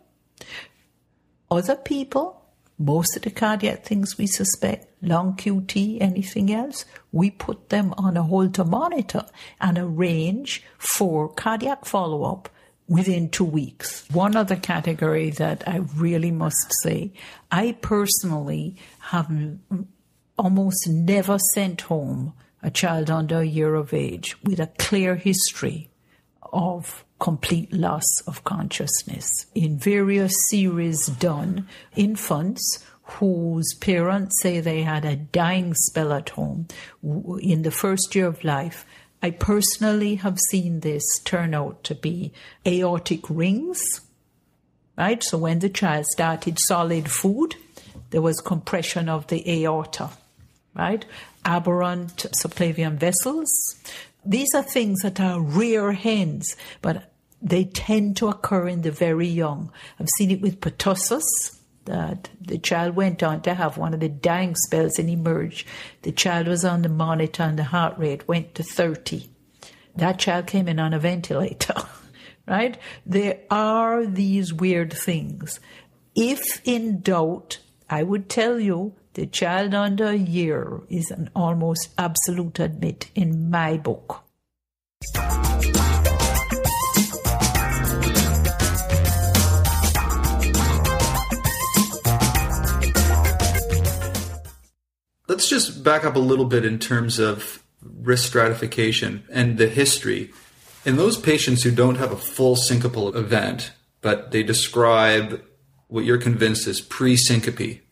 Other people, most of the cardiac things we suspect, long QT, anything else, we put them on a Holter monitor and arrange for cardiac follow up within two weeks. One other category that I really must say, I personally have almost never sent home a child under a year of age with a clear history of complete loss of consciousness. In various series done, infants whose parents say they had a dying spell at home in the first year of life. I personally have seen this turn out to be aortic rings, right? So when the child started solid food, there was compression of the aorta, right? Aberrant subclavian vessels. These are things that are rare hens, but they tend to occur in the very young. I've seen it with pertussis, that the child went on to have one of the dying spells and emerged. The child was on the monitor and the heart rate went to 30. That child came in on a ventilator, right? There are these weird things. If in doubt, I would tell you the child under a year is an almost absolute admit in my book. Let's just back up a little bit in terms of risk stratification and the history. In those patients who don't have a full syncopal event, but they describe what you're convinced is pre syncope,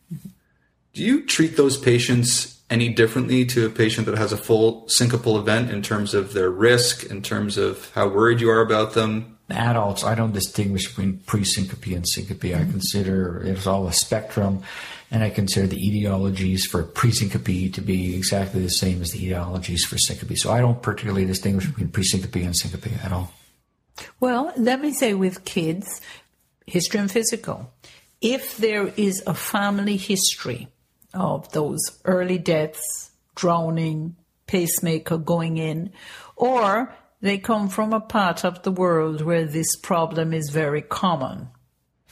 do you treat those patients any differently to a patient that has a full syncopal event in terms of their risk, in terms of how worried you are about them? Adults, I don't distinguish between pre syncope and syncope. I mm-hmm. consider it's all a spectrum and I consider the etiologies for presyncope to be exactly the same as the etiologies for syncope. So I don't particularly distinguish between presyncope and syncope at all. Well, let me say with kids, history and physical. If there is a family history of those early deaths, drowning, pacemaker going in, or they come from a part of the world where this problem is very common,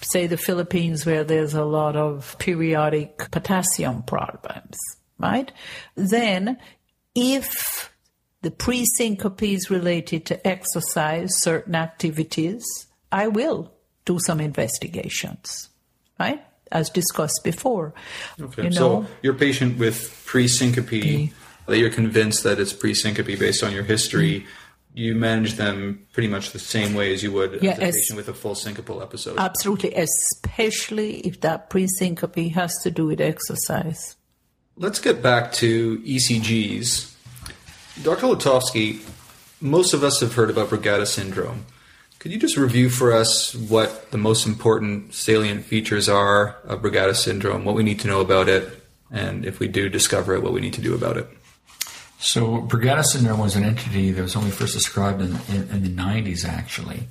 say the Philippines where there's a lot of periodic potassium problems, right? Then if the pre-syncope is related to exercise, certain activities, I will do some investigations, right? As discussed before. Okay. You know, so your patient with pre-syncope, that you're convinced that it's pre-syncope based on your history, mm-hmm you manage them pretty much the same way as you would yeah, as a patient with a full syncopal episode. Absolutely, especially if that pre-syncope has to do with exercise. Let's get back to ECGs. Dr. Letovsky, most of us have heard about Brugada syndrome. Could you just review for us what the most important salient features are of Brugada syndrome, what we need to know about it, and if we do discover it, what we need to do about it? So Brugada syndrome was an entity that was only first described in, in, in, the 90s, actually.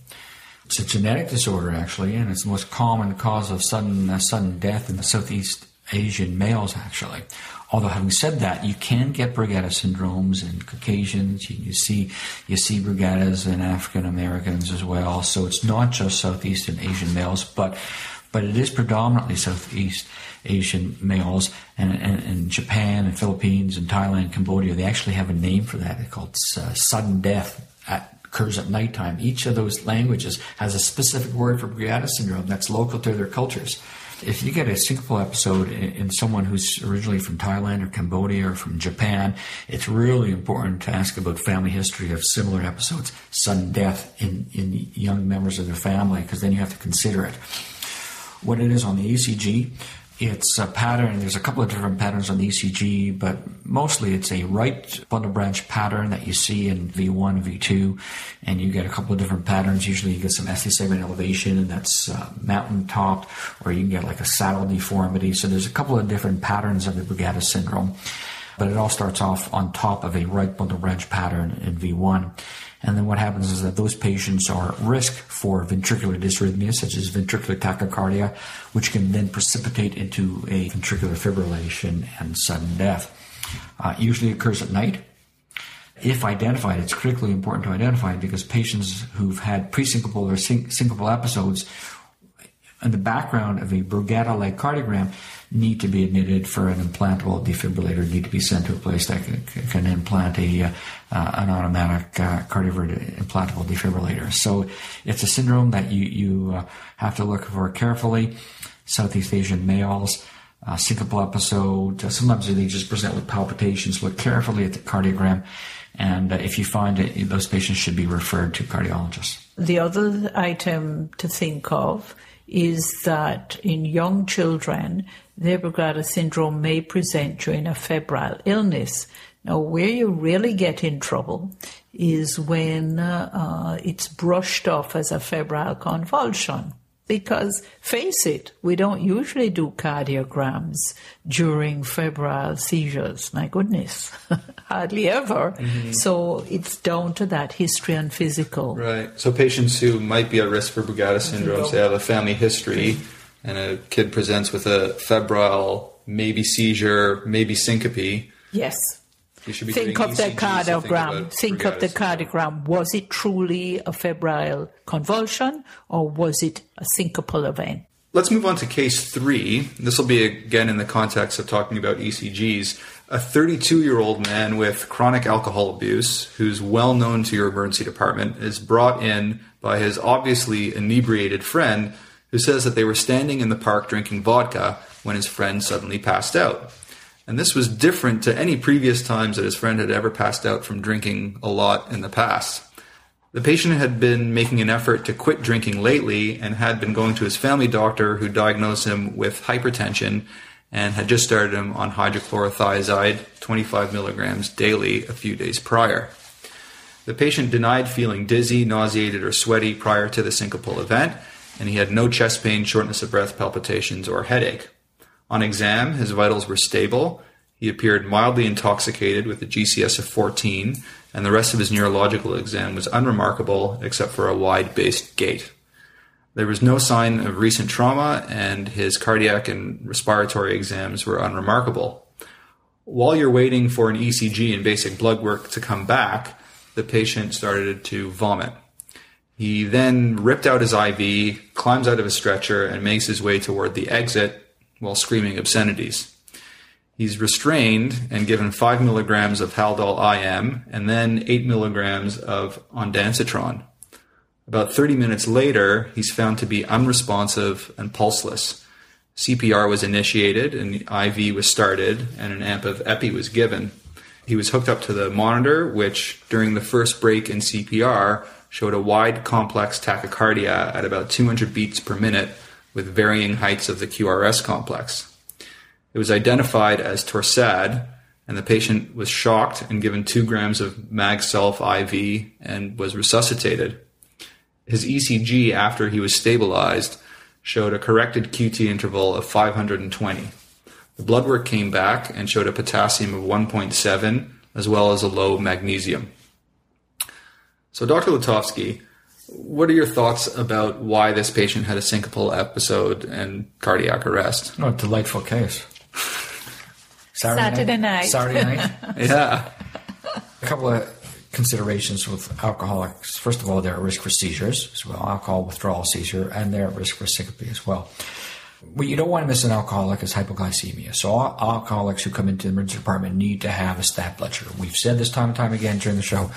It's a genetic disorder, actually, and it's the most common cause of sudden uh, sudden death in the Southeast Asian males, actually. Although having said that, you can get Brugada syndromes in Caucasians. You, you see you see Brugadas in African Americans as well. So it's not just Southeast Asian males, but but it is predominantly Southeast Asian males. And, and, Japan and Philippines and Thailand, Cambodia, they actually have a name for that. It's called uh, sudden death at, occurs at nighttime. Each of those languages has a specific word for Brugada syndrome that's local to their cultures. If you get a syncopal episode in, in someone who's originally from Thailand or Cambodia or from Japan, it's really important to ask about family history of similar episodes, sudden death in, in young members of their family, because then you have to consider it. What it is on the ECG, It's a pattern. There's a couple of different patterns on the ECG, but mostly it's a right bundle branch pattern that you see in V1, V2, and you get a couple of different patterns. Usually you get some ST segment elevation, and that's uh, mountain topped, or you can get like a saddle deformity. So there's a couple of different patterns of the Brugada syndrome, but it all starts off on top of a right bundle branch pattern in V1. And then what happens is that those patients are at risk for ventricular dysrhythmia, such as ventricular tachycardia, which can then precipitate into a ventricular fibrillation and sudden death. Uh, usually occurs at night. If identified, it's critically important to identify because patients who've had presyncopal or syn- syncopal episodes in the background of a Brugada-like cardiogram need to be admitted for an implantable defibrillator, need to be sent to a place that can, can implant a uh, an automatic uh, cardioverter implantable defibrillator. So it's a syndrome that you you uh, have to look for carefully. Southeast Asian males. Uh, syncopal episode. Uh, sometimes they just present with palpitations. Look carefully at the cardiogram, and uh, if you find it, those patients should be referred to cardiologists. The other item to think of is that in young children, Brugada syndrome may present during a febrile illness. Now, where you really get in trouble is when uh, uh, it's brushed off as a febrile convulsion. Because, face it, we don't usually do cardiograms during febrile seizures. My goodness, hardly ever. Mm-hmm. So it's down to that history and physical. Right. So patients who might be at risk for Brugada syndrome, they have a family history, and a kid presents with a febrile, maybe seizure, maybe syncope. Yes think of the cardiogram. Think, think of the cardiogram. Was it truly a febrile convulsion or was it a syncopal event? Let's move on to case three. This will be again in the context of talking about ECGs. A 32 year old man with chronic alcohol abuse, who's well known to your emergency department, is brought in by his obviously inebriated friend who says that they were standing in the park drinking vodka when his friend suddenly passed out. And this was different to any previous times that his friend had ever passed out from drinking a lot in the past. The patient had been making an effort to quit drinking lately and had been going to his family doctor who diagnosed him with hypertension and had just started him on hydrochlorothiazide 25 milligrams daily a few days prior. The patient denied feeling dizzy, nauseated, or sweaty prior to the syncopal event, and he had no chest pain, shortness of breath, palpitations, or headache. On exam, his vitals were stable. He appeared mildly intoxicated with a GCS of 14, and the rest of his neurological exam was unremarkable except for a wide based gait. There was no sign of recent trauma, and his cardiac and respiratory exams were unremarkable. While you're waiting for an ECG and basic blood work to come back, the patient started to vomit. He then ripped out his IV, climbs out of a stretcher, and makes his way toward the exit while screaming obscenities. He's restrained and given 5 milligrams of Haldol IM and then 8 milligrams of ondansetron. About 30 minutes later, he's found to be unresponsive and pulseless. CPR was initiated and IV was started and an amp of epi was given. He was hooked up to the monitor, which during the first break in CPR showed a wide complex tachycardia at about 200 beats per minute with varying heights of the QRS complex. It was identified as torsade, and the patient was shocked and given two grams of MagSulf IV and was resuscitated. His ECG after he was stabilized showed a corrected QT interval of 520. The blood work came back and showed a potassium of 1.7 as well as a low magnesium. So, Dr. Letovsky, what are your thoughts about why this patient had a syncopal episode and cardiac arrest? Oh, delightful case. Saturday, Saturday night. night. Saturday night. yeah. A couple of considerations with alcoholics. First of all, they're at risk for seizures as well, alcohol withdrawal seizure, and they're at risk for syncope as well. What you don't want to miss an alcoholic is hypoglycemia. So all alcoholics who come into the emergency department need to have a stat blood sugar. We've said this time and time again during the show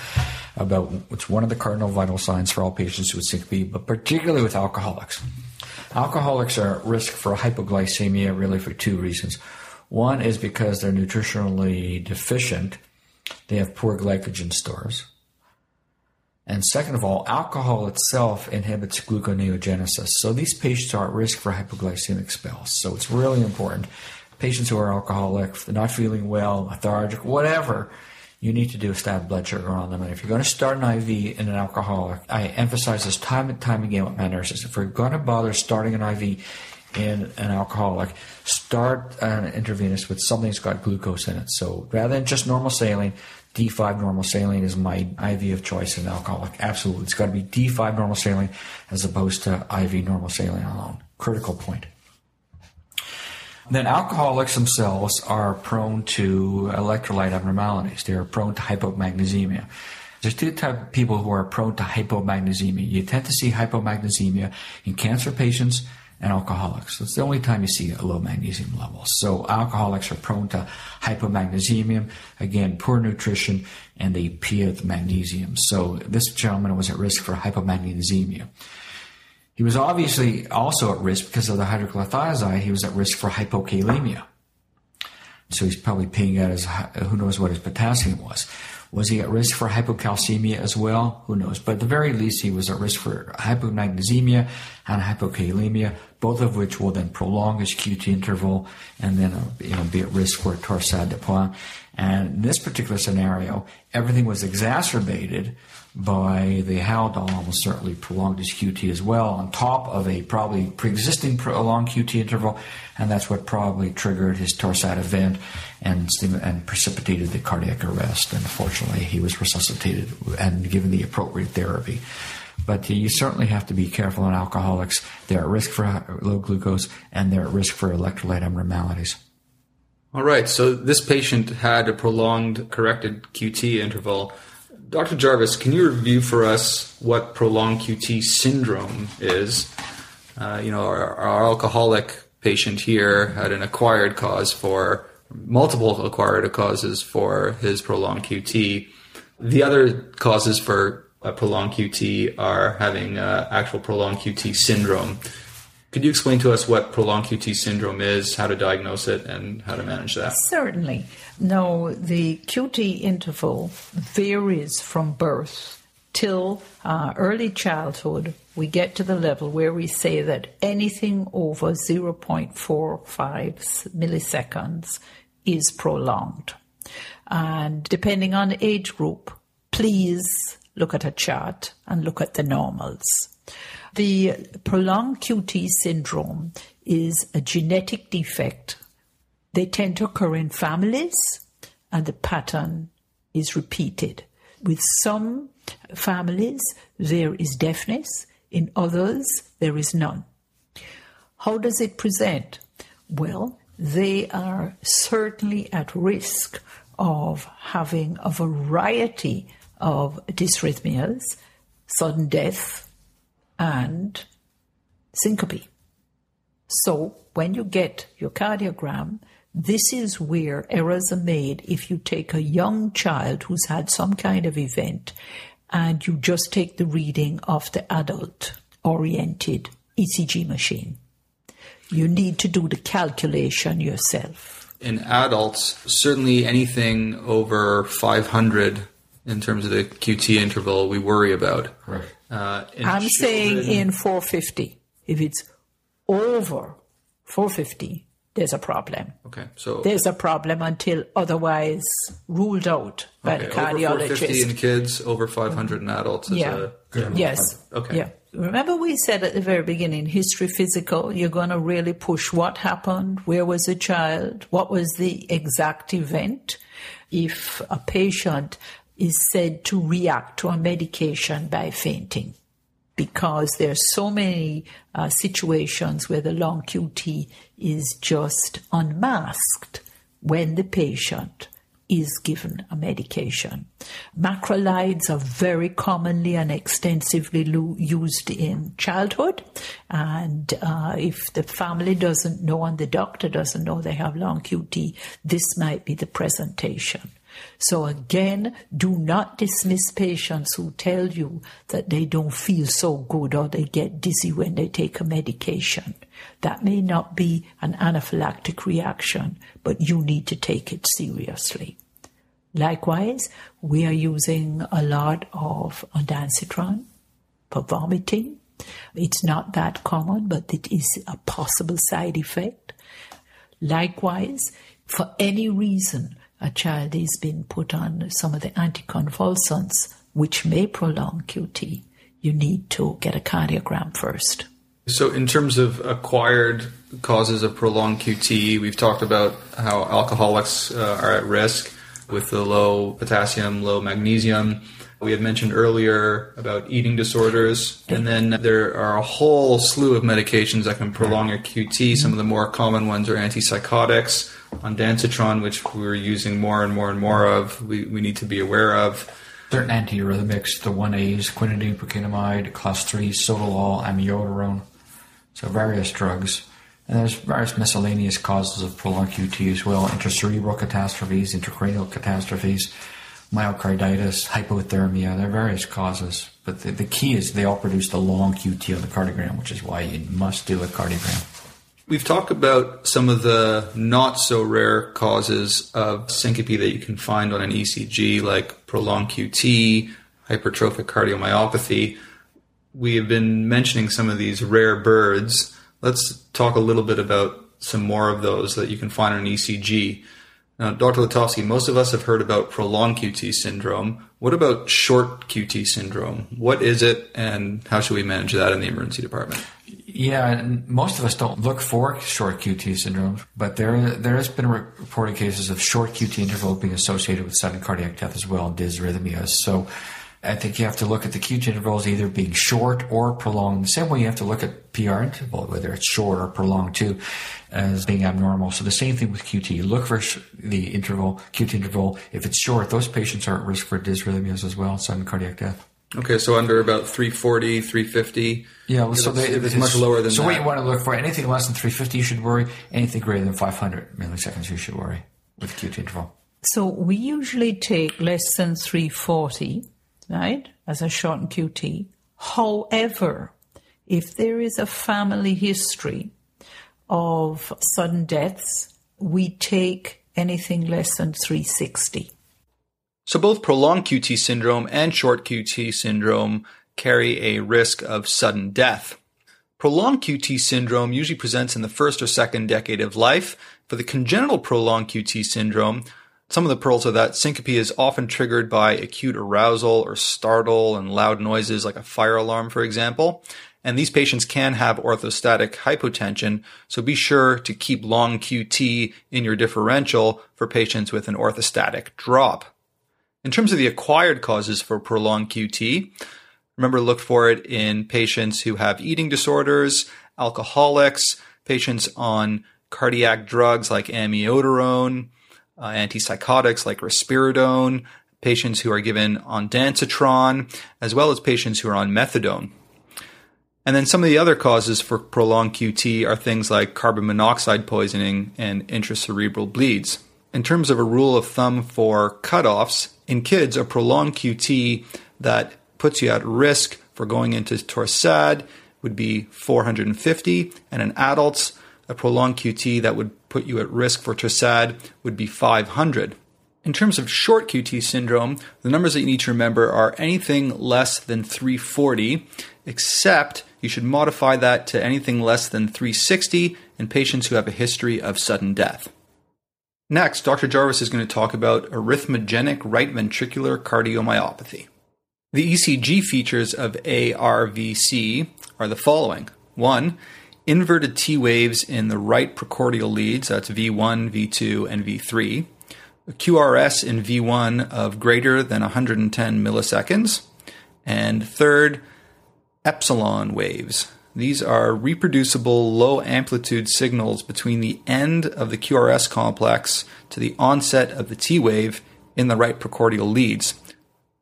about it's one of the cardinal vital signs for all patients with syncope, but particularly with alcoholics. Alcoholics are at risk for hypoglycemia really for two reasons. One is because they're nutritionally deficient. They have poor glycogen stores. And second of all, alcohol itself inhibits gluconeogenesis. So these patients are at risk for hypoglycemic spells. So it's really important. Patients who are alcoholic, not feeling well, lethargic, whatever, you need to do a stat blood sugar on them. And if you're going to start an IV in an alcoholic, I emphasize this time and time again with my nurses. If we're going to bother starting an IV in an alcoholic, start an intravenous with something that's got glucose in it. So rather than just normal saline, D5 normal saline is my IV of choice in alcoholic. Absolutely. It's got to be D5 normal saline as opposed to IV normal saline alone. Critical point. Then alcoholics themselves are prone to electrolyte abnormalities. They're prone to hypomagnesemia. There's two types of people who are prone to hypomagnesemia. You tend to see hypomagnesemia in cancer patients and alcoholics. It's the only time you see a low magnesium level. So alcoholics are prone to hypomagnesemia, again, poor nutrition, and they pee out the magnesium. So this gentleman was at risk for hypomagnesemia. He was obviously also at risk because of the hydrochlorothiazide. He was at risk for hypokalemia. So he's probably peeing out his, who knows what his potassium was. Was he at risk for hypocalcemia as well? Who knows? But at the very least, he was at risk for hypomagnesemia and hypokalemia, both of which will then prolong his QT interval and then uh, you know, be at risk for torsade de pointes. And in this particular scenario, everything was exacerbated by the Haldol almost certainly prolonged his QT as well, on top of a probably pre-existing prolonged QT interval, and that's what probably triggered his torsade event and and precipitated the cardiac arrest. And unfortunately, he was resuscitated and given the appropriate therapy. But you certainly have to be careful on alcoholics. They're at risk for low glucose and they're at risk for electrolyte abnormalities. All right. So this patient had a prolonged corrected QT interval. Dr. Jarvis, can you review for us what prolonged QT syndrome is? Uh, you know, our, our, alcoholic patient here had an acquired cause for multiple acquired causes for his prolonged QT. The other causes for a prolonged QT are having uh, actual prolonged QT syndrome. Could you explain to us what prolonged QT syndrome is, how to diagnose it, and how to manage that? Certainly. No, the QT interval varies from birth till uh, early childhood. We get to the level where we say that anything over 0.45 milliseconds is prolonged. And depending on age group, please look at a chart and look at the normals. The prolonged QT syndrome is a genetic defect. They tend to occur in families, and the pattern is repeated. With some families, there is deafness, in others, there is none. How does it present? Well, they are certainly at risk of having a variety of dysrhythmias, sudden death, and syncope. So when you get your cardiogram, this is where errors are made if you take a young child who's had some kind of event and you just take the reading of the adult oriented ECG machine. You need to do the calculation yourself. In adults, certainly anything over 500 in terms of the QT interval we worry about. Right. Uh, I'm children, saying in 450. If it's over 450, there's a problem. Okay, so there's a problem until otherwise ruled out by okay, the cardiologist. Over 450 in kids, over 500 in adults. yeah. yes. Okay. Yeah. Remember, we said at the very beginning, history physical, you're going to really push what happened, where was the child, what was the exact event. If a patient is said to react to a medication by fainting because there are so many uh, situations where the long QT is just unmasked when the patient is given a medication. Macrolides are very commonly and extensively lo- used in childhood. And uh, if the family doesn't know and the doctor doesn't know they have long QT, this might be the presentation. So again, do not dismiss patients who tell you that they don't feel so good or they get dizzy when they take a medication. That may not be an anaphylactic reaction, but you need to take it seriously. Likewise, we are using a lot of ondansetron for vomiting. It's not that common, but it is a possible side effect. Likewise, for any reason, a child is being put on some of the anticonvulsants, which may prolong QT, you need to get a cardiogram first. So, in terms of acquired causes of prolonged QT, we've talked about how alcoholics uh, are at risk with the low potassium, low magnesium. We had mentioned earlier about eating disorders, and then there are a whole slew of medications that can prolong your QT. Some of the more common ones are antipsychotics, ondansetron, which we're using more and more and more of. We, we need to be aware of certain antiarrhythmics, the 1As, quinidine, procainamide, class 3, sotalol, amiodarone. So various drugs. And there's various miscellaneous causes of prolonged QT as well intracerebral catastrophes, intracranial catastrophes, myocarditis, hypothermia. There are various causes. But the, the key is they all produce the long QT on the cardiogram, which is why you must do a cardiogram. We've talked about some of the not so rare causes of syncope that you can find on an ECG, like prolonged QT, hypertrophic cardiomyopathy we have been mentioning some of these rare birds. Let's talk a little bit about some more of those that you can find on an ECG. Now, Dr. Letovsky, most of us have heard about prolonged QT syndrome. What about short QT syndrome? What is it, and how should we manage that in the emergency department? Yeah, most of us don't look for short QT syndrome, but there there has been reported cases of short QT interval being associated with sudden cardiac death as well, and dysrhythmias. So I think you have to look at the QT intervals either being short or prolonged. The same way you have to look at PR interval, whether it's short or prolonged too, as being abnormal. So the same thing with QT. You look for the interval, QT interval. If it's short, those patients are at risk for dysrhythmias as well, sudden cardiac death. Okay, so under about 340, 350. Yeah, well, so they, it's, it's much lower than so that. what you want to look for, anything less than 350, you should worry. Anything greater than 500 milliseconds, you should worry with QT interval. So we usually take less than 340 right, as a shortened QT. However, if there is a family history of sudden deaths, we take anything less than 360. So both prolonged QT syndrome and short QT syndrome carry a risk of sudden death. Prolonged QT syndrome usually presents in the first or second decade of life. For the congenital prolonged QT syndrome, some of the pearls are that syncope is often triggered by acute arousal or startle and loud noises like a fire alarm, for example. And these patients can have orthostatic hypotension, so be sure to keep long QT in your differential for patients with an orthostatic drop. In terms of the acquired causes for prolonged QT, remember to look for it in patients who have eating disorders, alcoholics, patients on cardiac drugs like amiodarone, uh, antipsychotics like risperidone, patients who are given ondansetron, as well as patients who are on methadone. And then some of the other causes for prolonged QT are things like carbon monoxide poisoning and intracerebral bleeds. In terms of a rule of thumb for cutoffs, in kids, a prolonged QT that puts you at risk for going into Torsades would be 450, and in adults, a prolonged QT that would put you at risk for Torsades would be 500. In terms of short QT syndrome, the numbers that you need to remember are anything less than 340, except you should modify that to anything less than 360 in patients who have a history of sudden death. Next, Dr. Jarvis is going to talk about arrhythmogenic right ventricular cardiomyopathy. The ECG features of ARVC are the following 1 inverted T waves in the right precordial leads, that's V1, V2, and V3, a QRS in V1 of greater than 110 milliseconds, and third, epsilon waves. These are reproducible low amplitude signals between the end of the QRS complex to the onset of the T wave in the right precordial leads.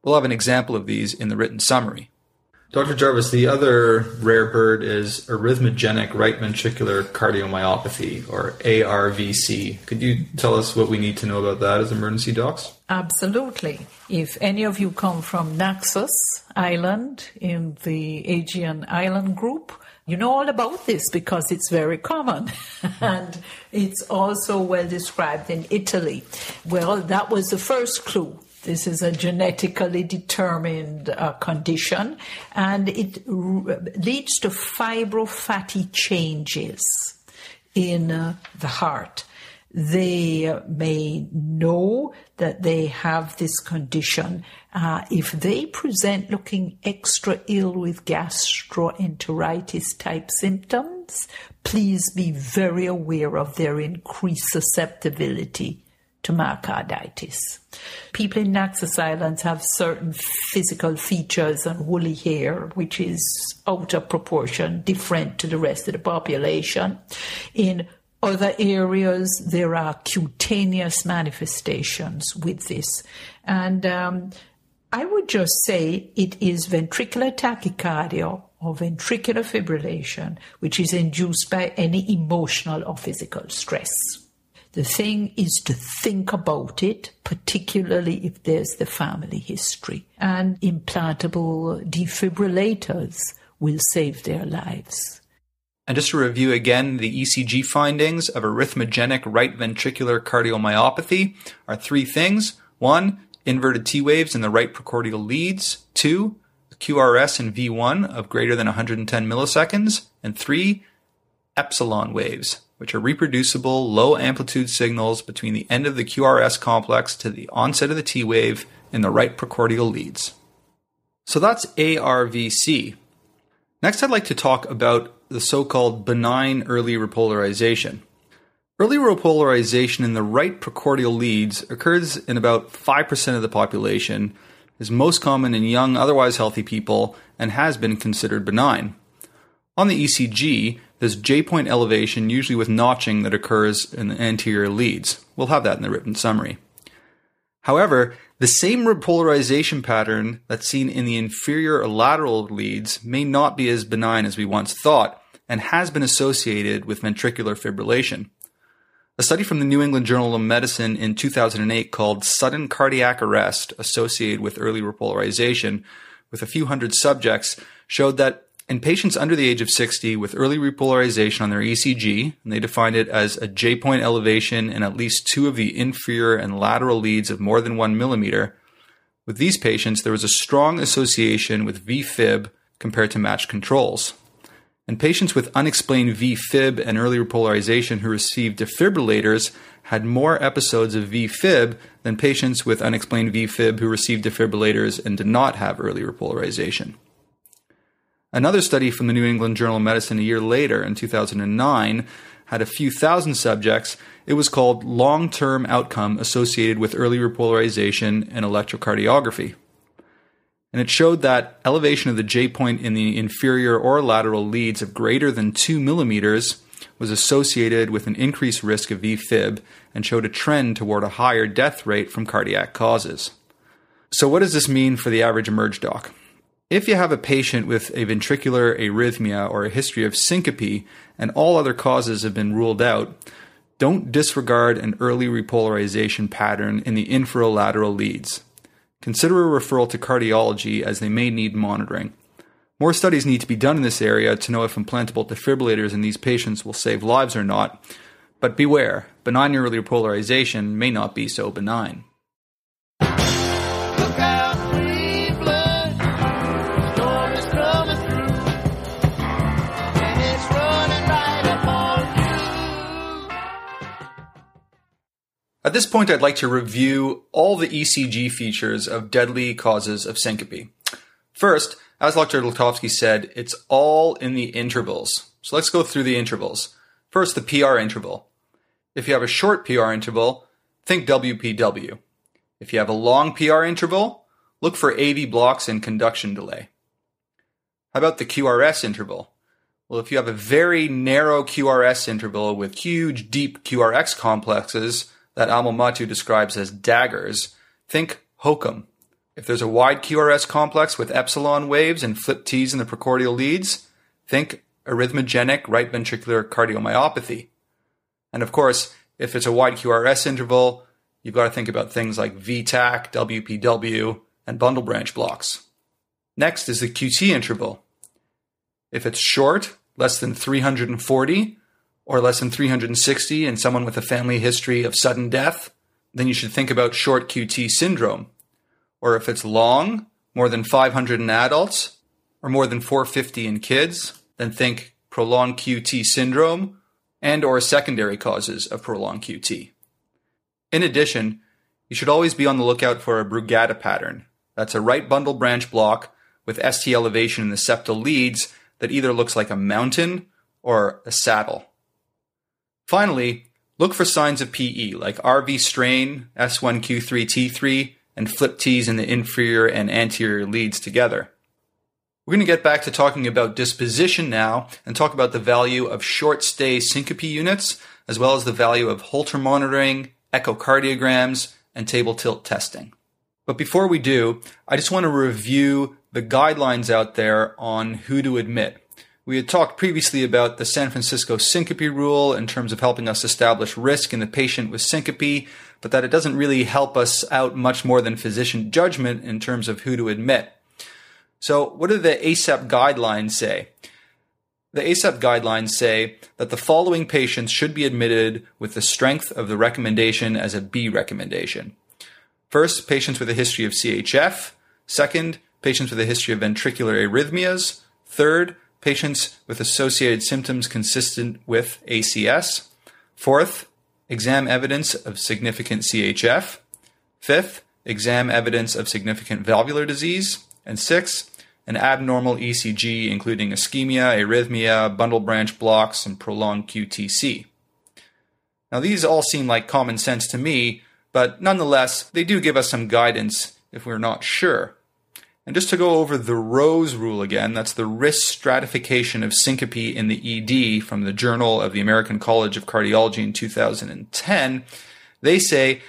We'll have an example of these in the written summary. Dr. Jarvis, the other rare bird is arrhythmogenic right ventricular cardiomyopathy, or ARVC. Could you tell us what we need to know about that as emergency docs? Absolutely. If any of you come from Naxos Island in the Aegean Island group, You know all about this because it's very common and it's also well described in Italy. Well, that was the first clue. This is a genetically determined uh, condition and it r- leads to fibrofatty changes in uh, the heart. They may know that they have this condition. Uh, if they present looking extra ill with gastroenteritis type symptoms, please be very aware of their increased susceptibility to myocarditis. People in Naxos Islands have certain physical features and woolly hair, which is out of proportion, different to the rest of the population. In other areas, there are cutaneous manifestations with this. And um, I would just say it is ventricular tachycardia or ventricular fibrillation, which is induced by any emotional or physical stress. The thing is to think about it, particularly if there's the family history. And implantable defibrillators will save their lives. And just to review again, the ECG findings of arrhythmogenic right ventricular cardiomyopathy are three things. One, inverted T waves in the right precordial leads. Two, QRS in V1 of greater than 110 milliseconds. And three, epsilon waves, which are reproducible low amplitude signals between the end of the QRS complex to the onset of the T wave in the right precordial leads. So that's ARVC. Next, I'd like to talk about the so called benign early repolarization. Early repolarization in the right precordial leads occurs in about 5% of the population, is most common in young, otherwise healthy people, and has been considered benign. On the ECG, there's J point elevation, usually with notching that occurs in the anterior leads. We'll have that in the written summary. However, the same repolarization pattern that's seen in the inferior or lateral leads may not be as benign as we once thought and has been associated with ventricular fibrillation. A study from the New England Journal of Medicine in 2008 called Sudden Cardiac Arrest Associated with Early Repolarization with a few hundred subjects showed that in patients under the age of 60 with early repolarization on their ECG, and they defined it as a J point elevation in at least two of the inferior and lateral leads of more than one millimeter, with these patients, there was a strong association with VFib compared to matched controls. And patients with unexplained VFib and early repolarization who received defibrillators had more episodes of VFib than patients with unexplained VFib who received defibrillators and did not have early repolarization. Another study from the New England Journal of Medicine a year later, in 2009, had a few thousand subjects. It was called Long Term Outcome Associated with Early Repolarization and Electrocardiography. And it showed that elevation of the J point in the inferior or lateral leads of greater than 2 millimeters was associated with an increased risk of VFib and showed a trend toward a higher death rate from cardiac causes. So, what does this mean for the average emerge doc? If you have a patient with a ventricular arrhythmia or a history of syncope and all other causes have been ruled out, don't disregard an early repolarization pattern in the inferolateral leads. Consider a referral to cardiology as they may need monitoring. More studies need to be done in this area to know if implantable defibrillators in these patients will save lives or not, but beware, benign early repolarization may not be so benign. At this point, I'd like to review all the ECG features of deadly causes of syncope. First, as Dr. Letovsky said, it's all in the intervals. So let's go through the intervals. First, the PR interval. If you have a short PR interval, think WPW. If you have a long PR interval, look for AV blocks and conduction delay. How about the QRS interval? Well, if you have a very narrow QRS interval with huge, deep QRS complexes that Amal Mattu describes as daggers, think HOCM. If there's a wide QRS complex with epsilon waves and flip T's in the precordial leads, think arrhythmogenic right ventricular cardiomyopathy. And of course, if it's a wide QRS interval, you've got to think about things like VTach, WPW, and bundle branch blocks. Next is the QT interval. If it's short, less than 340 or less than 360 in someone with a family history of sudden death, then you should think about short QT syndrome. Or if it's long, more than 500 in adults, or more than 450 in kids, then think prolonged QT syndrome and or secondary causes of prolonged QT. In addition, you should always be on the lookout for a Brugada pattern. That's a right bundle branch block with ST elevation in the septal leads that either looks like a mountain or a saddle. Finally, look for signs of PE like RV strain, S1Q3T3, and flip T's in the inferior and anterior leads together. We're going to get back to talking about disposition now and talk about the value of short stay syncope units, as well as the value of Holter monitoring, echocardiograms, and table tilt testing. But before we do, I just want to review the guidelines out there on who to admit. We had talked previously about the San Francisco syncope rule in terms of helping us establish risk in the patient with syncope, but that it doesn't really help us out much more than physician judgment in terms of who to admit. So, what do the ACEP guidelines say? The ACEP guidelines say that the following patients should be admitted with the strength of the recommendation as a B recommendation. First, patients with a history of CHF. Second, patients with a history of ventricular arrhythmias. Third, patients with associated symptoms consistent with ACS. Fourth, exam evidence of significant CHF. Fifth, exam evidence of significant valvular disease. And sixth, an abnormal ECG including ischemia, arrhythmia, bundle branch blocks, and prolonged QTC. Now, these all seem like common sense to me, but nonetheless, they do give us some guidance if we're not sure. And just to go over the Rose rule again, that's the risk stratification of syncope in the ED from the Journal of the American College of Cardiology in 2010. They say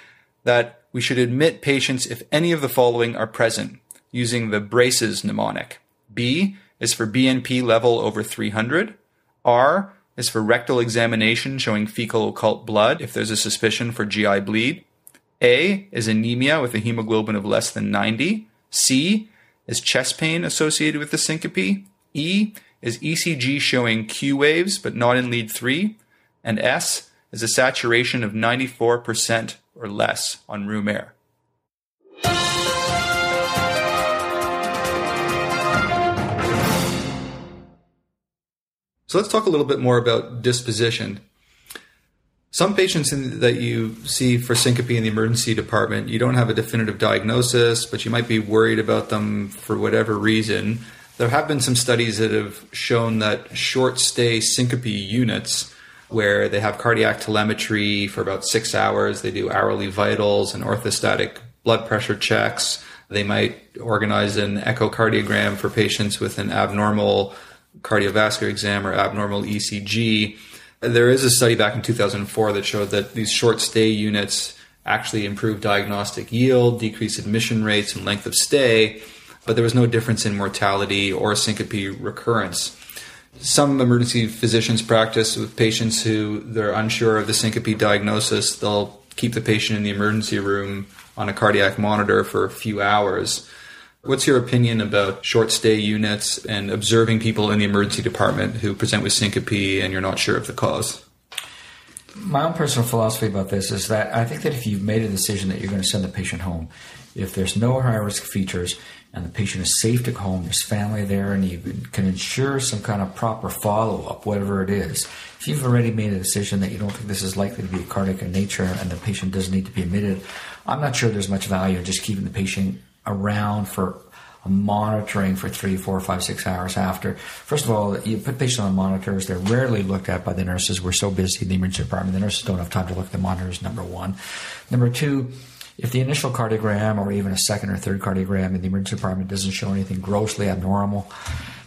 that we should admit patients if any of the following are present using the Brace's mnemonic. B is for BNP level over 300. R is for rectal examination showing fecal occult blood if there's a suspicion for GI bleed. A is anemia with a hemoglobin of less than 90. C is chest pain associated with the syncope. E is ECG showing Q waves but not in lead 3. And S is a saturation of 94% or less on room air. So let's talk a little bit more about disposition. Some patients in, that you see for syncope in the emergency department, you don't have a definitive diagnosis, but you might be worried about them for whatever reason. There have been some studies that have shown that short stay syncope units, where they have cardiac telemetry for about six hours, they do hourly vitals and orthostatic blood pressure checks. They might organize an echocardiogram for patients with an abnormal cardiovascular exam or abnormal ECG there is a study back in 2004 that showed that these short stay units actually improve diagnostic yield, decrease admission rates, and length of stay, but there was no difference in mortality or syncope recurrence. Some emergency physicians practice with patients who they're unsure of the syncope diagnosis. They'll keep the patient in the emergency room on a cardiac monitor for a few hours What's your opinion about short stay units and observing people in the emergency department who present with syncope and you're not sure of the cause? My own personal philosophy about this is that I think that if you've made a decision that you're going to send the patient home, if there's no high risk features and the patient is safe to go home, there's family there, and you can ensure some kind of proper follow up, whatever it is. If you've already made a decision that you don't think this is likely to be cardiac in nature and the patient doesn't need to be admitted, I'm not sure there's much value in just keeping the patient around for uh, monitoring for three, four, five, six hours after. First of all, you put patients on monitors. They're rarely looked at by the nurses. We're so busy in the emergency department. The nurses don't have time to look at the monitors, number one. Number two, if the initial cardiogram or even a second or third cardiogram in the emergency department doesn't show anything grossly abnormal,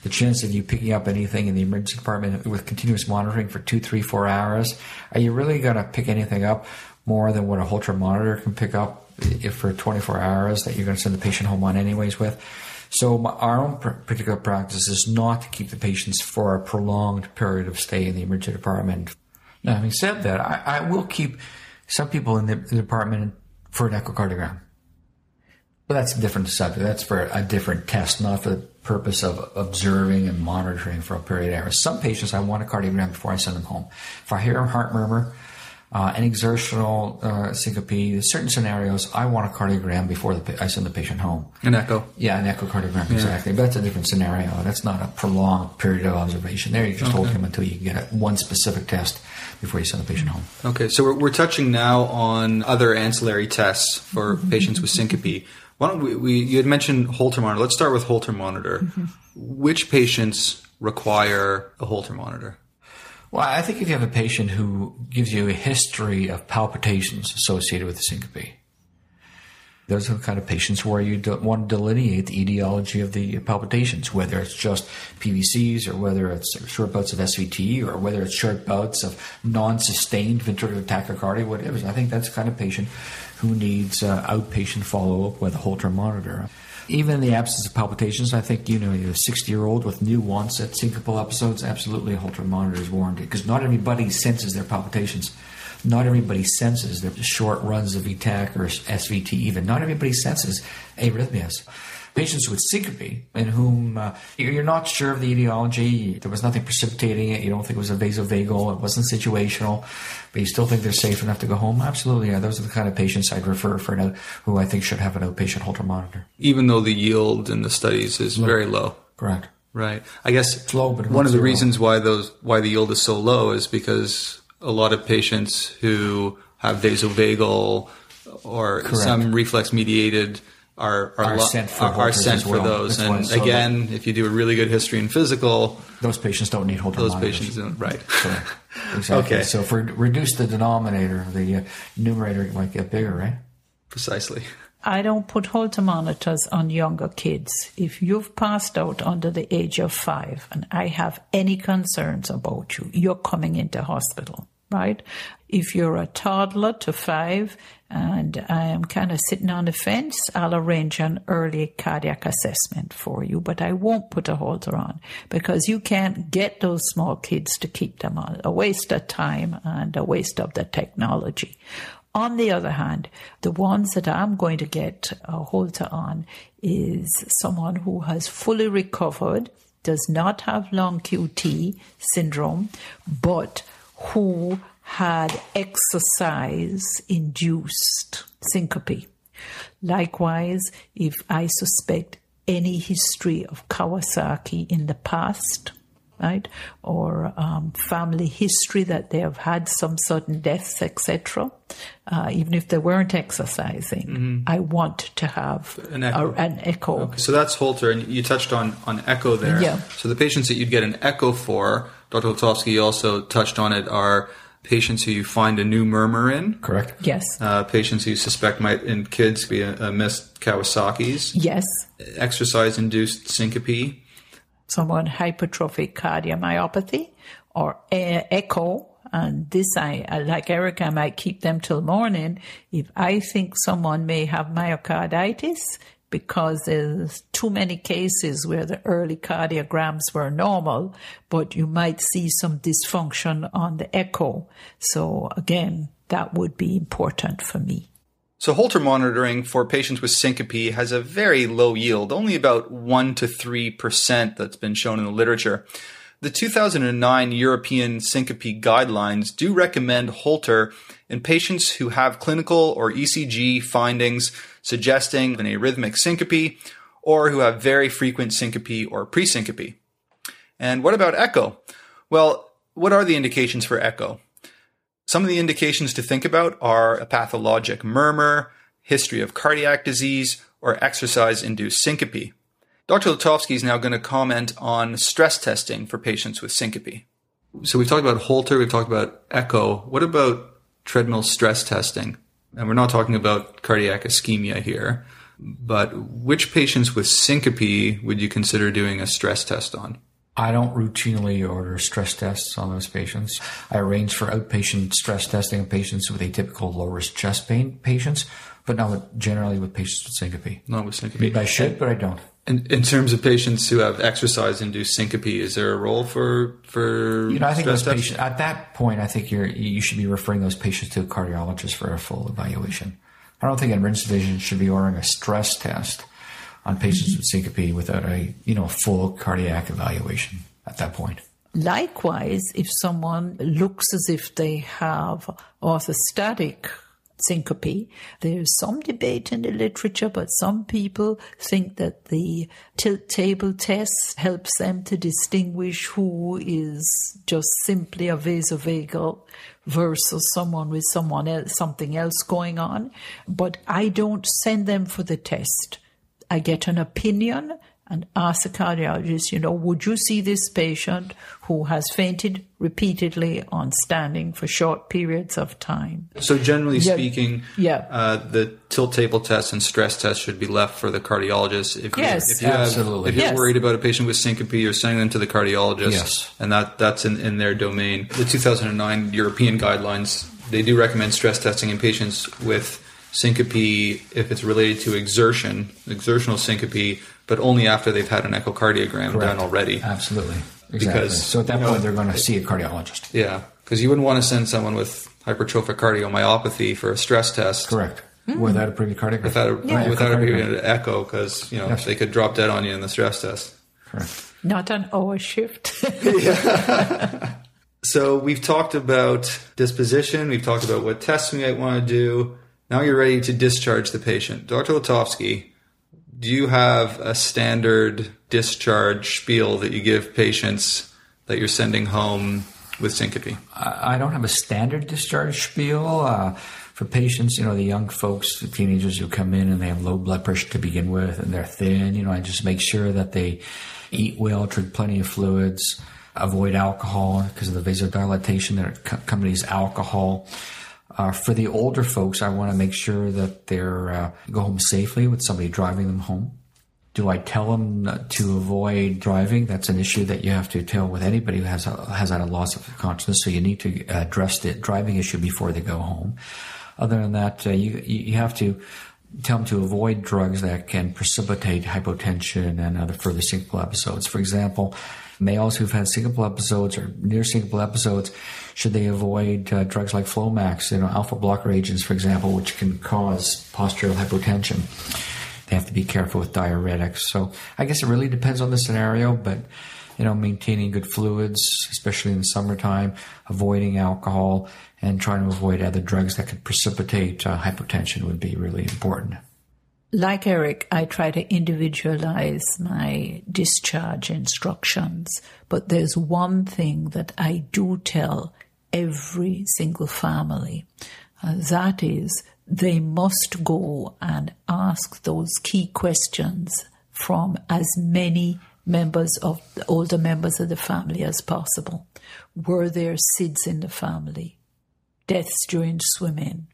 the chance of you picking up anything in the emergency department with continuous monitoring for two, three, four hours, are you really going to pick anything up more than what a Holter monitor can pick up if for 24 hours that you're going to send the patient home on anyways with. So our own particular practice is not to keep the patients for a prolonged period of stay in the emergency department. Now, having said that, I, I will keep some people in the, the department for an echocardiogram. But that's a different subject. That's for a different test, not for the purpose of observing and monitoring for a period of hours. Some patients, I want a cardiogram before I send them home. If I hear a heart murmur, uh, an exertional uh, syncope, certain scenarios, I want a cardiogram before the, I send the patient home. An echo. Yeah, an echocardiogram, exactly. But that's a different scenario. That's not a prolonged period of observation. There, you just hold him until you get a, one specific test before you send the patient home. Okay, so we're, we're touching now on other ancillary tests for patients with syncope. Why don't we, we? You had mentioned Holter monitor. Let's start with Holter monitor. Which patients require a Holter monitor? Well, I think if you have a patient who gives you a history of palpitations associated with syncope, those are the kind of patients where you want to delineate the etiology of the palpitations, whether it's just PVCs or whether it's short bouts of SVT or whether it's short bouts of non-sustained ventricular tachycardia, whatever. I think that's the kind of patient who needs uh, outpatient follow-up with a Holter monitor. Even in the absence of palpitations, I think you know you're a 60-year-old with new onset syncopal episodes, absolutely a Holter monitor is warranted because not everybody senses their palpitations. Not everybody senses their short runs of VTach or SVT. Even not everybody senses arrhythmias. Patients with syncope, in whom uh, you're not sure of the etiology, there was nothing precipitating it, you don't think it was a vasovagal, it wasn't situational, but you still think they're safe enough to go home. Absolutely, yeah. Those are the kind of patients I'd refer for an who I think should have an outpatient Holter monitor. Even though the yield in the studies is very low. Correct. Right. I guess low, but one of the zero. reasons why those why the yield is so low is because a lot of patients who have vasovagal or Correct. some reflex mediated are are, Are lo- sent for are, are sent as for well. those. That's And so again, if you do a really good history and physical, Those patients don't need Holter those monitors. patients don't. Right. So, exactly. Okay. So for reduce the denominator, the uh, numerator might get bigger, right? Precisely. I don't put Holter monitors on younger kids. If you've passed out under the age of five and I have any concerns about you, you're coming into hospital, right? If you're a toddler to five and um, I am kind of sitting on the fence, I'll arrange an early cardiac assessment for you, but I won't put a Holter on because you can't get those small kids to keep them on. A waste of time and a waste of the technology. On the other hand, the ones that I'm going to get a Holter on is someone who has fully recovered, does not have long QT syndrome, but who had exercise induced syncope. Likewise, if I suspect any history of Kawasaki in the past, right, or um, family history that they have had some sudden deaths, etc., uh, even if they weren't exercising, I want to have An echo. a- an echo. So that's Holter, and you touched on on echo there. Yeah. So the patients that you'd get an echo for, Dr. Letovsky also touched on it, are patients who you find a new murmur in. Correct. Yes, Uh, patients who you suspect might in kids be a, a missed Kawasaki's, yes. exercise induced syncope, someone hypertrophic cardiomyopathy or e- echo. And this, I I- like Erica, I might keep them till morning. If I think someone may have myocarditis because there's too many cases where the early cardiograms were normal, but you might see some dysfunction on the echo. So again, that would be important for me. So Holter monitoring for patients with syncope has a very low yield, only about 1 to 3% that's been shown in the literature. The 2009 European syncope guidelines do recommend Holter in patients who have clinical or ECG findings suggesting an arrhythmic syncope or who have very frequent syncope or presyncope. And what about echo? Well, what are the indications for echo? Some of the indications to think about are a pathologic murmur, history of cardiac disease, or exercise induced syncope. Dr. Letovsky is now going to comment on stress testing for patients with syncope. So we've talked about Holter, we've talked about echo. What about treadmill stress testing? And we're not talking about cardiac ischemia here, but which patients with syncope would you consider doing a stress test on? I don't routinely order stress tests on those patients. I arrange for outpatient stress testing on patients with atypical low risk chest pain patients, but not with, generally with patients with syncope. Not with syncope. I should, but I don't. In, in terms of patients who have exercise-induced syncope, is there a role for for You know, I think those tests? patients at that point, I think you're you should be referring those patients to a cardiologist for a full evaluation. I don't think an emergency physician should be ordering a stress test on patients with syncope without a you know full cardiac evaluation at that point. Likewise, if someone looks as if they have orthostatic syncope, there's some debate in the literature, but some people think that the tilt table test helps them to distinguish who is just simply a vasovagal versus someone with someone else, something else going on. But I don't send them for the test. I get an opinion and ask the cardiologist, you know, would you see this patient who has fainted repeatedly on standing for short periods of time? So, generally Yeah. speaking, Yeah. uh, the tilt table test and stress test should be left for the cardiologist. If you, Yes. if you have, Absolutely. if you're Yes. worried about a patient with syncope, you're sending them to the cardiologist, Yes. and that that's in, in their domain. The 2009 European guidelines they do recommend stress testing in patients with syncope if it's related to exertion, exertional syncope, but only after they've had an echocardiogram done already. Absolutely. Exactly. Because, so at that you know- point, they're going to see a cardiologist. Yeah, because you wouldn't want to send someone with hypertrophic cardiomyopathy for a stress test. Correct. Hmm. Without a previous cardiograph. Without a, Yeah. without a Echocardiogram. period echo, because you know Yes. they could drop dead on you in the stress test. Correct. Not an hour shift. So we've talked about disposition. We've talked about what tests we might want to do. Now you're ready to discharge the patient, Dr. Letovsky. Do you have a standard discharge spiel that you give patients that you're sending home with syncope? I don't have a standard discharge spiel uh, for patients. You know, the young folks, the teenagers who come in and they have low blood pressure to begin with, and they're thin. You know, I just make sure that they eat well, drink plenty of fluids, avoid alcohol because of the vasodilatation that accompanies alcohol. Uh, for the older folks, I want to make sure that they're uh, go home safely with somebody driving them home. Do I tell them to avoid driving? That's an issue that you have to tell with anybody who has a, has had a loss of consciousness. So you need to address the driving issue before they go home. Other than that, uh, you you have to tell them to avoid drugs that can precipitate hypotension and other further syncopal episodes. For example, males who've had syncopal episodes or near syncopal episodes, should they avoid uh, drugs like Flomax, you know, alpha blocker agents, for example, which can cause postural hypotension? They have to be careful with diuretics. So I guess it really depends on the scenario, but you know, maintaining good fluids, especially in the summertime, avoiding alcohol, and trying to avoid other drugs that could precipitate uh, hypotension would be really important. Like Eric, I try to individualize my discharge instructions, but there's one thing that I do tell every single family. Uh, that is, they must go and ask those key questions from as many members of the older members of the family as possible. Were there SIDS in the family? Deaths during swimming?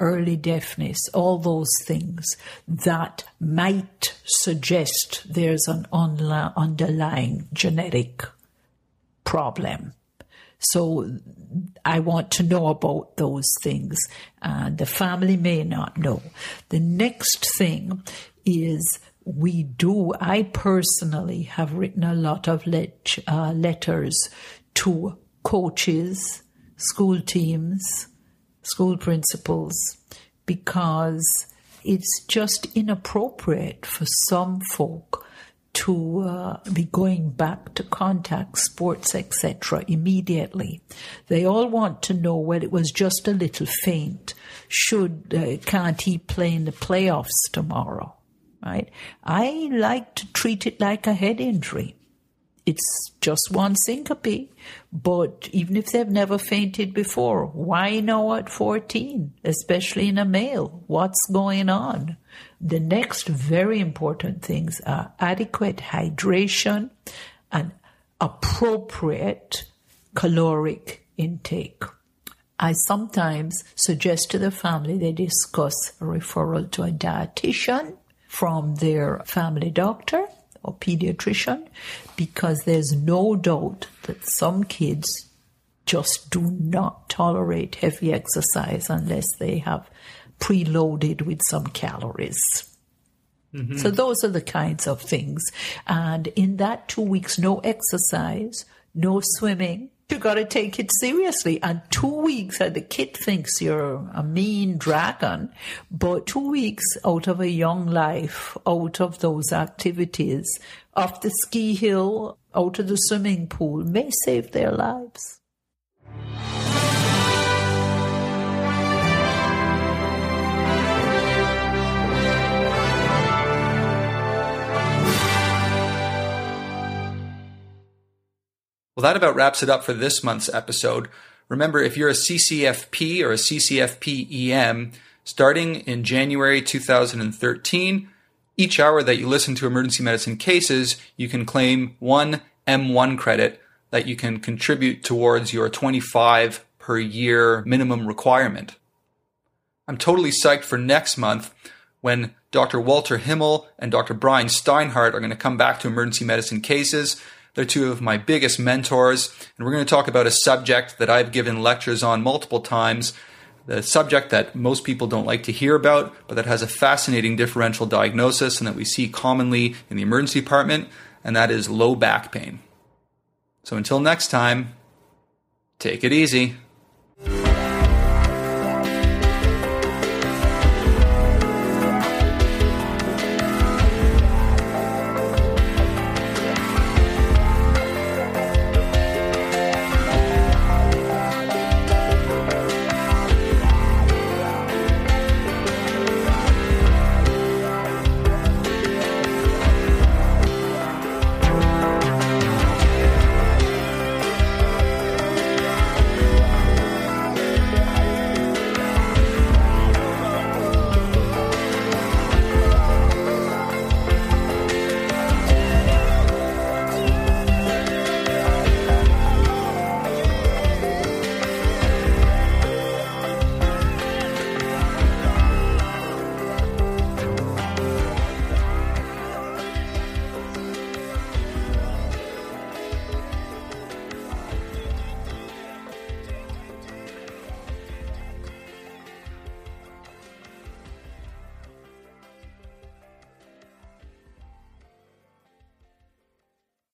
Early deafness, all those things that might suggest there's an onla- underlying genetic problem. So I want to know about those things, the family may not know. The next thing is we do, I personally have written a lot of let, uh, letters to coaches, school teams, school principals because it's just inappropriate for some folk to uh, be going back to contact sports, etc., immediately. They all want to know well, it was just a little faint. Should uh, can't he play in the playoffs tomorrow? Right? I like to treat it like a head injury it's just one syncope. But even if they've never fainted before, why now at 14, especially in a male? What's going on? The next very important things are adequate hydration and appropriate caloric intake. I sometimes suggest to the family they discuss a referral to a dietitian from their family doctor or pediatrician because there's no doubt that some kids just do not tolerate heavy exercise unless they have preloaded with some calories. Mm-hmm. So those are the kinds of things. And in that two weeks, no exercise, no swimming, You got to take it seriously. And two weeks, and the kid thinks you're a mean dragon, but two weeks out of a young life, out of those activities, off the ski hill, out of the swimming pool, may save their lives. Well, that about wraps it up for this month's episode. Remember, if you're a CCFP or a CCFP EM, starting in January 2013, each hour that you listen to emergency medicine cases, you can claim one M1 credit that you can contribute towards your 25 per year minimum requirement. I'm totally psyched for next month when Dr. Walter Himmel and Dr. Brian Steinhart are going to come back to emergency medicine cases. They're two of my biggest mentors, and we're going to talk about a subject that I've given lectures on multiple times, the subject that most people don't like to hear about, but that has a fascinating differential diagnosis and that we see commonly in the emergency department, and that is low back pain. So until next time, take it easy.